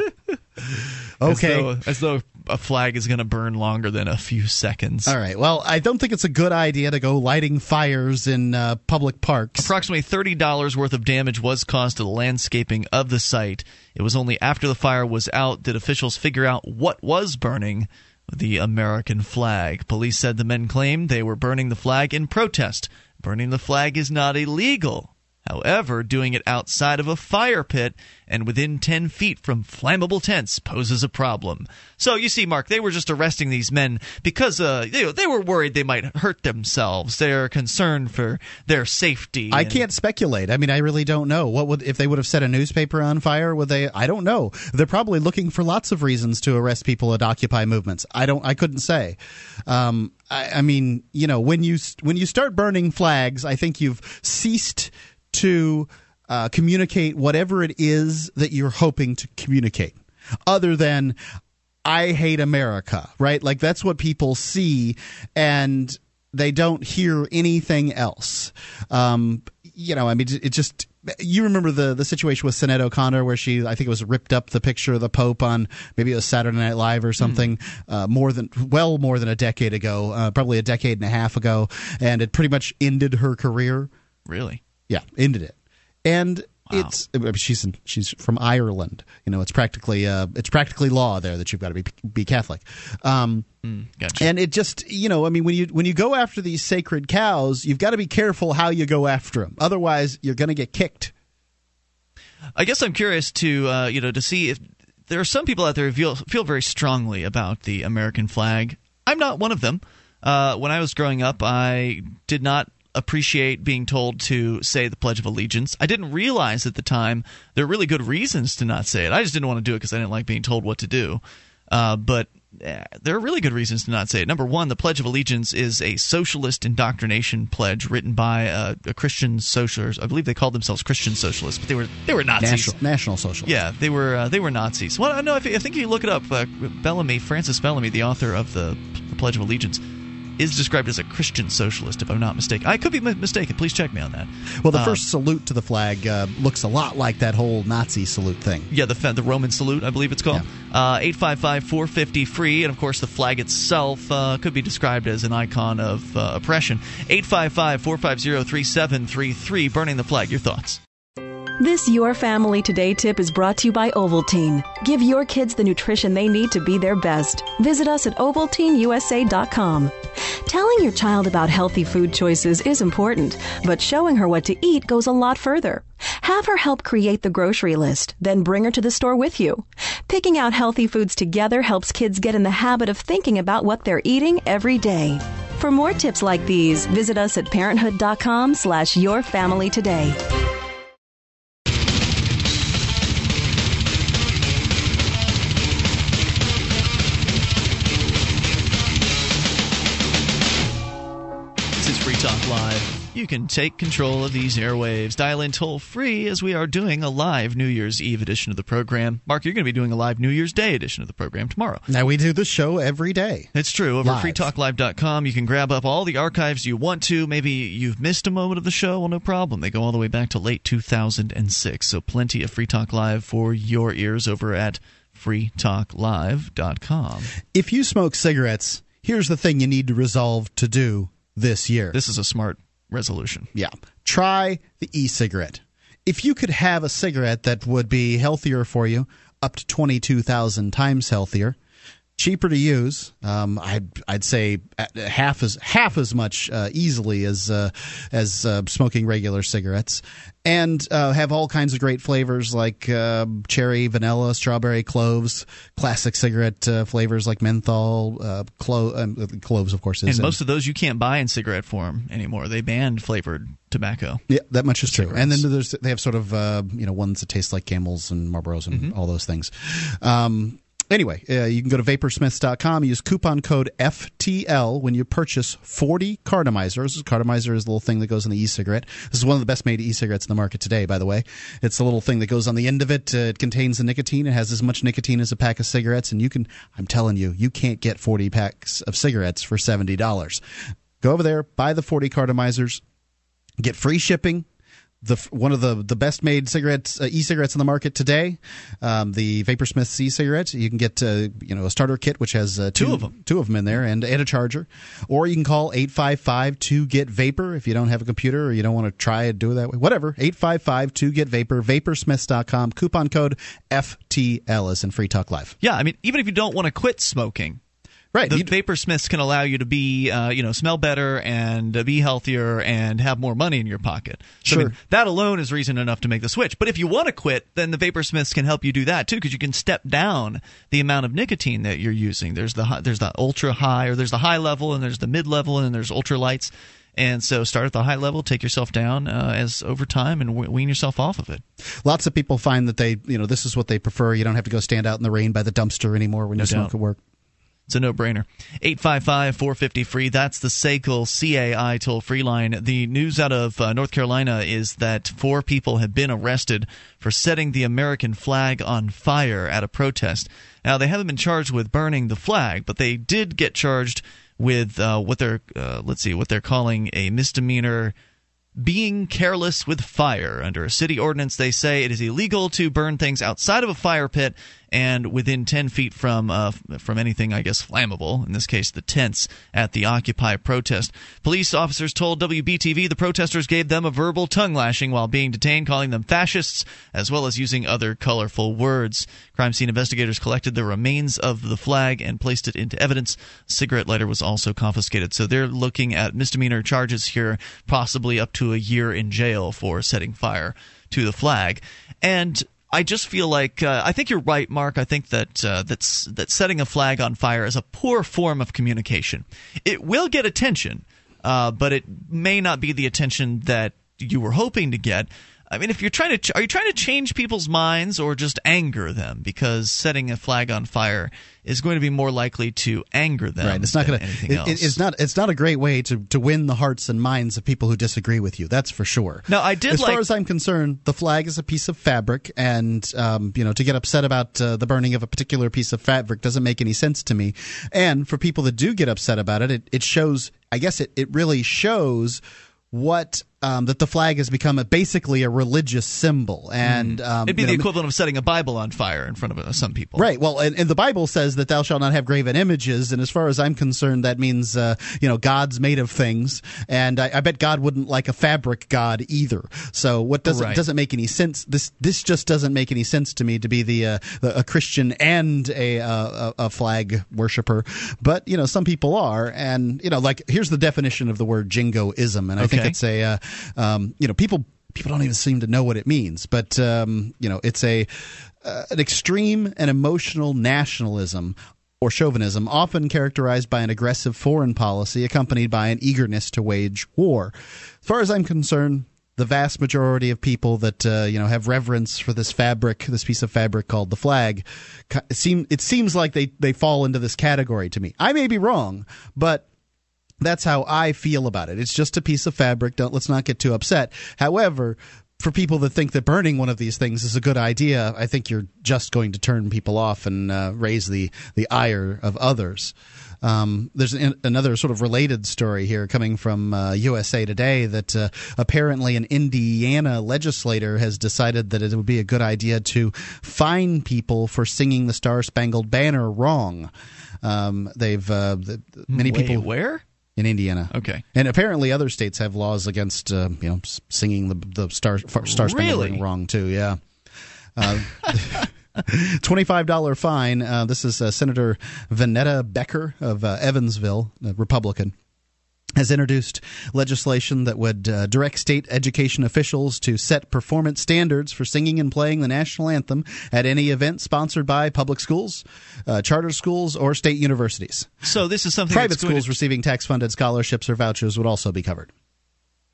S1: As
S2: okay.
S1: though, as though a flag is going to burn longer than a few seconds.
S2: All right. Well, I don't think it's a good idea to go lighting fires in uh, public parks.
S1: Approximately $30 worth of damage was caused to the landscaping of the site. It was only after the fire was out that officials figure out what was burning the American flag. Police said the men claimed they were burning the flag in protest. Burning the flag is not illegal. However, doing it outside of a fire pit and within 10 feet from flammable tents poses a problem. So you see, Mark, they were just arresting these men because uh, they, they were worried they might hurt themselves. They're concerned for their safety.
S2: I
S1: and-
S2: can't speculate. I mean, I really don't know. What would if they would have set a newspaper on fire? Would they? I don't know. They're probably looking for lots of reasons to arrest people at Occupy movements. I don't. I couldn't say. Um, I, I mean, you know, when you when you start burning flags, I think you've ceased to uh, communicate whatever it is that you're hoping to communicate, other than I hate America, right? Like that's what people see, and they don't hear anything else. Um, you know, I mean, it just. You remember the the situation with Sinead O'Connor where she, I think it was ripped up the picture of the Pope on maybe it was Saturday Night Live or something, uh, more than well more than a decade ago, uh, probably a decade and a half ago, and it pretty much ended her career.
S1: Really?
S2: Yeah, ended it. And it's I mean, she's in, she's from Ireland. You know, it's practically uh, it's practically law there that you've got to be be Catholic. Um,
S1: gotcha.
S2: And it just you know, I mean, when you when you go after these sacred cows, you've got to be careful how you go after them. Otherwise, you're going to get kicked.
S1: I guess I'm curious to uh, you know to see if there are some people out there who feel feel very strongly about the American flag. I'm not one of them. Uh, when I was growing up, I did not appreciate being told to say the Pledge of Allegiance. I didn't realize at the time there are really good reasons to not say it. I just didn't want to do it because I didn't like being told what to do. Uh, but uh, there are really good reasons to not say it. Number one, the Pledge of Allegiance is a socialist indoctrination pledge written by a, a Christian socialist. I believe they called themselves Christian socialists, but they were they were Nazis.
S2: National, national socialist.
S1: Yeah, they were uh, they were Nazis. Well, no, I thi- I think if you look it up, uh, Bellamy, Francis Bellamy, the author of the, the Pledge of Allegiance, is described as a Christian socialist, if I'm not mistaken. I could be mistaken. Please check me on that.
S2: Well, the
S1: Uh,
S2: first salute to the flag uh, looks a lot like that whole Nazi salute thing.
S1: Yeah, the the Roman salute, I believe it's called. Uh, Eight five five four fifty free, and of course the flag itself uh, could be described as an icon of uh, oppression. Eight five five four five zero three seven three three. Burning the flag. Your thoughts?
S22: This Your Family Today tip is brought to you by Ovaltine. Give your kids the nutrition they need to be their best. Visit us at ovaltineusa.com. Telling your child about healthy food choices is important, but showing her what to eat goes a lot further. Have her help create the grocery list, then bring her to the store with you. Picking out healthy foods together helps kids get in the habit of thinking about what they're eating every day. For more tips like these, visit us at parenthood.com slash your family today.
S1: You can take control of these airwaves. Dial in toll free as we are doing a live New Year's Eve edition of the program. Mark, you're going to be doing a live New Year's Day edition of the program tomorrow.
S2: Now we do the show every day.
S1: It's true. Over
S2: Live.
S1: freetalklive.com, you can grab up all the archives you want to. Maybe you've missed a moment of the show. Well, no problem. They go all the way back to late 2006. So plenty of Free Talk Live for your ears over at freetalklive.com.
S2: If you smoke cigarettes, here's the thing you need to resolve to do this year.
S1: This is a smart resolution.
S2: Yeah. Try the e cigarette. If you could have a cigarette that would be healthier for you, up to 22,000 times healthier cheaper to use. Um, I'd I'd say half as half as much uh, easily as uh, as uh, smoking regular cigarettes, and uh, have all kinds of great flavors like uh, cherry, vanilla, strawberry, cloves. Classic cigarette uh, flavors like menthol, clo- um, cloves, of course.
S1: Is and most of those you can't buy in cigarette form anymore. They banned flavored tobacco.
S2: Yeah, that much is true. And then there's they have sort of you know ones that taste like Camels and Marlboros and mm-hmm. all those things. Um, Anyway, uh, you can go to vaporsmiths.com. Use coupon code FTL when you purchase 40 cartomizers. Cartomizer is a little thing that goes in the e-cigarette. This is one of the best made e-cigarettes in the market today, by the way. It's a little thing that goes on the end of it. Uh, it contains the nicotine. It has as much nicotine as a pack of cigarettes, and you can. I'm telling you, you can't get 40 packs of cigarettes for $70. Go over there, buy the 40 cartomizers, get free shipping the one of the the best made cigarettes uh, e-cigarettes in the market today. Um, the vaporsmith e-cigarette you can get uh, you know a starter kit which has uh,
S1: two, two, of them
S2: two of them in there and, and a charger. Or you can call 855 to get vapor if you don't have a computer or you don't want to try it do it that way. Whatever. 855 to get vapor. Vaporsmiths.com coupon code FTL is in free talk live.
S1: Yeah i mean even if you don't want to quit smoking
S2: Right.
S1: The vapor smiths can allow you to be, uh, you know, smell better and uh, be healthier and have more money in your pocket. So,
S2: sure.
S1: I mean, that alone is reason enough to make the switch. But if you want to quit, then the vapor smiths can help you do that too, because you can step down the amount of nicotine that you're using. There's the there's the ultra high, or there's the high level, and there's the mid level, and there's ultra lights. And so start at the high level, take yourself down uh, as over time, and wean yourself off of it.
S2: Lots of people find that they, you know, this is what they prefer. You don't have to go stand out in the rain by the dumpster anymore when you
S1: doubt.
S2: smoke at work.
S1: It's a no brainer. 855 450 free. That's the SACL CAI toll free line. The news out of uh, North Carolina is that four people have been arrested for setting the American flag on fire at a protest. Now, they haven't been charged with burning the flag, but they did get charged with uh, what they're, uh, let's see, what they're calling a misdemeanor being careless with fire. Under a city ordinance, they say it is illegal to burn things outside of a fire pit and within 10 feet from uh, from anything, I guess, flammable. In this case, the tents at the Occupy protest. Police officers told WBTV the protesters gave them a verbal tongue lashing while being detained, calling them fascists, as well as using other colorful words. Crime scene investigators collected the remains of the flag and placed it into evidence. Cigarette lighter was also confiscated. So they're looking at misdemeanor charges here, possibly up to a year in jail for setting fire to the flag. And I just feel like uh, I think you're right, Mark. I think that uh, that's that setting a flag on fire is a poor form of communication. It will get attention, uh, but it may not be the attention that you were hoping to get. I mean, if you're trying to, ch- are you trying to change people's minds or just anger them? Because setting a flag on fire is going to be more likely to anger them.
S2: Right. It's not
S1: going
S2: to. It, it's not. It's not a great way to to win the hearts and minds of people who disagree with you. That's for sure.
S1: No, I did.
S2: As
S1: like,
S2: far as I'm concerned, the flag is a piece of fabric, and um, you know, to get upset about uh, the burning of a particular piece of fabric doesn't make any sense to me. And for people that do get upset about it, it, it shows. I guess it, it really shows what um, that the flag has become a, basically a religious symbol, and
S1: mm.
S2: um,
S1: it'd be
S2: the
S1: know, equivalent of setting a Bible on fire in front of uh, some people,
S2: right? Well, and, and, the Bible says that thou shalt not have graven images, and as far as I'm concerned, that means uh, you know God's made of things, and I, I, bet God wouldn't like a fabric God either. So what doesn't
S1: right.
S2: doesn't make any sense? This this just doesn't make any sense to me to be the, uh, the a Christian and a, a, a flag worshiper, but you know some people are, and you know like here's the definition of the word jingoism, and I
S1: okay.
S2: think it's a uh, um, you know, people people don't even seem to know what it means, but um, you know, it's a uh, an extreme and emotional nationalism or chauvinism, often characterized by an aggressive foreign policy accompanied by an eagerness to wage war. As far as I'm concerned, the vast majority of people that uh, you know have reverence for this fabric, this piece of fabric called the flag, it, seem, it seems like they, they fall into this category to me. I may be wrong, but that's how I feel about it. It's just a piece of fabric. Don't let's not get too upset. However, for people that think that burning one of these things is a good idea, I think you're just going to turn people off and uh, raise the the ire of others. Um, there's an, another sort of related story here coming from uh, USA Today that uh, apparently an Indiana legislator has decided that it would be a good idea to fine people for singing the Star Spangled Banner wrong. Um, they've uh, the, many
S1: Wait,
S2: people
S1: where
S2: in Indiana.
S1: Okay,
S2: and apparently other states have laws against uh, you know singing the the star star spangled
S1: really?
S2: wrong too. Yeah. Uh, *laughs* $25 fine. Uh, this is uh, Senator Vaneta Becker of uh, Evansville, a Republican has introduced legislation that would uh, direct state education officials to set performance standards for singing and playing the national anthem at any event sponsored by public schools, uh, charter schools, or state universities.
S1: So this is something
S2: Private schools
S1: to-
S2: receiving tax-funded scholarships or vouchers would also be covered.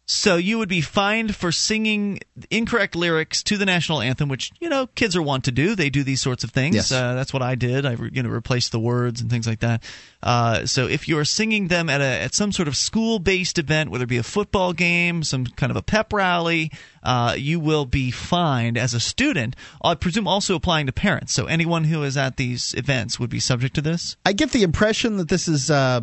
S1: So you would be fined for singing incorrect lyrics to the national anthem, which you know kids are wont to do. They do these sorts of things.
S2: Yes.
S1: Uh, that's what I did. I re- you know replaced the words and things like that. Uh, so if you are singing them at a at some sort of school based event, whether it be a football game, some kind of a pep rally, uh, you will be fined as a student. I presume also applying to parents. So anyone who is at these events would be subject to this.
S2: I get the impression that this is uh,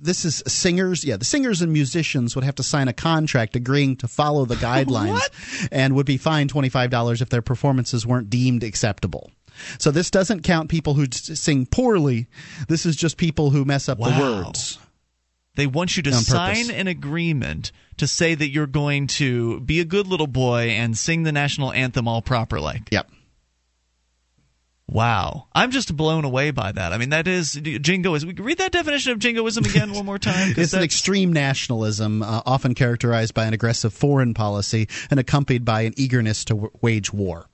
S2: this is singers. Yeah, the singers and musicians would have to sign a contract agreeing to follow the *laughs* guidelines, and would be fined twenty five dollars if their performances weren't deemed acceptable. So this doesn't count people who sing poorly. This is just people who mess up the words.
S1: They want you to sign an agreement to say that you're going to be a good little boy and sing the national anthem all proper like.
S2: Yep.
S1: Wow. I'm just blown away by that. I mean, that is jingoism. We read that definition of jingoism again one more time.
S2: It's an extreme nationalism, uh, often characterized by an aggressive foreign policy and accompanied by an eagerness to w- wage war.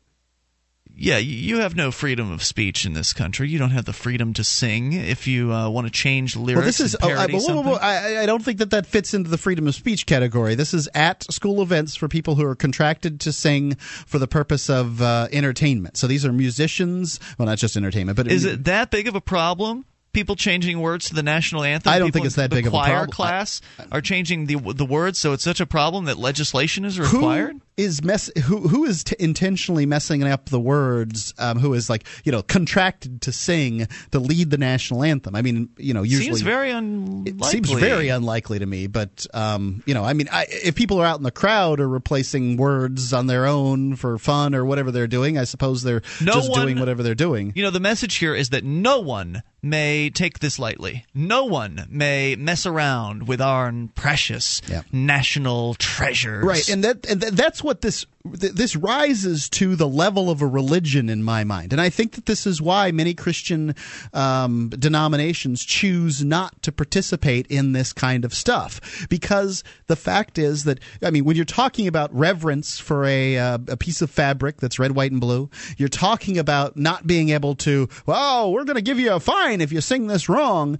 S1: Yeah, you- have no freedom of speech in this country. You don't have the freedom to sing if you uh, want to change lyrics.
S2: Well, this is. Oh, I, whoa, whoa, whoa. I, I don't think that that fits into the freedom of speech category. This is at school events for people who are contracted to sing for the purpose of uh, entertainment. So these are musicians. Well, not just entertainment, but
S1: Is it that big of a problem? People changing words to the national anthem.
S2: I don't
S1: People
S2: think it's that big of a problem.
S1: class are changing the the words, so it's such a problem that legislation is
S2: Who
S1: required.
S2: Is mess? Who who is t- intentionally messing up the words? Um, who is like you know contracted to sing to lead the national anthem? I mean, you know, usually
S1: Seems very unlikely.
S2: It seems very unlikely to me, but um, you know, I mean, I, if people are out in the crowd or replacing words on their own for fun or whatever they're doing, I suppose they're
S1: No
S2: just
S1: one-
S2: doing whatever they're doing.
S1: You know, the message here is that no one may take this lightly. No one may mess around with our precious national treasures.
S2: Right, and that and th- what this th- this rises to the level of a religion in my mind, and I think that this is why many Christian um, denominations choose not to participate in this kind of stuff because the fact is that I mean, when you're talking about reverence for a uh, a piece of fabric that's red, white, and blue, you're talking about not being able to. Well, we're going to give you a fine if you sing this wrong.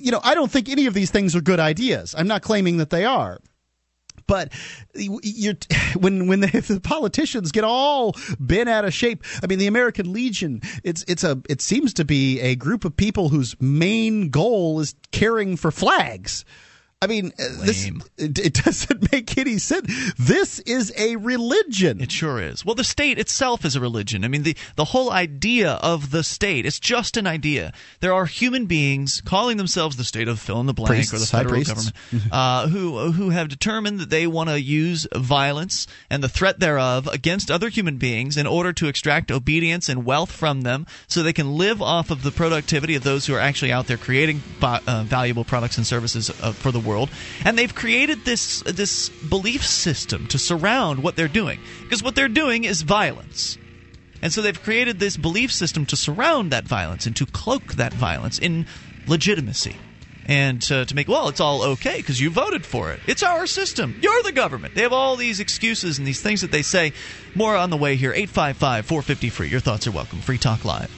S2: You know, I don't think any of these things are good ideas. I'm not claiming that they are but you're *sighs* when when the, *laughs* the politicians get all bent out of shape. I mean, the American Legion. It's it's a it seems to be a group of people whose main goal is caring for flags. I mean, uh, this it, it *laughs* doesn't make any sense. This is a religion.
S1: It sure is. Well, the state itself is a religion. I mean, the, the whole idea of the state, it's just an idea. There are human beings calling themselves the state of fill in the blank or the federal government uh, who, who have determined that they want to use violence and the threat thereof against other human beings in order to extract obedience and wealth from them so they can live off of the productivity of those who are actually out there creating uh, valuable products and services uh, for the world. And they've created this this belief system to surround what they're doing because what they're doing is violence. And so they've created this belief system to surround that violence and to cloak that violence in legitimacy. And uh, to make, well, it's all okay because you voted for it. It's our system. You're the government. They have all these excuses and these things that they say. More on the way here. 855 450 free. Your thoughts are welcome. Free Talk Live.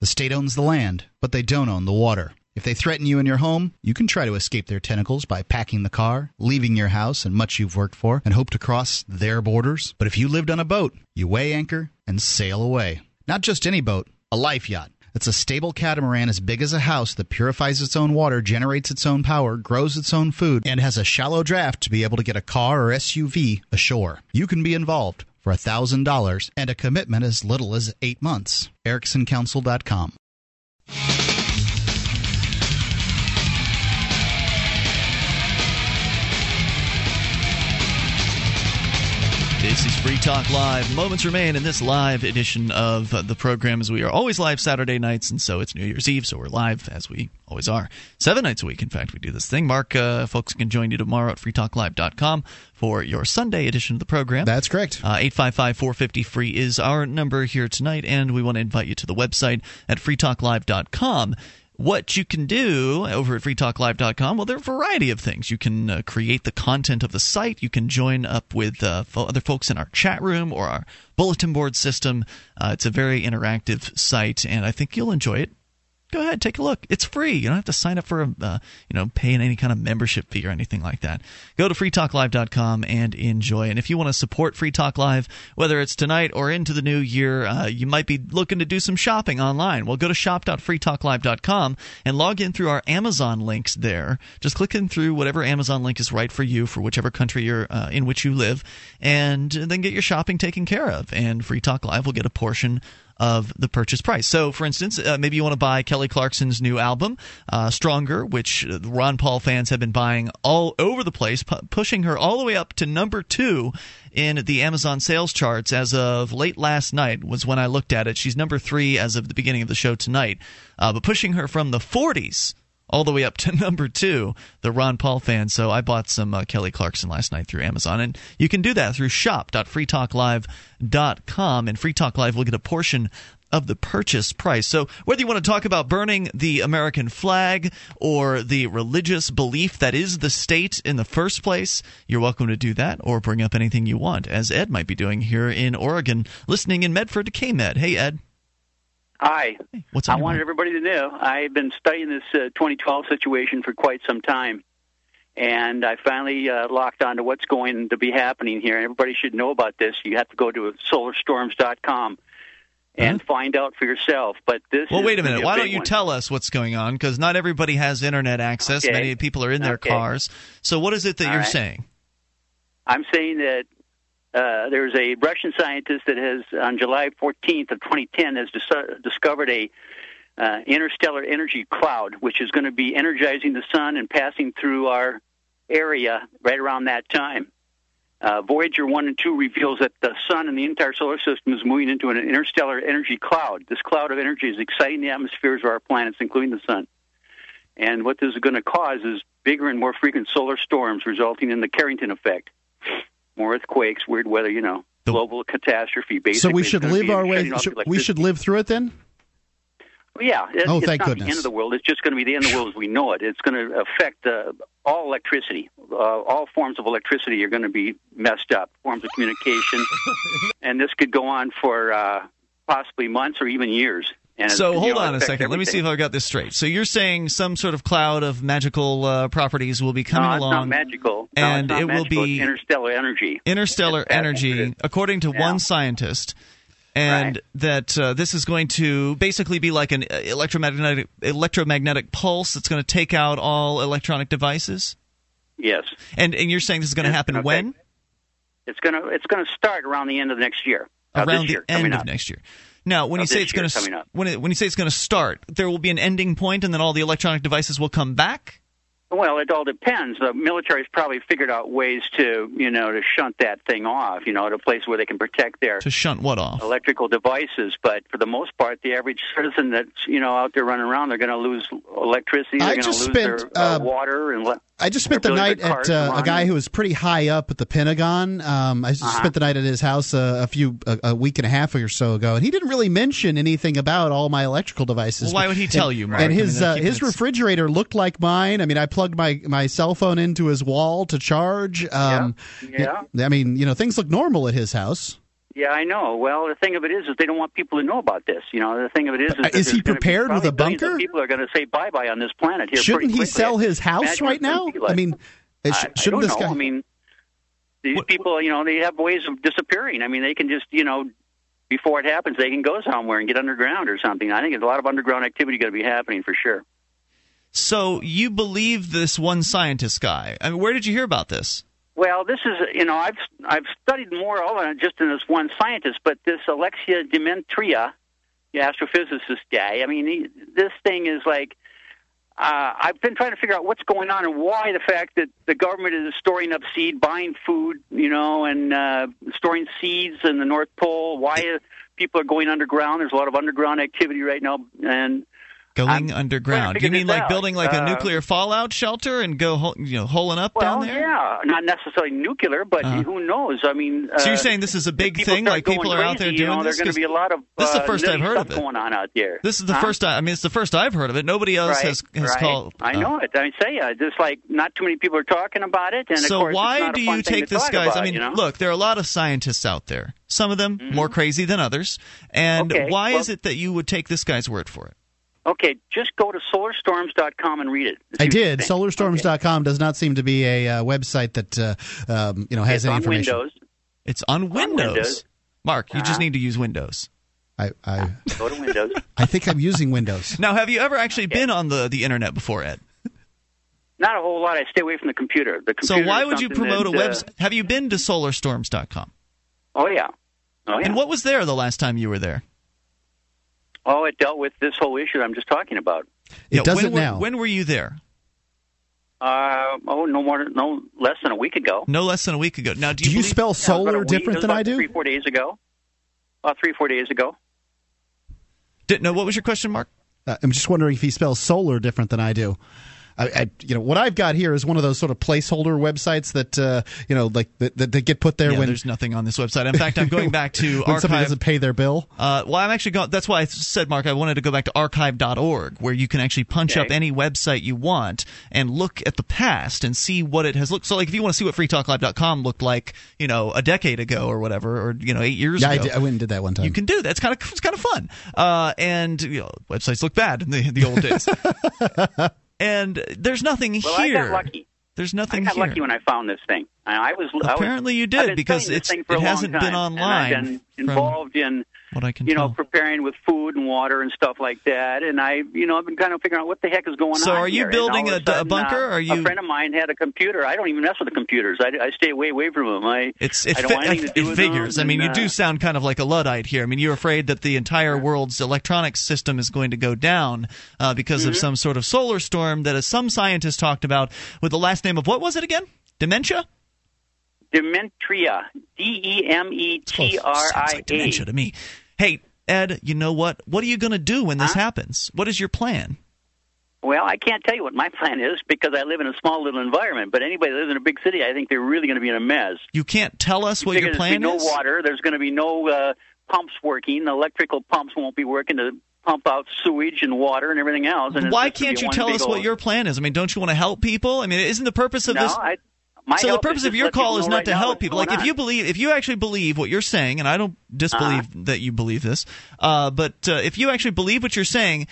S2: The state owns the land, but they don't own the water. If they threaten you in your home, you can try to escape their tentacles by packing the car, leaving your house and much you've worked for, and hope to cross their borders. But if you lived on a boat, you weigh anchor and sail away. Not just any boat, a life yacht. It's a stable catamaran as big as a house that purifies its own water, generates its own power, grows its own food, and has a shallow draft to be able to get a car or SUV ashore. You can be involved for $1,000 and a commitment as little as eight months. EricksonCouncil.com.
S1: This is Free Talk Live. Moments remain in this live edition of the program as we are always live Saturday nights, and so it's New Year's Eve, so we're live as we always are. Seven nights a week, in fact, we do this thing. Mark, uh, folks can join you tomorrow at freetalklive.com for your Sunday edition of the program.
S2: That's correct.
S1: Uh, 855 450 free is our number here tonight, and we want to invite you to the website at freetalklive.com what you can do over at freetalklive.com well there are a variety of things. You can uh, create the content of the site. You can join up with uh, fo- other folks in our chat room or our bulletin board system. Uh, it's a very interactive site and i think you'll enjoy it go ahead take a look. It's free. You don't have to sign up for a uh, you know paying any kind of membership fee or anything like that. Go to freetalklive.com and enjoy. And if you want to support free talk live whether it's tonight or into the new year uh, you might be looking to do some shopping online. Well go to shop.freetalklive.com and log in through our amazon links there. Just click in through whatever amazon link is right for you for whichever country you're uh, in which you live and then get your shopping taken care of. And free talk live will get a portion of the purchase price. So, for instance, uh, maybe you want to buy Kelly Clarkson's new album, uh, Stronger, which Ron Paul fans have been buying all over the place, pu- pushing her all the way up to number two in the Amazon sales charts as of late last night, was when I looked at it. She's number three as of the beginning of the show tonight, uh, but pushing her from the 40s all the way up to *laughs* number two, the Ron Paul fan. So I bought some uh, Kelly Clarkson last night through Amazon, and you can do that through shop.freetalklive.com, and Free Talk Live will get a portion of the purchase price. So whether you want to talk about burning the American flag or the religious belief that is the state in the first place, you're welcome to do that or bring up anything you want, as Ed might be doing here in Oregon, listening in Medford to KMED. Hey, Ed.
S23: Hi.
S1: What's up?
S23: I wanted everybody to know I've been studying this uh, 2012 situation for quite some time, and I finally uh, locked on to what's going to be happening here. Everybody should know about this. You have to go to solarstorms.com and find out for yourself. But this
S1: Well, wait a minute. Why don't you
S23: one.
S1: tell us what's going on? Because not everybody has internet access.
S23: Okay.
S1: Many people are in their
S23: Okay.
S1: cars. So what is it that
S23: All
S1: you're
S23: right.
S1: saying?
S23: I'm saying that uh, there's a Russian scientist that has, on July 14th of 2010, has dis- discovered a uh, interstellar energy cloud, which is going to be energizing the sun and passing through our area right around that time. Uh, Voyager 1 and 2 reveals that the sun and the entire solar system is moving into an interstellar energy cloud. This cloud of energy is exciting the atmospheres of our planets, including the sun. And what this is going to cause is bigger and more frequent solar storms, resulting in the Carrington effect. More earthquakes, weird weather, you know, global catastrophe. Basically,
S2: so we should live our way. Should, we should live through it then.
S23: Well, yeah. It,
S2: Oh,
S23: it's
S2: thank
S23: not the end of the world. It's just going to be the end of the world as we know it. It's going to affect uh, all electricity. Uh, all forms of electricity are going to be messed up. Forms of communication, *laughs* and this could go on for uh, possibly months or even years. And
S1: So hold
S23: know,
S1: on a second. Let me see if I got this straight. So you're saying some sort of cloud of magical uh, properties will be coming
S23: no, it's not
S1: along,
S23: magical. No,
S1: and it will
S23: magical.
S1: be
S23: It's interstellar energy.
S1: interstellar energy, according to one scientist, and that uh, this is going to basically be like an uh, electromagnetic electromagnetic pulse that's going to take out all electronic devices.
S23: Yes.
S1: And and you're saying this is going to happen when?
S23: It's going to it's going to start around the end of next year. of
S1: Around
S23: year,
S1: the end of next year. Now, when you say it's going to when it, when you say it's going to start, there will be an ending point, and then all the electronic devices will come back.
S23: Well, it all depends. The military's probably figured out ways to, you know, to shunt that thing off, you know, at a place where they can protect their
S1: To shunt what off?
S23: electrical devices. But for the most part, the average citizen that's, you know, out there running around, they're going to lose electricity. They're
S2: I
S23: going to lose
S2: just
S23: their
S2: spent,
S23: uh,
S2: uh,
S23: water and. Le-
S2: I just spent the night at uh, a guy who was pretty high up at the Pentagon. Um, I just
S23: Uh-huh.
S2: spent the night at his house uh, a few a, a week and a half or so ago, and he didn't really mention anything about all my electrical devices.
S1: Well, why would he tell
S2: And-
S1: you, Mark?
S2: And
S1: I mean,
S2: his uh, his
S1: it-
S2: refrigerator looked like mine. I mean, I plugged my my cell phone into his wall to charge. Um,
S23: Yeah.
S2: I mean, you know, things look normal at his house.
S23: Yeah, I know. Well, the thing of it is, is they don't want people to know about this. You know, the thing of it is, is,
S2: But, uh, he
S23: gonna be
S2: prepared with a bunker?
S23: People are going to say bye bye on this planet here.
S2: Shouldn't he sell his house
S23: Imagine
S2: right now?
S23: like.
S2: I mean,
S23: I, I
S2: shouldn't
S23: don't
S2: this
S23: know.
S2: guy?
S23: I mean, these people, you know, they have ways of disappearing. I mean, they can just, you know, before it happens, they can go somewhere and get underground or something. I think there's a lot of underground activity going to be happening for sure.
S1: So you believe this one scientist guy? I mean, where did you hear about this?
S23: Well, this is, you know, I've I've studied more than just in this one scientist, but this Alexey Dmitriev, the astrophysicist guy. I mean, he, this thing is like uh, I've been trying to figure out what's going on and why the fact that the government is storing up seed, buying food, you know, and uh, storing seeds in the North Pole. Why people are going underground? There's a lot of underground activity right now, and
S1: Going underground.
S23: figure
S1: You mean like
S23: out.
S1: building like a
S23: Uh,
S1: nuclear fallout shelter and go, you know, holing up
S23: well,
S1: down there?
S23: yeah, not necessarily nuclear, but
S1: Uh-huh.
S23: who knows? I mean,
S1: So you're
S23: uh,
S1: saying this is a big thing? Like people are out there doing
S23: you know,
S1: this?
S23: There's going to be a lot of
S1: this is the
S23: uh,
S1: first I've heard of it.
S23: going on out there.
S1: This is the
S23: Huh?
S1: first time. I mean, it's the first I've heard of it. Nobody else
S23: right,
S1: has has
S23: right.
S1: called.
S23: I
S1: uh,
S23: know it. I say uh, just like not too many people are talking about it, and
S1: so why do you take this guy's?
S23: About,
S1: I mean,
S23: you know? Mm-hmm.
S1: look, there are a lot of scientists out there. Some of them more crazy than others. And why is it that you would take this guy's word for it?
S23: Okay, just go to solarstorms.com and read it.
S2: I did. Solarstorms.com does not seem to be a uh, website that uh, um, you know has
S23: It's
S2: any
S23: on
S2: information.
S23: Windows.
S1: It's on Windows.
S23: Windows.
S1: Mark, you just
S23: Uh-huh.
S1: need to use Windows.
S2: I I,
S23: Go to Windows. *laughs*
S2: I think I'm using Windows.
S1: Now, have you ever actually been on the, the internet before, Ed? *laughs*
S23: Not a whole lot. I stay away from the computer. The
S1: So why would you
S23: something
S1: promote a
S23: that, uh,
S1: website? Have you been to solarstorms.com?
S23: Oh yeah. Oh yeah.
S1: And what was there the last time you were there?
S23: Oh, it dealt with this whole issue I'm just talking about.
S2: It
S1: Yeah,
S2: does
S1: when
S2: it
S1: were,
S2: now.
S1: When were you there?
S23: Uh, oh, no more, no less than a week ago.
S1: No less than a week ago. Now, do
S2: Do
S1: you,
S2: you
S1: believe-
S2: spell
S23: Yeah, about a
S2: solar
S23: week-
S2: different
S23: it
S2: than I do?
S23: Three, four days ago. About three, four days ago.
S1: Did, no, what was your question, Mark?
S2: Uh, I'm just wondering if he spells solar different than I do. I, I, you know, what I've got here is one of those sort of placeholder websites that, uh, you know, like that, that, that get put there
S1: yeah,
S2: when
S1: there's nothing on this website. In fact, I'm going back to *laughs*
S2: when somebody doesn't pay their bill.
S1: Uh, well, I'm actually going. That's why I said, Mark, I wanted to go back to archive.org, where you can actually punch
S23: Okay.
S1: up any website you want and look at the past and see what it has looked. So, like, if you want to see what freetalklive.com looked like, you know, a decade ago or whatever, or you know, eight years
S2: Yeah, I,
S1: ago,
S2: did, I went and did that one time.
S1: you can do that. It's kind of it's kind of fun. Uh, and you know, websites look bad in the the old days. *laughs* and there's nothing
S23: Well, I
S1: here.
S23: got lucky.
S1: There's
S23: I
S1: nothing
S23: got
S1: here.
S23: lucky when I found this thing. I I was I was-
S1: Apparently you did, because it's-
S23: this thing for
S1: it hasn't been online
S23: I've been
S1: from
S23: involved in
S1: what I can
S23: you know preparing with food and water and stuff like that. And I you know I've been kind of figuring out what the heck is going
S1: So
S23: on.
S1: So are you
S23: here.
S1: Building a-
S23: sudden,
S1: a bunker?
S23: uh,
S1: Are you-
S23: A friend of mine had a computer. I don't even mess with the computers. I, I stay way away from them. I
S1: It's it,
S23: I don't
S1: fi-
S23: want anything to *laughs* do
S1: it figures. I mean, you do
S23: uh,
S1: sound kind of like a luddite here. I mean, you're afraid that the entire world's electronics system is going to go down uh, because of
S23: Mhm.
S1: some sort of solar storm that, as some scientists talked about, with the last name of what was it again? Dementia.
S23: Dementria. D E M E T R
S1: Sounds like dementia to me. Hey, Ed, you know what? What are you going to do when this
S23: Huh?
S1: happens? What is your plan?
S23: Well, I can't tell you what my plan is because I live in a small little environment. But anybody that lives in a big city, I think they're really going to be in a mess.
S1: You can't tell us what
S23: Figure
S1: your
S23: there's
S1: plan
S23: gonna
S1: is.
S23: be no water. There's going to be no uh, pumps working. The electrical pumps won't be working to pump out sewage and water and everything else. And
S1: Why can't you tell us what your plan is? I mean, don't you want to help people? I mean, isn't the purpose of
S23: no,
S1: this?
S23: I, my
S1: so the purpose of your call is not
S23: right
S1: to help people.
S23: going
S1: Like if you believe, if you actually believe what you're saying, and I don't disbelieve
S23: Uh-huh.
S1: that you believe this, uh, but uh, if you actually believe what you're saying,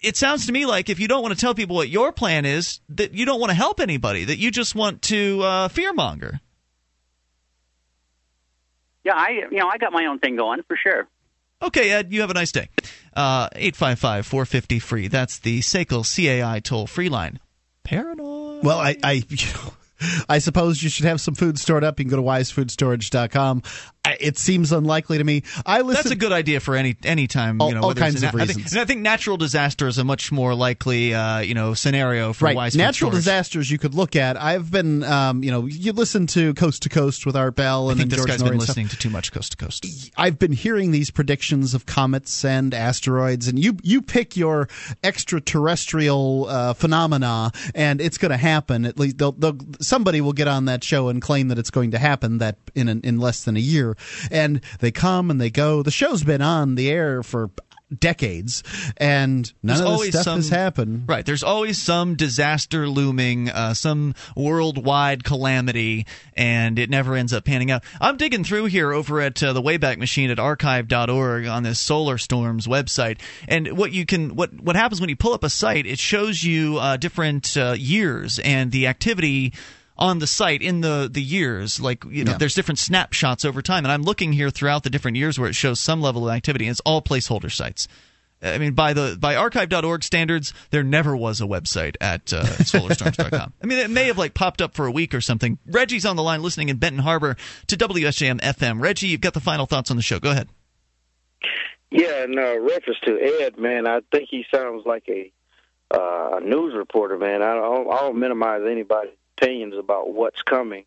S1: it sounds to me like if you don't want to tell people what your plan is, that you don't want to help anybody, that you just want to uh, fearmonger.
S23: Yeah, I you know I got my own thing going for sure.
S1: Okay, Ed, you have a nice day. Uh, 855 450 free. That's the SACL CAI toll free line. Paranoid.
S2: Well, I, I, I suppose you should have some food stored up. You can go to wisefoodstorage.com. I, it seems unlikely to me. I listen.
S1: That's a good idea for any any time.
S2: All-
S1: you know,
S2: all kinds of
S1: an- I think-
S2: reasons.
S1: and I think natural disaster is a much more likely uh, you know scenario for
S2: right.
S1: wise
S2: Natural
S1: storage.
S2: disasters you could look at. I've been, um, you know, you listen to Coast to Coast with Art Bell
S1: I
S2: and
S1: think
S2: then
S1: this
S2: George
S1: guy's
S2: Noory
S1: been listening to too much coast to coast.
S2: I've been hearing these predictions of comets and asteroids, and you you pick your extraterrestrial uh, phenomena, and it's going to happen. At least they'll, they'll, somebody will get on that show and claim that it's going to happen that in an, in less than a year, and they come and they go. The show's been on the air for decades, and none
S1: There's
S2: of this stuff
S1: some,
S2: has happened.
S1: Right. There's always some disaster looming, uh, some worldwide calamity, and it never ends up panning out. I'm digging through here over at uh, the Wayback Machine at archive.org on this Solar Storms website, and what you can what what happens when you pull up a site, it shows you uh, different uh, years and the activity on the site in the the years like you know
S2: Yeah.
S1: there's different snapshots over time and i'm looking here throughout the different years where it shows some level of activity and it's all placeholder sites I mean, by the by archive.org standards, there never was a website at uh, solarstorms.com. *laughs* I mean, it may have like popped up for a week or something. Reggie's on the line, listening in Benton Harbor to WSJM FM. Reggie, you've got the final thoughts on the show. Go ahead.
S21: Yeah, in uh, reference to Ed, man, I think he sounds like a
S11: uh, a news reporter, man. I don't, I don't minimize anybody's opinions about what's coming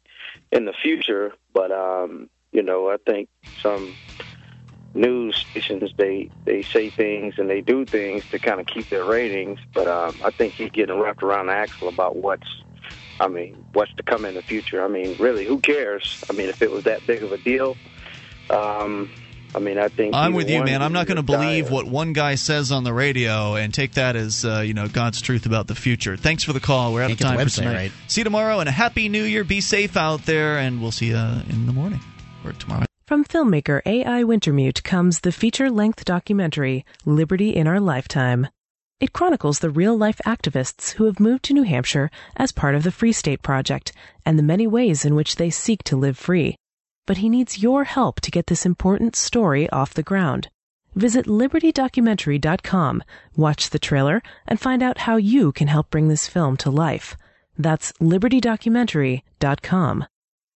S11: in the future, but um, you know, I think some news stations they they say things and they do things to kind of keep their ratings, but um, I think he's getting wrapped around the axle about what's I mean, what's to come in the future. I mean, really, who cares? I mean, if it was that big of a deal, um, I mean, I think
S1: I'm with you, man. I'm not going to believe what one guy says on the radio and take that as uh, you know God's truth about the future. Thanks for the call. We're out
S2: Can't
S1: of
S2: get the
S1: time for
S2: website
S1: tonight.
S2: right.
S1: See you tomorrow and a happy New Year. Be safe out there, and we'll see you in the morning or tomorrow.
S9: From filmmaker A.I. Wintermute comes the feature length documentary, Liberty in Our Lifetime. It chronicles the real life activists who have moved to New Hampshire as part of the Free State Project and the many ways in which they seek to live free. But he needs your help to get this important story off the ground. Visit libertydocumentary.com, watch the trailer, and find out how you can help bring this film to life. That's libertydocumentary.com.